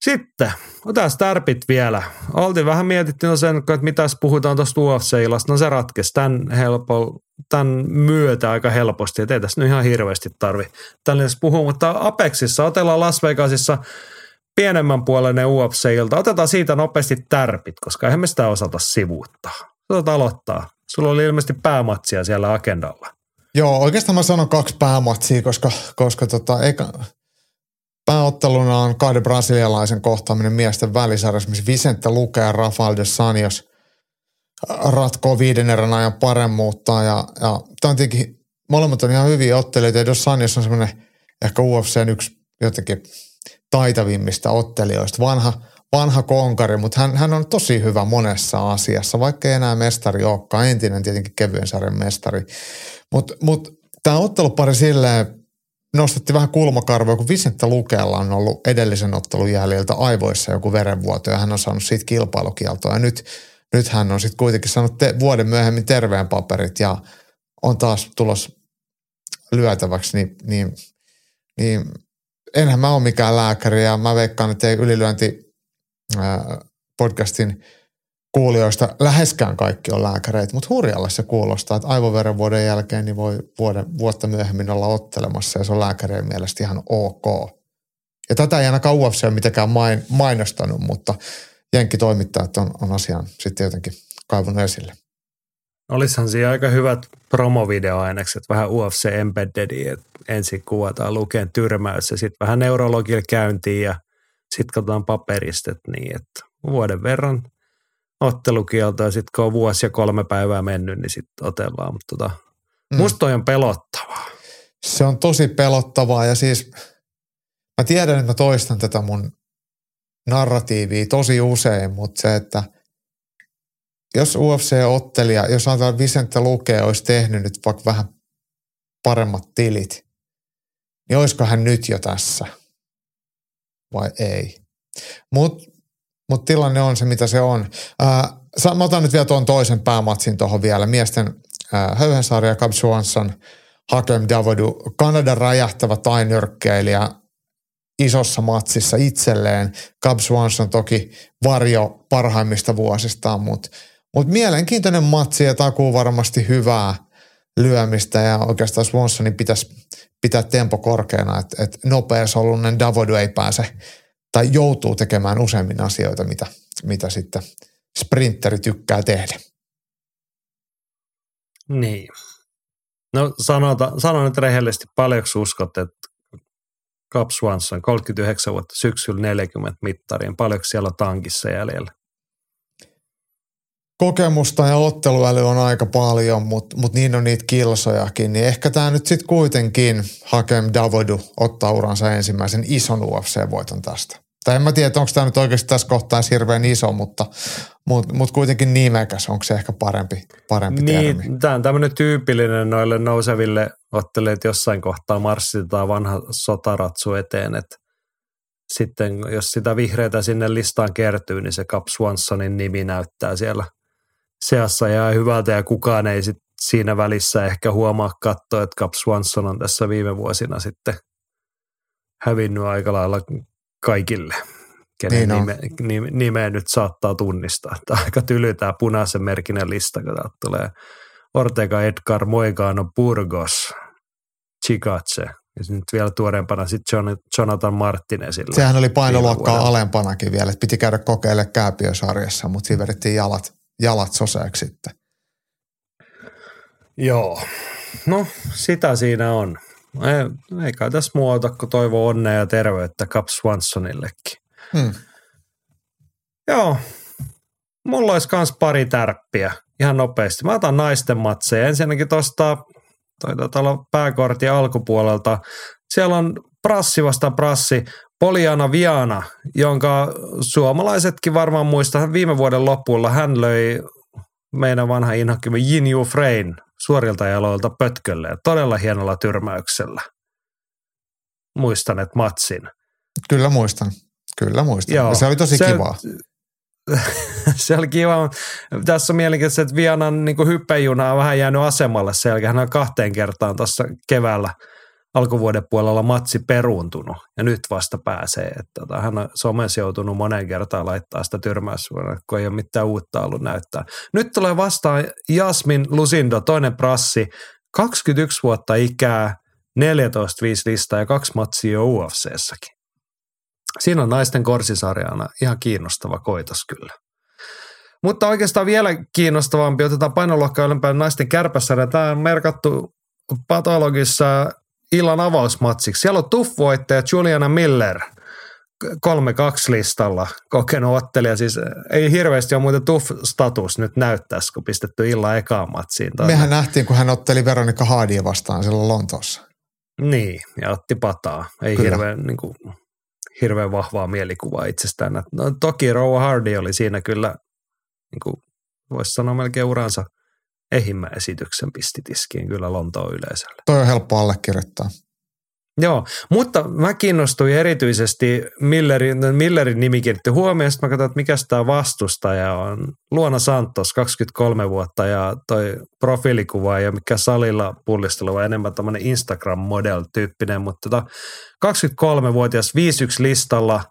sitten, otetaan tärpit vielä. Oltiin vähän mietitty no sen, että mitä puhutaan tuosta UFC-ilasta. No se ratkesi tämän, helpo, tämän myötä aika helposti, että ei tässä nyt ihan hirveästi tarvi tänne puhua. Mutta Apexissa, otellaan Las Vegasissa pienemmän puolinen UFC-ilta. Otetaan siitä nopeasti tärpit, koska eihän me sitä osata sivuuttaa. Otetaan aloittaa. Sulla oli ilmeisesti päämatsia siellä agendalla. Joo, oikeastaan mä sanon kaksi päämatsia, koska, koska tota, eka, Pääotteluna on kahden brasilialaisen kohtaaminen miesten välisarjassa, missä Vicente Luque ja Rafael de Sanios ratkoo viiden erän ajan paremmuutta. Ja, ja tämä on tietenkin, molemmat on ihan hyviä ottelijoita. Ja Dos Sanios on semmoinen ehkä UFCn yksi jotenkin taitavimmista ottelijoista. Vanha, vanha konkari, mutta hän, hän on tosi hyvä monessa asiassa, vaikka ei enää mestari olekaan. Entinen tietenkin kevyen sarjan mestari. Mutta mut, tämä ottelupari silleen nostettiin vähän kulmakarvoa, kun Vicente Lukella on ollut edellisen ottelun jäljiltä aivoissa joku verenvuoto ja hän on saanut siitä kilpailukieltoa. Ja nyt, nyt hän on sitten kuitenkin saanut te, vuoden myöhemmin terveen paperit ja on taas tulos lyötäväksi, niin, niin, niin enhän mä ole mikään lääkäri ja mä veikkaan, että ei ylilyönti podcastin – kuulijoista läheskään kaikki on lääkäreitä, mutta hurjalle se kuulostaa, että aivoverenvuoden jälkeen niin voi vuoden, vuotta myöhemmin olla ottelemassa ja se on lääkärien mielestä ihan ok. Ja tätä ei ainakaan UFC ole mitenkään main, mainostanut, mutta jenkkitoimittajat on, on asian sitten jotenkin kaivunut esille. Olisihan siinä aika hyvät promovideoainekset, vähän UFC Embedded, että ensin kuvataan lukeen tyrmäys ja sitten vähän neurologilla käyntiin ja sitten katsotaan paperistet niin, että vuoden verran – ottelukielto ja sitten kun on vuosi ja kolme päivää mennyt, niin sitten otellaan. Mutta tota, mm. musta on pelottavaa. Se on tosi pelottavaa ja siis mä tiedän, että mä toistan tätä mun narratiivia tosi usein, mutta se, että jos UFC-ottelija, jos antaa Vicente Luke olisi tehnyt nyt vaikka vähän paremmat tilit, niin olisiko hän nyt jo tässä vai ei? Mutta mutta tilanne on se, mitä se on. Äh, mä otan nyt vielä tuon toisen päämatsin tuohon vielä. Miesten äh, höyhensarja, Cub Swanson, Hakem Davodu, Kanadan räjähtävä tainyrkkeilijä isossa matsissa itselleen. Cub Swanson toki varjo parhaimmista vuosistaan, mutta mut mielenkiintoinen matsi ja takuu varmasti hyvää lyömistä ja oikeastaan Swansonin pitäisi pitää tempo korkeana, että et nopeasolunen Davodu ei pääse tai joutuu tekemään useammin asioita, mitä, mitä sitten sprinteri tykkää tehdä. Niin. No sanota, sano nyt rehellisesti, paljonko uskot, että Cap Swanson, 39 vuotta, syksyllä 40 mittariin, paljonko siellä on tankissa jäljellä? Kokemusta ja otteluäly on aika paljon, mutta mut niin on niitä kilsojakin, niin ehkä tämä nyt sitten kuitenkin Hakem Davodu ottaa uransa ensimmäisen ison UFC-voiton tästä. Tai en mä tiedä, onko tämä nyt oikeasti tässä kohtaa hirveän iso, mutta, mutta, mutta kuitenkin nimekäs, onko se ehkä parempi, parempi niin, termi? Tämä on tämmöinen tyypillinen noille nouseville ottelijat jossain kohtaa marssitetaan vanha sotaratsu eteen, että sitten jos sitä vihreitä sinne listaan kertyy, niin se Cap Swansonin nimi näyttää siellä – seassa ja hyvältä ja kukaan ei sit siinä välissä ehkä huomaa katsoa, että Cap Swanson on tässä viime vuosina sitten hävinnyt aika lailla kaikille, kenen Niin nime, nime, nimeä nyt saattaa tunnistaa. Tämä aika tyly tämä punaisen merkinen lista, kun täältä tulee Ortega, Edgar, Moigano, Burgos, Chicache ja sitten vielä tuoreempana sitten Jonathan Martinezilla. Sehän oli painoluokkaa alempanakin vielä, että piti käydä kokeilemaan kääpiösarjassa, mutta siinä vedettiin jalat, jalat soseeksi sitten. Joo. No, sitä siinä on. Ei, ei kai tässä muuta kuin toivo onnea ja terveyttä Cap Swansonillekin. Hmm. Joo. Mulla olisi kans pari tärppiä ihan nopeasti. Mä otan naisten matseja. Ensinnäkin tuosta toi taitaa olla pääkortin alkupuolelta. Siellä on prassi vasta prassi. Poliana Viana, jonka suomalaisetkin varmaan muistaa viime vuoden lopulla. Hän löi meidän vanha inhokkimme Yin Yu Frein suorilta jaloilta pötkölle. Todella hienolla tyrmäyksellä. Muistan, että matsin. Kyllä muistan. Kyllä muistan. Joo. Se oli tosi Se- kivaa. se oli kiva. Tässä on mielenkiintoista, että Vianan niin hyppäjuna on vähän jäänyt asemalle jälkeen. Hän on kahteen kertaan tuossa keväällä alkuvuoden puolella matsi peruuntunut ja nyt vasta pääsee. Että tota, hän on somessa joutunut moneen kertaan laittaa sitä tyrmäysvuonna, kun ei ole mitään uutta ollut näyttää. Nyt tulee vastaan Jasmin Lusindo, toinen prassi, 21 vuotta ikää, 14-5 listaa ja kaksi matsia jo UFCssäkin. Siinä on naisten korsisarjana ihan kiinnostava koitos kyllä. Mutta oikeastaan vielä kiinnostavampi, otetaan painoluokkaa ylempään naisten kärpässä. Tämä on merkattu patologissa illan avausmatsiksi. Siellä on Tuff-voittaja Juliana Miller 3-2 listalla kokenut ottelija. Siis ei hirveästi ole muuten Tuff-status nyt näyttäisi, kun pistetty illan ekaan matsiin. tonne. Mehän nähtiin, kun hän otteli Veronika Haadia vastaan silloin Lontoossa. Niin, ja otti pataa. Ei Kyllä. hirveän, niin kuin, hirveän vahvaa mielikuvaa itsestään. No, toki Rowa Hardy oli siinä kyllä, niin kuin, voisi sanoa melkein uransa ehimmän esityksen pisti tiskiin kyllä Lontoon yleisölle. Toi on helppo allekirjoittaa. Joo, mutta mä kiinnostuin erityisesti Millerin, Millerin nimi kiinnitti huomioon, sitten mä katsoin, että mikä tämä vastustaja on. Luona Santos, 23 vuotta ja toi profiilikuva ole mikä salilla pullistelu, vaan enemmän tämmöinen Instagram-model-tyyppinen, mutta tota, 23-vuotias 5-1 listalla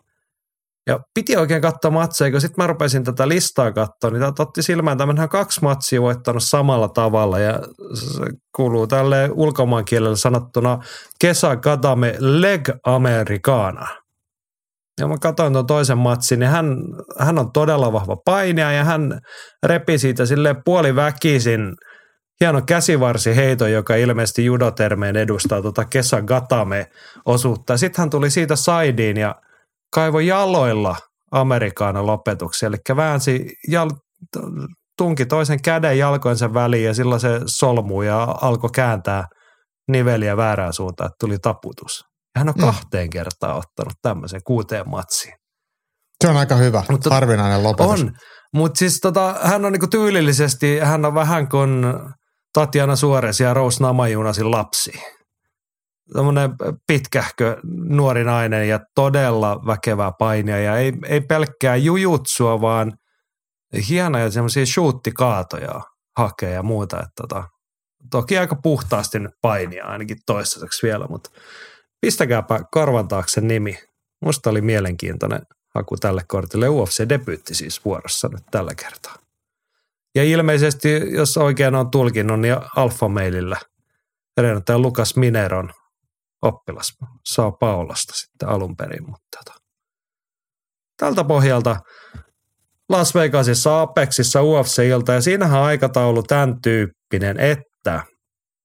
ja piti oikein katsoa matseja, kun sitten mä rupesin tätä listaa katsoa, niin otti silmään, hän kaksi matsia voittanut samalla tavalla ja se kuuluu tälle ulkomaan kielellä sanottuna Kesa Katame Leg Americana. Ja mä katsoin tuon toisen matsin, niin hän, hän on todella vahva painija ja hän repi siitä sille puoliväkisin hieno käsivarsiheito, joka ilmeisesti judotermeen edustaa tuota Kesa Gatame osuutta. Sitten hän tuli siitä saidiin ja kaivoi jaloilla Amerikaana lopetuksia, eli väänsi jal- tunki toisen käden jalkojensa väliin ja silloin se solmui ja alkoi kääntää niveliä väärään suuntaan, että tuli taputus. Ja hän on Mm. kahteen kertaan ottanut tämmöisen kuuteen matsiin. Se on aika hyvä, Mutta- harvinainen lopetus. On, mutta siis tota, hän on niinku tyylillisesti, hän on vähän kuin Tatjana Suores ja Rose Namajunasin lapsi. Tämmöinen pitkähkö nuori nainen ja todella väkevää painia ja ei, ei pelkkää jujutsua, vaan hienoja semmoisia shoottikaatoja hakee ja muuta. Että tota, toki aika puhtaasti nyt painia ainakin toistaiseksi vielä, mutta pistäkääpä korvan taakse nimi. Musta oli mielenkiintoinen haku tälle kortille. UFC-debyytti siis vuorossa nyt tällä kertaa. Ja ilmeisesti, jos oikein on tulkinnut, niin Alfa Mailillä edennettäjä Lukas Mineron oppilas Sao Paulasta sitten alun perin. Mutta tota. Tältä pohjalta Las Vegasissa Apexissa UFC-ilta ja siinähän aikataulu tämän tyyppinen, että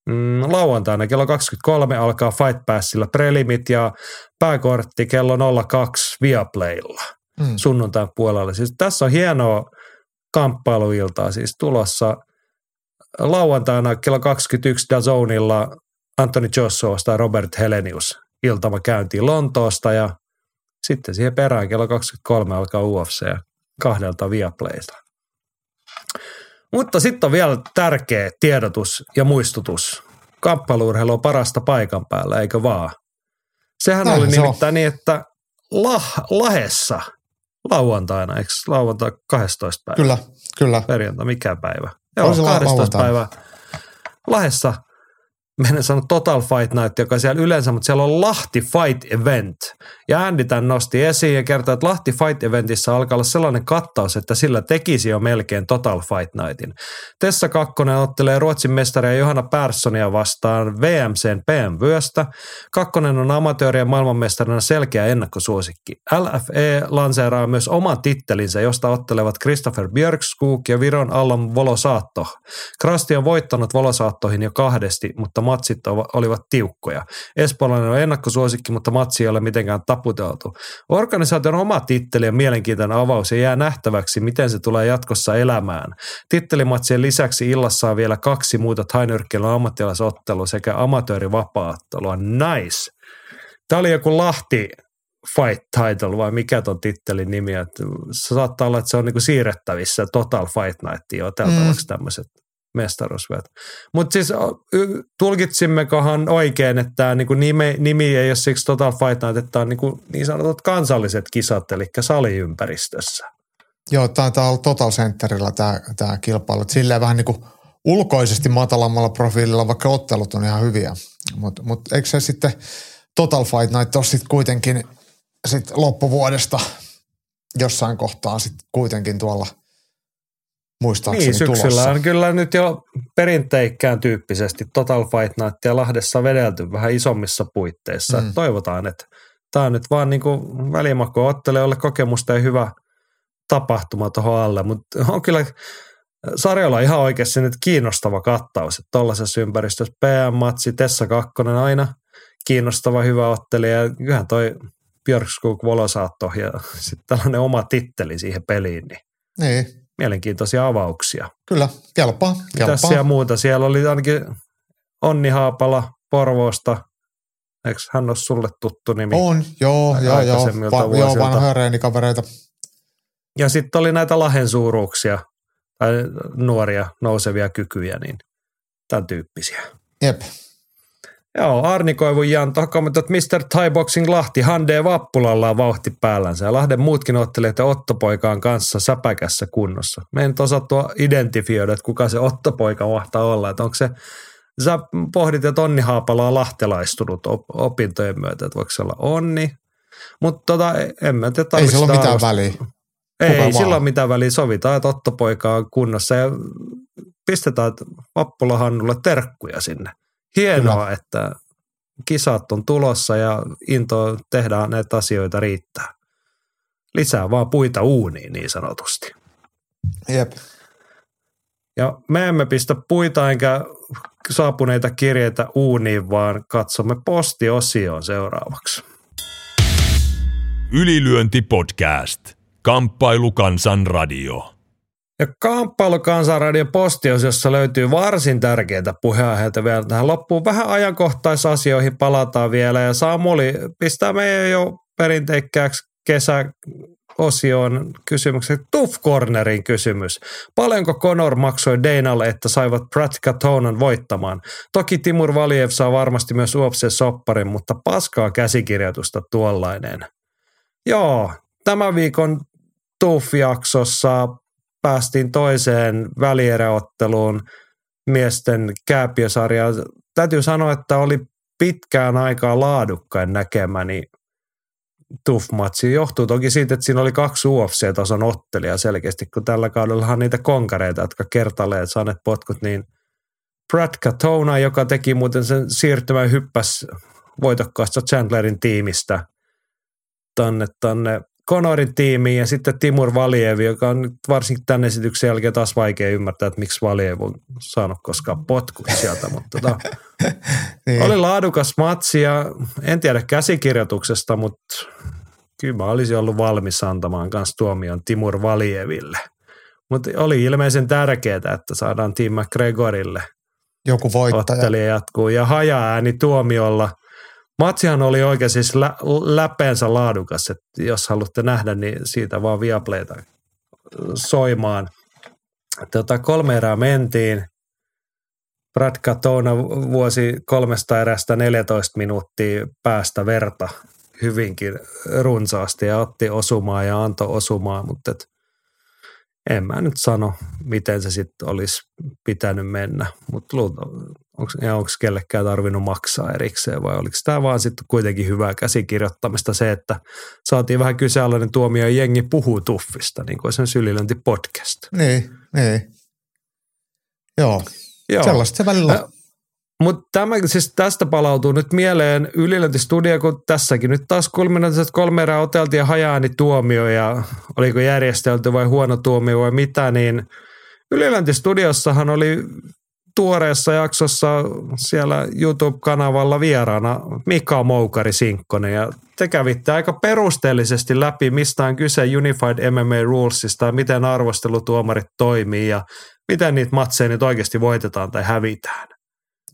mm, lauantaina kello 23 alkaa Fight Passilla prelimit ja pääkortti kello 02 Viaplaylla Mm. sunnuntain puolella. Siis tässä on hienoa kamppailuiltaa siis tulossa lauantaina kello 21 Dazonilla Anthony Joshua tai Robert Helenius iltama käyntiin Lontoosta ja sitten siihen perään kello 23 alkaa UFC kahdelta Viaplayta. Mutta sitten on vielä tärkeä tiedotus ja muistutus. Kamppailuurheilu on parasta paikan päällä, eikö vaan? Sehän Näinhän oli se on. nimittäin niin, että lah, Lahessa lauantaina, eikö lauantai 12 päivä? Kyllä, kyllä. Perjantai, mikä päivä? Joo, se la- 12 lauantaina. päivä. Lahessa – menen sanoa Total Fight Night, joka siellä yleensä, mutta siellä on Lahti Fight Event. Ja Andy tämän nosti esiin ja kertoi, että Lahti Fight Eventissä alkaa olla sellainen kattaus, että sillä tekisi jo melkein Total Fight Nightin. Tessa Kakkonen ottelee Ruotsin mestaria Johanna Perssonia vastaan VMCn PMVstä. Kakkonen on amatöörien maailmanmestarina selkeä ennakkosuosikki. LFE lanseeraa myös oman tittelinsä, josta ottelevat Christopher Björkskog ja Viron Allan Volosaatto. Krasti on voittanut Volosaattoihin jo kahdesti, mutta matsit olivat tiukkoja. Espoolainen on ennakkosuosikki, mutta matsi ei ole mitenkään taputeltu. Organisaation oma titteli on mielenkiintoinen avaus ja jää nähtäväksi, miten se tulee jatkossa elämään. Tittelimatsien lisäksi illassa on vielä kaksi muuta tainyrkkeilyn ammattilaisottelu sekä amatöörivapaa-ottelua. Nice! Tämä oli joku Lahti Fight Title vai mikä ton tittelin nimi, että saattaa olla, että se on niinku siirrettävissä Total Fight Night jo mm. tämmöiset mestaruusvet. Mutta siis tulkitsimmekohan oikein, että tämä niinku nimi, nimi ei ole siksi Total Fight Night, että tämä on niinku niin sanotut kansalliset kisat, eli saliympäristössä. Joo, tämä on Total Centerillä tämä, kilpailu. Silleen vähän niin kuin ulkoisesti matalammalla profiililla, vaikka ottelut on ihan hyviä. Mutta mut eikö se sitten Total Fight Night ole sitten kuitenkin sit loppuvuodesta jossain kohtaa sitten kuitenkin tuolla – muistaakseni Niin, syksyllä tulossa. on kyllä nyt jo perinteikkään tyyppisesti Total Fight Nightia Lahdessa vedelty vähän isommissa puitteissa. Mm. toivotaan, että tämä on nyt vaan niin kuin välimakko ottelijoille kokemusta ja hyvä tapahtuma tuohon alle, mutta on kyllä sarjalla ihan oikeasti nyt kiinnostava kattaus, että tuollaisessa ympäristössä PM-matsi, Tessa Kakkonen aina kiinnostava hyvä ottelija, ja kyllähän toi Björkskog Volosaatto ja sitten tällainen oma titteli siihen peliin, niin, niin mielenkiintoisia avauksia. Kyllä, kelpaa. kelpaa. Tässä ja muuta. Siellä oli ainakin Onni Haapala Porvoosta. Eikö hän ole sulle tuttu nimi? On, joo, joo, joo. Va- joo, vanhoja reenikavereita. Ja sitten oli näitä lahen suuruuksia, tai nuoria nousevia kykyjä, niin tämän tyyppisiä. Jep. Joo, Arni Koivun Jan kommentoi, että Mr. Thai Boxing Lahti Hande Vappulalla on vauhti päällänsä ja Lahden muutkin ottelijat ja Ottopoikaan kanssa säpäkässä kunnossa. Me nyt osattua identifioida, että kuka se Ottopoika mahtaa olla, että onko se Sä pohdit, että Onni Haapala on lahtelaistunut opintojen myötä, että voiko se olla Onni. Mutta tota, en mä tiedä, Ei sillä ole mitään väliä. Ei, ei sillä ole mitään väliä. Sovitaan, että Ottopoika on kunnossa ja pistetään Vappula Hannulle terkkuja sinne. Hienoa, Kyllä. että kisat on tulossa ja into tehdään näitä asioita riittää. Lisää vaan puita uuniin niin sanotusti. Jep. Ja me emme pistä puita enkä saapuneita kirjeitä uuniin, vaan katsomme postiosioon seuraavaksi. Ylilyönti podcast. Kamppailu kansan radio. Ja Kamppailu Kansanradion postios, jossa löytyy varsin tärkeitä puheenaiheita vielä tähän loppuun. Vähän ajankohtaisasioihin palataan vielä ja Samuli pistää meidän jo perinteikkääksi kesäosioon kysymyksen. Tuff Cornerin kysymys. Paljonko Conor maksoi Deinalle, että saivat Pratt Katonan voittamaan? Toki Timur Valiev saa varmasti myös UFC sopparin, mutta paskaa käsikirjoitusta tuollainen. Joo, tämän viikon Tuff-jaksossa päästiin toiseen välieräotteluun miesten kääpiösarja. Täytyy sanoa, että oli pitkään aikaa laadukkain näkemäni Tuff-matsi. Johtuu toki siitä, että siinä oli kaksi UFC-tason ottelijaa selkeästi, kun tällä kaudellahan niitä konkareita, jotka kertaleet saaneet potkut, niin Brad Katona, joka teki muuten sen siirtymän hyppäs voitokkaasta Chandlerin tiimistä tänne, tänne Konorin tiimiin ja sitten Timur Valiev, joka on nyt varsinkin tämän esityksen jälkeen taas vaikea ymmärtää, että miksi Valiev on saanut koskaan potkut sieltä, mutta tota, niin. oli laadukas matsi ja en tiedä käsikirjoituksesta, mutta kyllä mä olisin ollut valmis antamaan myös tuomion Timur Valieville. Mutta oli ilmeisen tärkeää, että saadaan Tim McGregorille joku voittaja. Ottelija jatkuu ja haja ääni tuomiolla – Matsihan oli oikein siis lä- läpeensä laadukas, että jos haluatte nähdä, niin siitä vaan Viaplayta soimaan. Tota, kolme erää mentiin. Brad Katona vuosi kolmesta erästä 14 minuuttia päästä verta hyvinkin runsaasti ja otti osumaa ja antoi osumaa, mutta et en mä nyt sano, miten se sitten olisi pitänyt mennä, mutta onko kellekään tarvinnut maksaa erikseen vai oliko tämä vaan sitten kuitenkin hyvää käsikirjoittamista se, että saatiin vähän kyseenalainen tuomio ja jengi puhuu tuffista, niin kuin sen sylilönti podcast. Niin, niin. Joo, Joo. sellaista se välillä mutta tämä, siis tästä palautuu nyt mieleen ylilöntistudio, kun tässäkin nyt taas kulminatiiviset kolme erää oteltiin ja hajaani tuomio ja oliko järjestelty vai huono tuomio vai mitä, niin ylilöntistudiossahan oli tuoreessa jaksossa siellä YouTube-kanavalla vieraana Mika Moukari Sinkkonen ja te kävitte aika perusteellisesti läpi, mistä on kyse Unified MMA Rulesista ja miten arvostelutuomarit toimii ja miten niitä matseja nyt oikeasti voitetaan tai hävitään.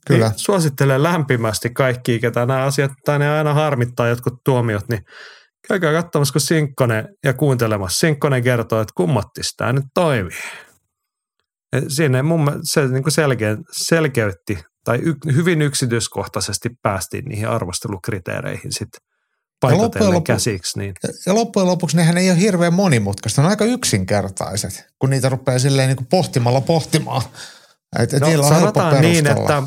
Kyllä. Niin suosittelen lämpimästi kaikki, ketä nämä asiat, tai ne aina harmittaa jotkut tuomiot, niin käykää katsomassa, kun Sinkkonen ja kuuntelemassa. Sinkkonen kertoo, että kummattis tämä nyt toimii. Siinä mun se niin kuin selkeä, selkeytti tai y, hyvin yksityiskohtaisesti päästiin niihin arvostelukriteereihin sitten paikotellen lopu, käsiksi. Niin. Ja loppujen lopuksi nehän ei ole hirveän monimutkaista, ne on aika yksinkertaiset, kun niitä rupeaa silleen niin kuin pohtimalla pohtimaan. Et, et no, sanotaan niin, että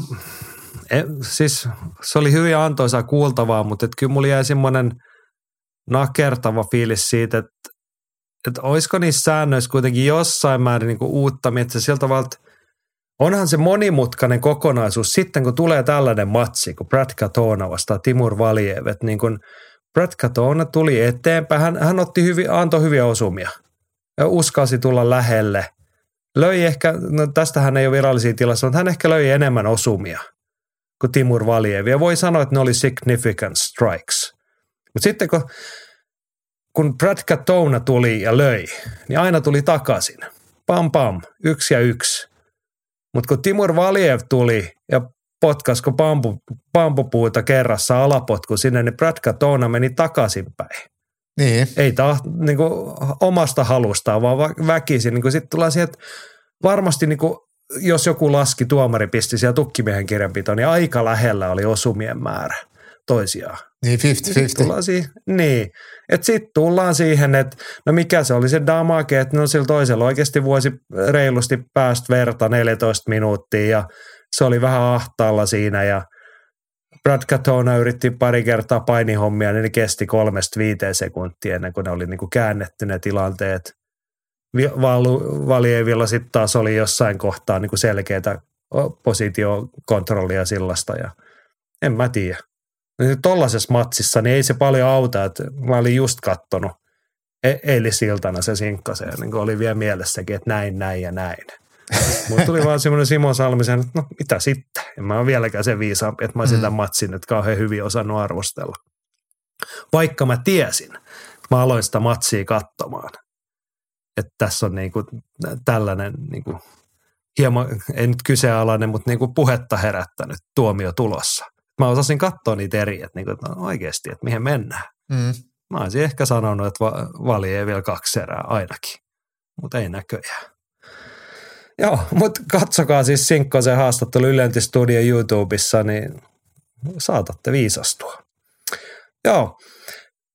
e, siis se oli hyvin antoisaa kuultavaa, mutta et kyllä mulla jäi semmoinen nakertava fiilis siitä, että että olisiko niissä säännöissä kuitenkin jossain määrin niin uutta, että siltä tavalla, onhan se monimutkainen kokonaisuus sitten, kun tulee tällainen matsi, kun Brad Katona vastaa Timur Valiev, että niin kun Brad Katona tuli eteenpäin, hän, hän otti hyvin, antoi hyviä osumia ja uskalsi tulla lähelle – löi ehkä, no tästähän ei ole virallisia tilassa, mutta hän ehkä löi enemmän osumia kuin Timur Valiev. Ja voi sanoa, että ne oli significant strikes. Mutta sitten kun, kun Brad Katona tuli ja löi, niin aina tuli takaisin. Pam pam, yksi ja yksi. Mutta kun Timur Valiev tuli ja potkasko pampu, pampupuuta kerrassa alapotku sinne, niin Brad Katona meni takaisinpäin. Niin. Ei taas niin kuin, omasta halustaan, vaan väkisin. Niin Sitten tullaan siihen, että varmasti niin kuin, jos joku laski, tuomari pisti siellä tukkimiehen kirjanpitoon, niin aika lähellä oli osumien määrä toisiaan. Niin, 50-50. Siihen, niin, että sitten tullaan siihen, että no mikä se oli se damage, että no sillä toisella oikeasti vuosi reilusti päästä verta 14 minuuttia ja se oli vähän ahtaalla siinä ja Brad Katona yritti pari kertaa painihommia, niin ne kesti kolmesta viiteen sekuntia ennen kuin ne oli niin kuin käännetty ne tilanteet. Valievilla sitten taas oli jossain kohtaa niin kuin selkeää positiokontrollia sillasta ja en mä tiedä. Tuollaisessa matsissa niin ei se paljon auta, että mä olin just kattonut e- eilisiltana se sinkkaseen, niin oli vielä mielessäkin, että näin, näin ja näin. Mulla tuli vaan semmoinen Simo Salmisen, että no mitä sitten? En mä ole vieläkään sen viisaampi, että mä olisin mm. tämän matsin että kauhean hyvin osannut arvostella. Vaikka mä tiesin, mä aloin sitä matsia katsomaan. Että tässä on niinku tällainen niinku hieman, ei nyt kyseenalainen, mutta niinku puhetta herättänyt tuomio tulossa. Mä osasin katsoa niitä eri, että, niinku, että no oikeasti, että mihin mennään. Mm. Mä olisin ehkä sanonut, että va- ei vielä kaksi erää ainakin, mutta ei näköjään. Joo, mutta katsokaa siis Sinkkosen haastattelu Ylentistudio YouTubessa, niin saatatte viisastua. Joo.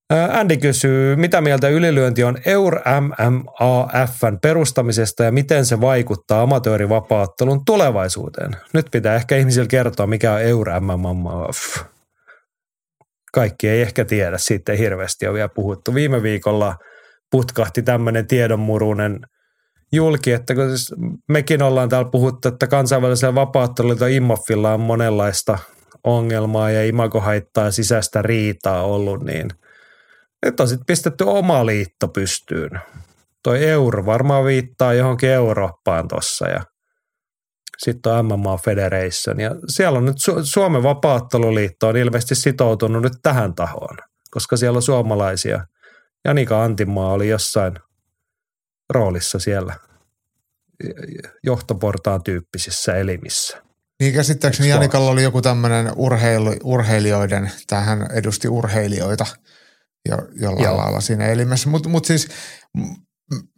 Andy kysyy, mitä mieltä ylilyönti on EUR MMAFn perustamisesta ja miten se vaikuttaa amatöörivapaattelun tulevaisuuteen? Nyt pitää ehkä ihmisille kertoa, mikä on EUR MMAF. Kaikki ei ehkä tiedä, siitä ei hirveästi ole vielä puhuttu. Viime viikolla putkahti tämmöinen tiedonmurunen – julki, että kun siis mekin ollaan täällä puhuttu, että kansainvälisellä vapauttelulla IMOFilla on monenlaista ongelmaa ja imagohaittaa ja sisäistä riitaa ollut, niin nyt on sitten pistetty oma liitto pystyyn. Toi euro varmaan viittaa johonkin Eurooppaan tossa ja sitten on MMA Federation ja siellä on nyt Su- Suomen vapautteluliitto on ilmeisesti sitoutunut nyt tähän tahoon, koska siellä on suomalaisia. Janika Antimaa oli jossain roolissa siellä johtoportaan tyyppisissä elimissä. Niin käsittääkseni Janikalla oli joku tämmöinen urheilu, urheilijoiden, tähän edusti urheilijoita jo, jollain Joo. lailla siinä elimessä. Mutta mut siis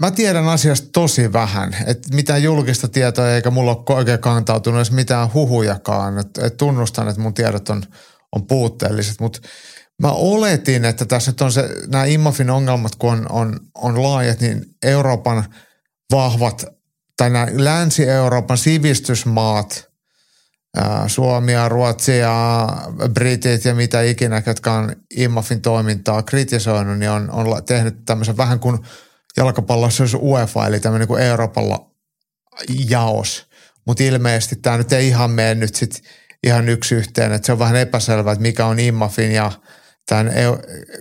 mä tiedän asiasta tosi vähän, että mitään julkista tietoa eikä mulla ole oikein kantautunut edes mitään huhujakaan. Et, et tunnustan, että mun tiedot on, on puutteelliset, mutta Mä oletin, että tässä nyt on se, nämä IMAFin ongelmat, kun on, on, on laajat, niin Euroopan vahvat, tai nämä Länsi-Euroopan sivistysmaat, Suomi ja Ruotsi ja Britit ja mitä ikinä, jotka on IMAFin toimintaa kritisoinut, niin on, on tehnyt tämmöisen vähän kuin jalkapallossa olisi UEFA, eli tämmöinen kuin Euroopalla jaos. Mutta ilmeisesti tämä nyt ei ihan mene nyt sit ihan yksi yhteen, että se on vähän epäselvää, että mikä on IMAFin ja tämän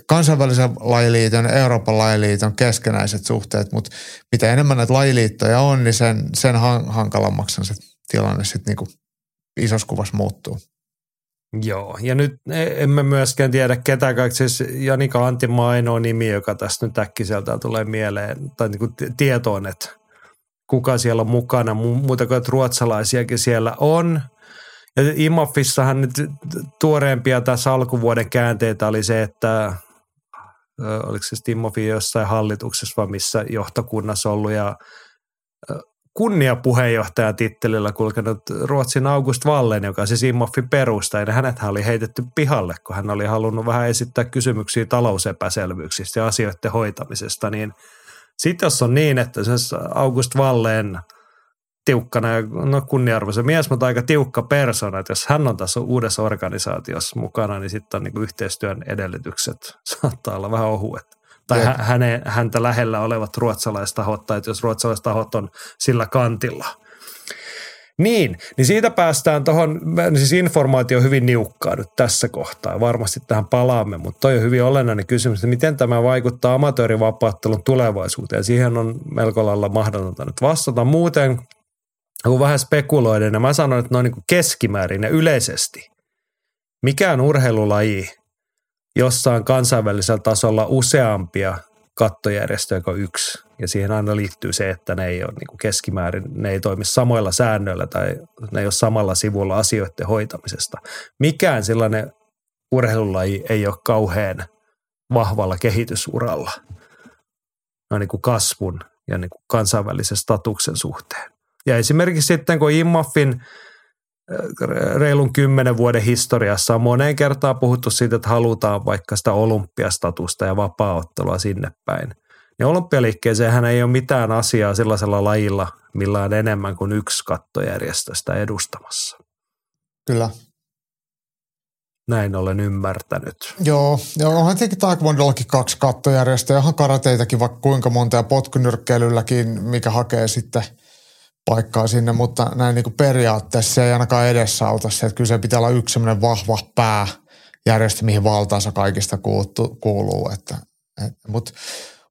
kansainvälisen lajiliiton ja Euroopan lajiliiton keskenäiset suhteet, mutta mitä enemmän näitä lajiliittoja on, niin sen, sen hankalammaksi se tilanne sitten niinku isossa kuvassa muuttuu. Joo, ja nyt e- emme myöskään tiedä ketä kaikki, siis Janika Antti on ainoa nimi, joka tästä nyt äkkiseltä tulee mieleen, tai niin kuin tietoon, että kuka siellä on mukana, muuta kuin että ruotsalaisiakin siellä on. Ja Imofissahan nyt tuoreempia tässä alkuvuoden käänteitä oli se, että oliko se Timofi jossain hallituksessa vai missä johtokunnassa ollut ja kunniapuheenjohtajan tittelillä kulkenut Ruotsin August Wallen, joka siis Immoffin perustaja. Ja hänet oli heitetty pihalle, kun hän oli halunnut vähän esittää kysymyksiä talousepäselvyyksistä ja asioiden hoitamisesta. Niin sitten jos on niin, että se August Wallen tiukkana ja no kunniarvoisen mies, mutta aika tiukka persona, että jos hän on tässä uudessa organisaatiossa mukana, niin sitten on niin yhteistyön edellytykset saattaa olla vähän ohuet tai hä- häne, häntä lähellä olevat ruotsalaistahot, tai jos ruotsalaistahot on sillä kantilla. Niin, niin siitä päästään tuohon, siis informaatio on hyvin niukkaa nyt tässä kohtaa, varmasti tähän palaamme, mutta toi on hyvin olennainen kysymys, että miten tämä vaikuttaa amatöörivapaattelun tulevaisuuteen. Siihen on melko lailla mahdotonta nyt vastata. Muuten, kun vähän spekuloiden, ja mä sanon, että noin niin keskimäärin ja yleisesti, mikään urheilulaji jossain kansainvälisellä tasolla useampia kattojärjestöjä kuin yksi. Ja siihen aina liittyy se, että ne ei ole niin kuin keskimäärin, ne ei toimi samoilla säännöillä tai ne ei ole samalla sivulla asioiden hoitamisesta. Mikään sellainen urheilulaji ei ole kauhean vahvalla kehitysuralla no niin kuin kasvun ja niin kuin kansainvälisen statuksen suhteen. Ja esimerkiksi sitten kun IMAFin reilun kymmenen vuoden historiassa on moneen kertaan puhuttu siitä, että halutaan vaikka sitä olympiastatusta ja vapaaottelua sinne päin. Ja olympialiikkeeseen ei ole mitään asiaa sellaisella lajilla, millä on enemmän kuin yksi kattojärjestöstä edustamassa. Kyllä. Näin olen ymmärtänyt. Joo, ja onhan tietenkin taekwondollakin kaksi kattojärjestöä, onhan karateitakin vaikka kuinka monta ja potkunyrkkeilylläkin, mikä hakee sitten – paikkaa sinne, mutta näin niin kuin periaatteessa se ei ainakaan edesauta se, että kyllä se pitää olla yksi sellainen vahva pääjärjestö, mihin valtaansa kaikista kuuluu. Että, et, mutta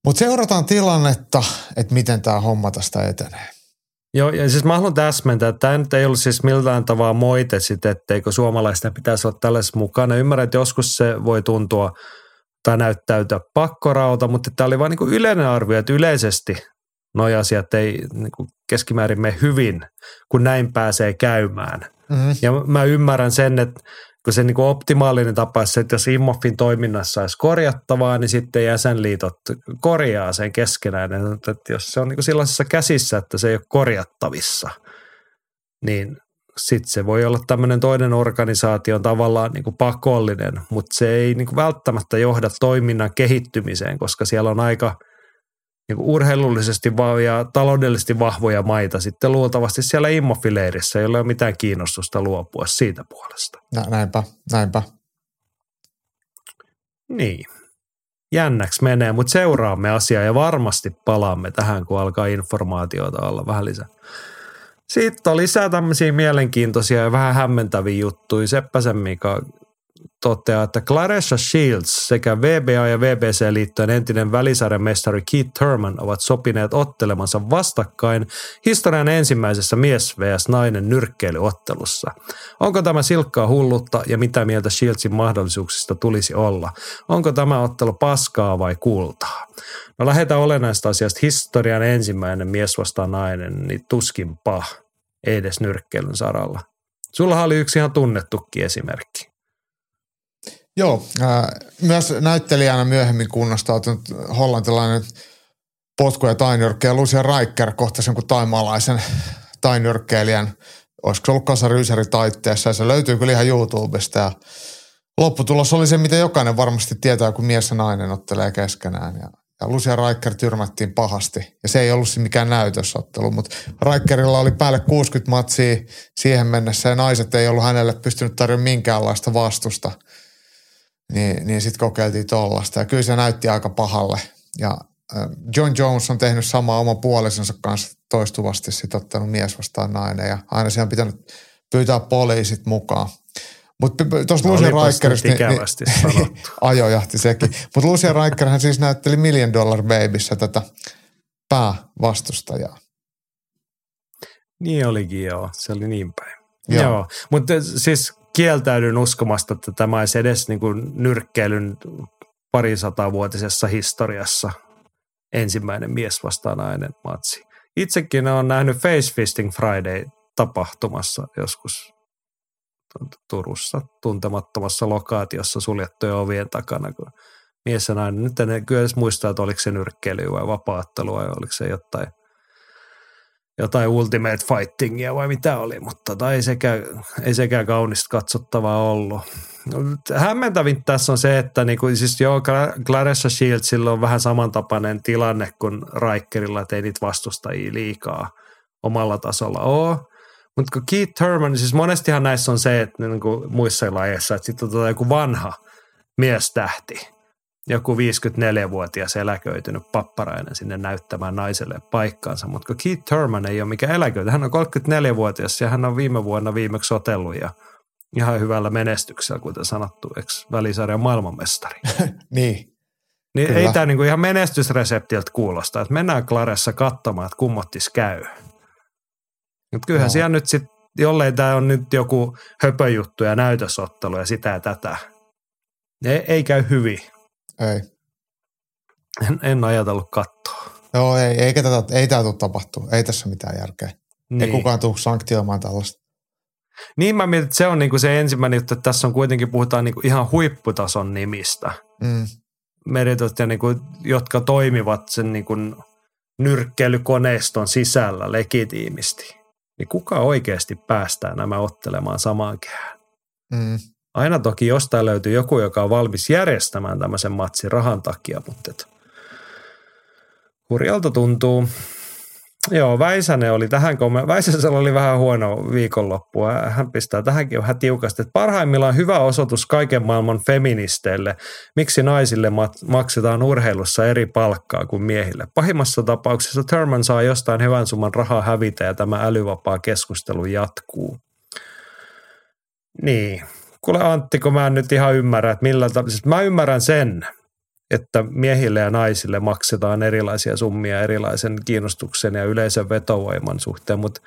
mut seurataan tilannetta, että miten tämä homma tästä etenee. Joo, ja siis mä haluan täsmentää, että tämä nyt ei ollut siis millään tavalla moite sitten, etteikö suomalaisten pitäisi olla tällaisessa mukana. Ymmärrän, että joskus se voi tuntua tai näyttäytyä pakkorauta, mutta tämä oli vain niin yleinen arvio, että yleisesti noi asiat ei niin kuin keskimäärin mene hyvin, kun näin pääsee käymään. Mm-hmm. Ja mä ymmärrän sen, että kun se niin kuin optimaalinen tapa se, että jos Immoffin toiminnassa olisi korjattavaa, niin sitten jäsenliitot korjaa sen keskenään. Että jos se on niin kuin sellaisessa käsissä, että se ei ole korjattavissa, niin sitten se voi olla tämmöinen toinen organisaatio tavallaan niin kuin pakollinen, mutta se ei niin kuin välttämättä johda toiminnan kehittymiseen, koska siellä on aika – niin urheilullisesti ja taloudellisesti vahvoja maita sitten luultavasti siellä immofileirissä, jolla ei ole mitään kiinnostusta luopua siitä puolesta. Näinpä, näinpä. Niin. Jännäksi menee, mutta seuraamme asiaa ja varmasti palaamme tähän, kun alkaa informaatiota olla vähän lisää. Sitten on lisää tämmöisiä mielenkiintoisia ja vähän hämmentäviä juttuja. Seppäsen Mika toteaa, että Clarissa Shields sekä VBA ja VBC-liittojen entinen välisarjamestari Keith Thurman ovat sopineet ottelemansa vastakkain historian ensimmäisessä mies vs. nainen nyrkkeilyottelussa. Onko tämä silkkaa hullutta ja mitä mieltä Shieldsin mahdollisuuksista tulisi olla? Onko tämä ottelu paskaa vai kultaa? No lähdetään olennaista asiasta historian ensimmäinen mies vastaan nainen, niin tuskinpa, edes nyrkkeilyn saralla. Sulla oli yksi ihan tunnettukin esimerkki. Joo, äh, myös näyttelijänä myöhemmin kunnostautunut hollantilainen potku- ja tainyrkkejä Lucia Raikker kohtasi jonkun taimalaisen tainyrkkeilijän, olisiko se ollut kasaryysäri taitteessa ja se löytyy kyllä ihan YouTubesta ja lopputulos oli se, mitä jokainen varmasti tietää, kun mies ja nainen ottelee keskenään ja, ja Lucia Riker tyrmättiin pahasti. Ja se ei ollut mikään näytösottelu, mutta Rikerilla oli päälle 60 matsia siihen mennessä ja naiset ei ollut hänelle pystynyt tarjoamaan minkäänlaista vastusta. Niin, niin sitten kokeiltiin tollasta ja kyllä se näytti aika pahalle. Ja John Jones on tehnyt samaa oman puolisonsa kanssa toistuvasti sit ottanut mies vastaan nainen ja aina se on pitänyt pyytää poliisit mukaan. Mutta tuossa no, Lucian Rikerista... Niin, niin, ajojahti sekin. Mutta Lucian Riker hän siis näytteli Million Dollar Babyssä tätä päävastustajaa. Niin olikin joo, se oli niin päin. Joo, joo. mutta siis kieltäydyn uskomasta, että tämä olisi edes niin kuin nyrkkeilyn parisatavuotisessa historiassa ensimmäinen mies vastaan nainen matsi. Itsekin olen nähnyt Face Fisting Friday tapahtumassa joskus Turussa tuntemattomassa lokaatiossa suljettujen ovien takana, kun mies ja nainen, nyt en kyllä edes muista, että oliko se nyrkkeily vai vapaattelu vai oliko se jotain, jotain ultimate fightingia vai mitä oli, mutta tota, ei, sekään, ei sekään kaunista katsottavaa ollut. Hämmentävin tässä on se, että niinku, siis joo, Clarissa Shieldsilla on vähän samantapainen tilanne kuin Rikerilla, että ei niitä vastustajia liikaa omalla tasolla ole. Mutta kun Keith Thurman, siis monestihan näissä on se, että niin kuin muissa lajeissa, että sitten on tota joku vanha miestähti, joku 54-vuotias eläköitynyt papparainen sinne näyttämään naiselle paikkaansa. Mutta Keith Thurman ei ole mikään eläköity, hän on 34-vuotias ja hän on viime vuonna viimeksi otellut ja ihan hyvällä menestyksellä, kuten sanottu, eikö välisarjan maailmanmestari. niin. Niin ei tämä niinku ihan menestysreseptiltä kuulosta, että mennään Claressa katsomaan, että kummottis käy. Mutta kyllähän no. siellä nyt sitten, jollei tämä on nyt joku höpöjuttu ja näytösottelu ja sitä ja tätä, ei, ei käy hyvin. Ei. En, en ajatellut katsoa. Joo, ei, eikä tätä, ei tämä tule tapahtua. Ei tässä mitään järkeä. Niin. Ei kukaan tule sanktioimaan tällaista. Niin mä mietin, että se on niinku se ensimmäinen juttu, että tässä on kuitenkin puhutaan niinku ihan huipputason nimistä. Mm. Meritot, ja niinku, jotka toimivat sen niinku nyrkkeilykoneiston sisällä legitiimisti niin kuka oikeasti päästää nämä ottelemaan samaan kehään? Mm. Aina toki jostain löytyy joku, joka on valmis järjestämään tämmöisen matsin rahan takia, mutta et hurjalta tuntuu. Joo, Väisänen oli tähän, kun Väisäsellä oli vähän huono viikonloppu. Hän pistää tähänkin vähän tiukasti, että parhaimmillaan hyvä osoitus kaiken maailman feministeille, miksi naisille maksetaan urheilussa eri palkkaa kuin miehille. Pahimmassa tapauksessa Thurman saa jostain hyvän summan rahaa hävitä ja tämä älyvapaa keskustelu jatkuu. Niin. Kuule Antti, kun mä en nyt ihan ymmärrä, että millä tavalla, siis mä ymmärrän sen, että miehille ja naisille maksetaan erilaisia summia erilaisen kiinnostuksen ja yleisen vetovoiman suhteen, mutta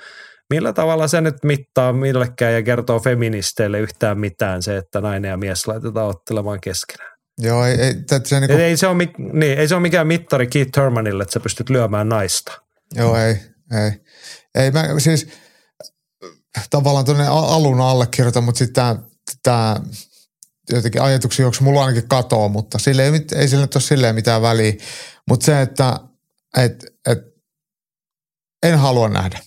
millä tavalla se nyt mittaa millekään ja kertoo feministeille yhtään mitään se, että nainen ja mies laitetaan ottelemaan keskenään? Joo, ei, ei, se, niinku... ei, se ole, niin, ei se ole mikään mittari Keith Thurmanille, että sä pystyt lyömään naista. Joo, ei, ei. Ei, mä siis tavallaan tuonne alun allekirjoitan, mutta sitten tämä jotenkin ajatuksia, onko mulla ainakin katoa, mutta sille ei, ei sille nyt ole silleen mitään väliä. Mutta se, että et, et, en halua nähdä.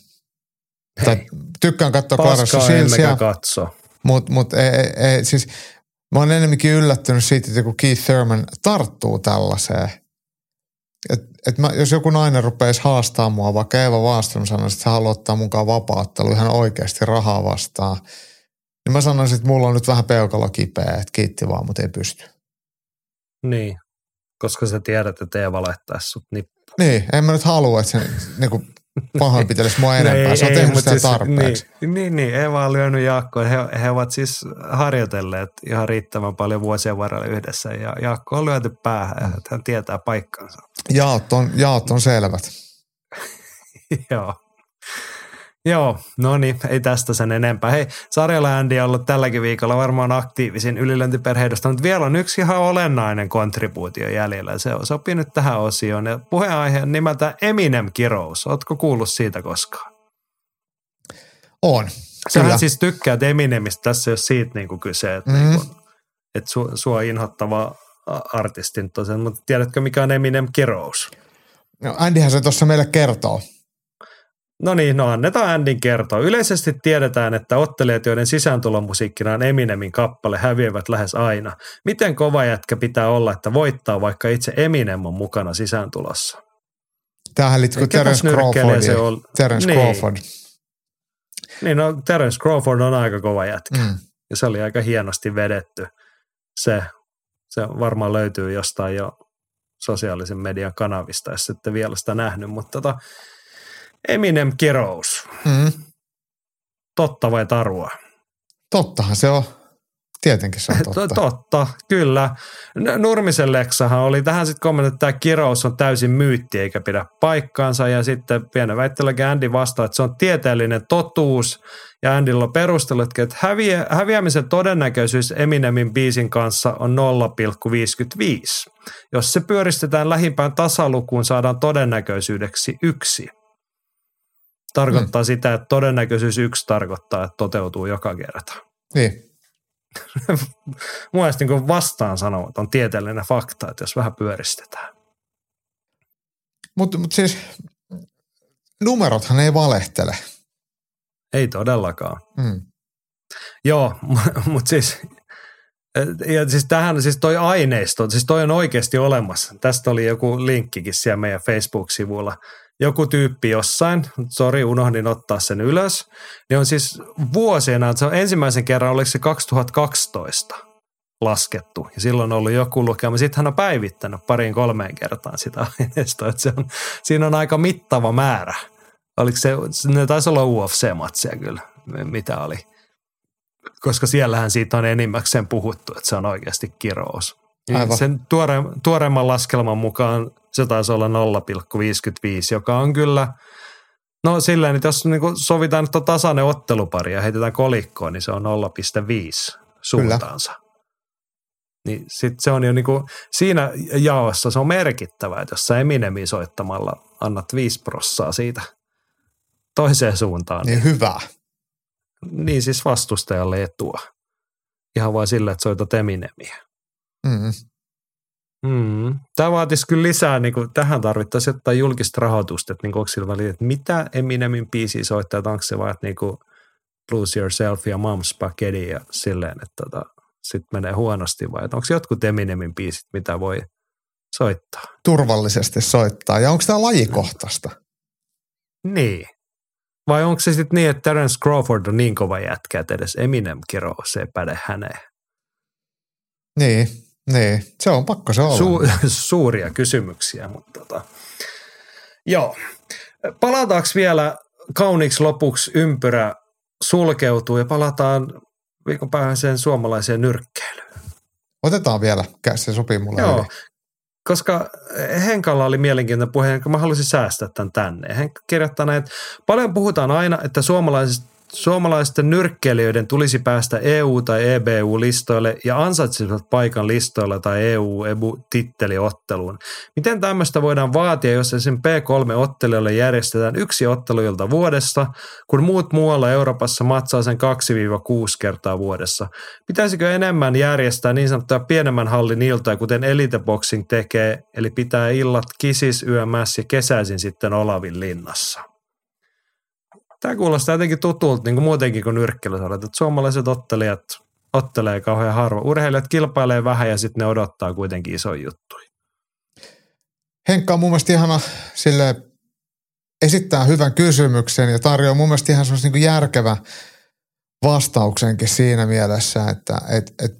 Tai tykkään katsoa Clarissa Shieldsia. katso. Mutta mut, ei, ei, siis mä oon enemmänkin yllättynyt siitä, että kun Keith Thurman tarttuu tällaiseen. Et, et mä, jos joku nainen rupeaisi haastaa mua, vaikka Eeva Wahlström sanoisi, että hän haluaa ottaa mukaan vapaattelu ihan oikeasti rahaa vastaan – niin mä sanoisin, että mulla on nyt vähän peukalo kipeä, että kiitti vaan, mutta ei pysty. Niin, koska sä tiedät, että Eeva laittaisi sut nippuun. Niin, en mä nyt halua, että se niinku pahoinpitelisi mua enempää. No se on ei, tehnyt sitä siis, tarpeeksi. Niin, niin, niin, Eeva on lyönyt Jaakko. He, he ovat siis harjoitelleet ihan riittävän paljon vuosien varrella yhdessä. Ja Jaakko on lyöty päähän, mm. että hän tietää paikkansa. Jaot on, jaot on selvät. Joo. Joo, no niin, ei tästä sen enempää. Hei, Sarjala Andy on ollut tälläkin viikolla varmaan aktiivisin ylilöntiperheidosta, mutta vielä on yksi ihan olennainen kontribuutio jäljellä. Se on sopinut tähän osioon. Ja puheenaihe on nimeltä Eminem-kirous. Ootko kuullut siitä koskaan? On. Sähän siis tykkäät Eminemistä, tässä ei ole siitä niin kuin kyse, että, mm. niin kuin, että su, sua inhottava artistin tosiaan, mutta tiedätkö mikä on Eminem-kirous? No Andyhän se tuossa meille kertoo. No niin, no annetaan Andin kertoa. Yleisesti tiedetään, että ottelijat, joiden sisääntulomusiikkina on Eminemin kappale, häviävät lähes aina. Miten kova jätkä pitää olla, että voittaa, vaikka itse Eminem on mukana sisääntulossa? Tämähän liittyy Terence Crawford. Se on... Terence niin. Crawford. Niin, no Terence Crawford on aika kova jätkä. Mm. Ja se oli aika hienosti vedetty. Se, se varmaan löytyy jostain jo sosiaalisen median kanavista, jos ette vielä sitä nähnyt. Mutta tota, Eminem kirous. Mm. Totta vai tarua? Tottahan se on. Tietenkin se on totta. Totta, kyllä. Nurmisen Leksahan oli tähän sitten kommentoitu, että tämä kirous on täysin myytti eikä pidä paikkaansa. Ja sitten pienen väittelläkin Andy vastaa, että se on tieteellinen totuus. Ja Andylla on perustellut, että häviä, häviämisen todennäköisyys Eminemin biisin kanssa on 0,55. Jos se pyöristetään lähimpään tasalukuun, saadaan todennäköisyydeksi yksi. Tarkoittaa mm. sitä, että todennäköisyys yksi tarkoittaa, että toteutuu joka kerta. Niin. Mun mielestä niin vastaan sanovat on tieteellinen fakta, että jos vähän pyöristetään. Mutta mut siis numerothan ei valehtele. Ei todellakaan. Mm. Joo, mutta siis, ja siis tähän, siis toi aineisto, siis toi on oikeasti olemassa. Tästä oli joku linkkikin siellä meidän Facebook-sivulla – joku tyyppi jossain, sori unohdin ottaa sen ylös, niin on siis vuosina, se on ensimmäisen kerran, oliko se 2012 laskettu. Ja silloin on ollut joku lukema. Sitten hän on päivittänyt pariin kolmeen kertaan sitä aineistoa. Että se on, siinä on aika mittava määrä. Oliko se, ne taisi olla UFC-matseja kyllä, mitä oli. Koska siellähän siitä on enimmäkseen puhuttu, että se on oikeasti kirous. Aivan. Sen tuore, tuoreemman laskelman mukaan se taisi olla 0,55, joka on kyllä, no silleen, että jos niinku sovitaan, että on tasainen ottelupari ja heitetään kolikkoon, niin se on 0,5 suuntaansa. Kyllä. Niin sit se on jo niinku, siinä jaossa se on merkittävää, että jos sä Eminemin soittamalla annat 5 prossaa siitä toiseen suuntaan. Niin, niin hyvä. Niin siis vastustajalle etua. Ihan vain sillä, että soitat Eminemiä. Mm. Mm. Tämä vaatisi kyllä lisää, niin kuin, tähän tarvittaisiin jotain julkista rahoitusta, että niin onko sillä väliin, että mitä Eminemin biisi soittaa, että onko se vaan, että niin kuin Lose Yourself ja Mom Spaghetti ja silleen, että tota, sitten menee huonosti vai onko jotkut Eminemin biisit, mitä voi soittaa? Turvallisesti soittaa ja onko tämä lajikohtaista? Niin. Vai onko se sitten niin, että Terence Crawford on niin kova jätkä, että edes Eminem kiroo, se ei päde häneen? Niin, niin, se on pakko se olla. Su- suuria kysymyksiä, mutta tota. Joo. Palataanko vielä kauniiksi lopuksi ympyrä sulkeutuu ja palataan viikonpäiväiseen suomalaiseen nyrkkeilyyn. Otetaan vielä, se sopii mulle Joo, hyvin. koska Henkalla oli mielenkiintoinen puhe, mä halusin säästää tämän tänne. Henkka kirjoittaa näin, että paljon puhutaan aina, että suomalaiset Suomalaisten nyrkkeilijöiden tulisi päästä EU- tai EBU-listoille ja ansaitsisivat paikan listoilla tai EU-titteliotteluun. Miten tämmöistä voidaan vaatia, jos esim. P3-ottelijoille järjestetään yksi otteluilta vuodessa, kun muut muualla Euroopassa matsaa sen 2-6 kertaa vuodessa? Pitäisikö enemmän järjestää niin sanottuja pienemmän hallin iltoja, kuten Elite Boxing tekee, eli pitää illat kisis, yömässä ja kesäisin sitten Olavin linnassa? Tämä kuulostaa jotenkin tutulta niin kuin muutenkin kuin nyrkkeilysarjat, että suomalaiset ottelijat ottelee kauhean harva. Urheilijat kilpailee vähän ja sitten ne odottaa kuitenkin isoja juttuja. Henkka on mun mielestä ihana sille esittää hyvän kysymyksen ja tarjoaa mun mielestä ihan niin järkevä vastauksenkin siinä mielessä, että et, et,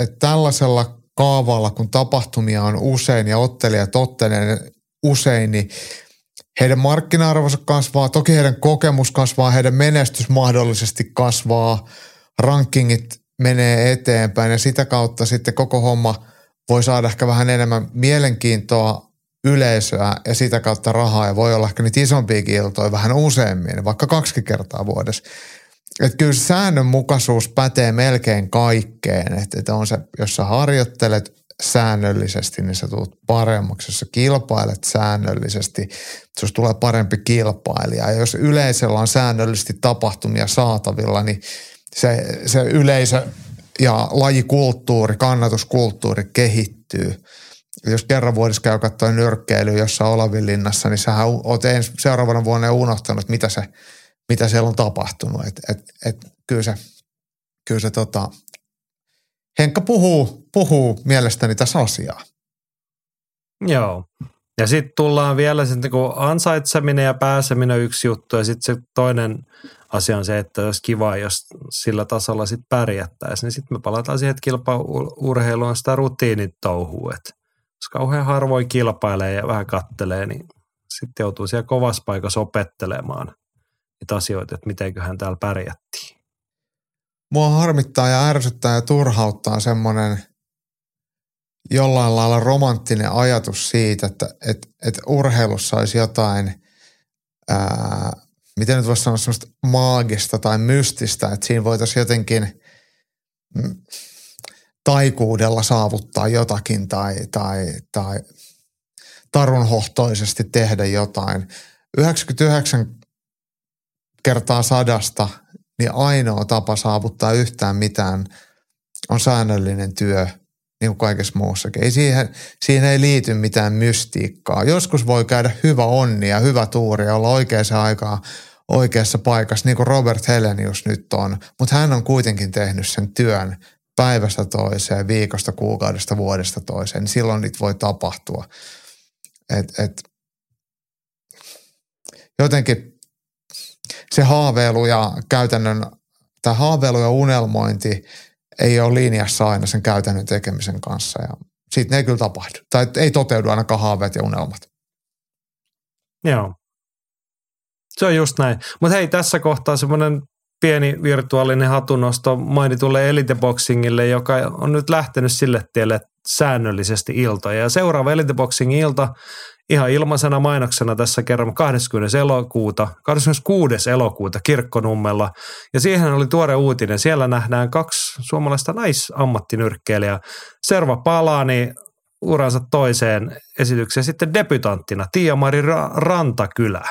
et tällaisella kaavalla, kun tapahtumia on usein ja ottelijat ottelee usein, niin heidän markkina-arvonsa kasvaa, toki heidän kokemus kasvaa, heidän menestys mahdollisesti kasvaa, rankingit menee eteenpäin ja sitä kautta sitten koko homma voi saada ehkä vähän enemmän mielenkiintoa yleisöä ja sitä kautta rahaa ja voi olla ehkä niitä isompia iltoja vähän useammin, vaikka kaksi kertaa vuodessa. Että kyllä säännönmukaisuus pätee melkein kaikkeen, että on se, jos sä harjoittelet säännöllisesti, niin sä tulet paremmaksi. Jos sä kilpailet säännöllisesti, jos tulee parempi kilpailija. Ja jos yleisöllä on säännöllisesti tapahtumia saatavilla, niin se, se yleisö ja lajikulttuuri, kannatuskulttuuri kehittyy. jos kerran vuodessa käy katsoa nyrkkeilyä jossain Olavin linnassa, niin sähän oot ens, seuraavana vuonna unohtanut, mitä, se, mitä siellä on tapahtunut. Et, et, et, kyllä se, kyllä se tota, Henkka puhuu, puhuu mielestäni tässä asiaa. Joo. Ja sitten tullaan vielä sitten kun ansaitseminen ja pääseminen yksi juttu ja sitten se toinen asia on se, että olisi kiva, jos sillä tasolla sitten pärjättäisiin, niin sitten me palataan siihen, että kilpaurheilu on sitä rutiinitouhua, että jos kauhean harvoin kilpailee ja vähän kattelee, niin sitten joutuu siellä kovassa paikassa opettelemaan niitä asioita, että mitenköhän täällä pärjättiin. Mua harmittaa ja ärsyttää ja turhauttaa semmoinen – jollain lailla romanttinen ajatus siitä, että, että, että urheilussa olisi jotain, ää, miten nyt voisi sanoa semmoista maagista tai mystistä, että siinä voitaisiin jotenkin mm, taikuudella saavuttaa jotakin tai, tai, tai tarunhohtoisesti tehdä jotain. 99 kertaa sadasta, niin ainoa tapa saavuttaa yhtään mitään on säännöllinen työ – niin kuin kaikessa muussakin. Ei siihen, siihen ei liity mitään mystiikkaa. Joskus voi käydä hyvä onni ja hyvä tuuri ja olla oikeaan aikaan oikeassa paikassa, niin kuin Robert Helenius nyt on. Mutta hän on kuitenkin tehnyt sen työn päivästä toiseen, viikosta, kuukaudesta, vuodesta toiseen. Niin silloin niitä voi tapahtua. Et, et, jotenkin se haaveilu ja käytännön, tämä haaveilu ja unelmointi – ei ole linjassa aina sen käytännön tekemisen kanssa ja siitä ne ei kyllä tapahdu. Tai ei toteudu ainakaan haaveet ja unelmat. Joo. Se on just näin. Mutta hei, tässä kohtaa semmoinen pieni virtuaalinen hatunosto mainitulle eliteboxingille, joka on nyt lähtenyt sille tielle säännöllisesti iltoja. Ja seuraava eliteboxingin ilta ihan ilmaisena mainoksena tässä kerran 20. elokuuta, 26. elokuuta Kirkkonummella. Ja siihen oli tuore uutinen. Siellä nähdään kaksi suomalaista naisammattinyrkkeilijää. Serva Palani uransa toiseen esitykseen sitten debytanttina Tiia-Mari Rantakylä.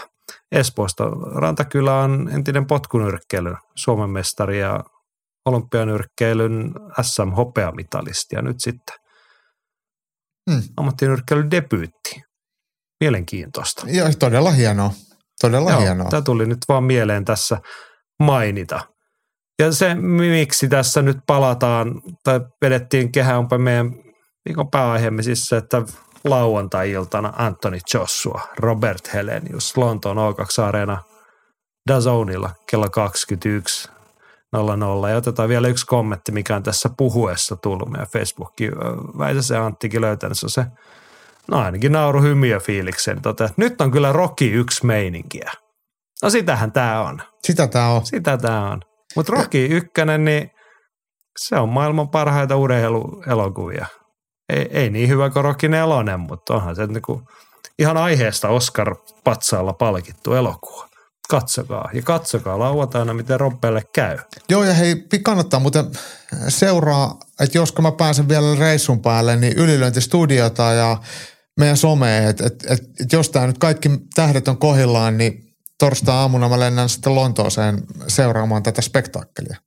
Espoosta. Rantakylä on entinen potkunyrkkeilyn Suomen mestari ja olympianyrkkeilyn SM-hopeamitalisti ja nyt sitten hmm. ammattinyrkkeilyn debyytti. Mielenkiintoista. Joo, todella hienoa. Todella Joo, hienoa. Tämä tuli nyt vaan mieleen tässä mainita. Ja se, miksi tässä nyt palataan, tai vedettiin kehäänpä meidän viikon pääaiheemme siis se, että lauantai-iltana Anthony Joshua, Robert Helenius, Lontoon O2-areena Dazonilla kello 21.00. Ja otetaan vielä yksi kommentti, mikä on tässä puhuessa tullut meidän Facebookiin. Väitä se Anttikin löytänyt, se on se No ainakin nauru hymiö fiiliksen. Tota, nyt on kyllä Rocky yksi meininkiä. No sitähän tämä on. Sitä tämä on. Sitä tämä on. Mutta Rocky ykkönen, niin se on maailman parhaita urheiluelokuvia. Ei, ei niin hyvä kuin Rocky nelonen, mutta onhan se niinku ihan aiheesta Oscar-patsaalla palkittu elokuva. Katsokaa ja katsokaa lauantaina, miten Rompelle käy. Joo ja hei, kannattaa muuten seuraa, että josko mä pääsen vielä reissun päälle, niin ylilöintistudiota ja meidän someen, että et, et, et jos tämä nyt kaikki tähdet on kohillaan, niin torstai-aamuna mä lennän sitten Lontooseen seuraamaan tätä spektaakkelia.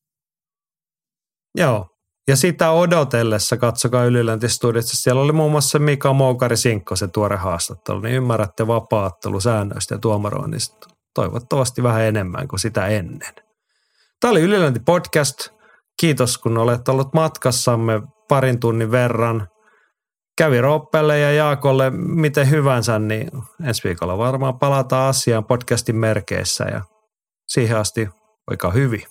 Joo, ja sitä odotellessa katsokaa ylilöintistudiossa. Siellä oli muun muassa Mika Moukari Sinkko se tuore haastattelu, niin ymmärrätte vapaattelu-säännöistä ja tuomaroinnista toivottavasti vähän enemmän kuin sitä ennen. Tämä oli Ylilöinti podcast. Kiitos kun olet ollut matkassamme parin tunnin verran kävi Roppelle ja Jaakolle miten hyvänsä, niin ensi viikolla varmaan palataan asiaan podcastin merkeissä ja siihen asti oikein hyvin.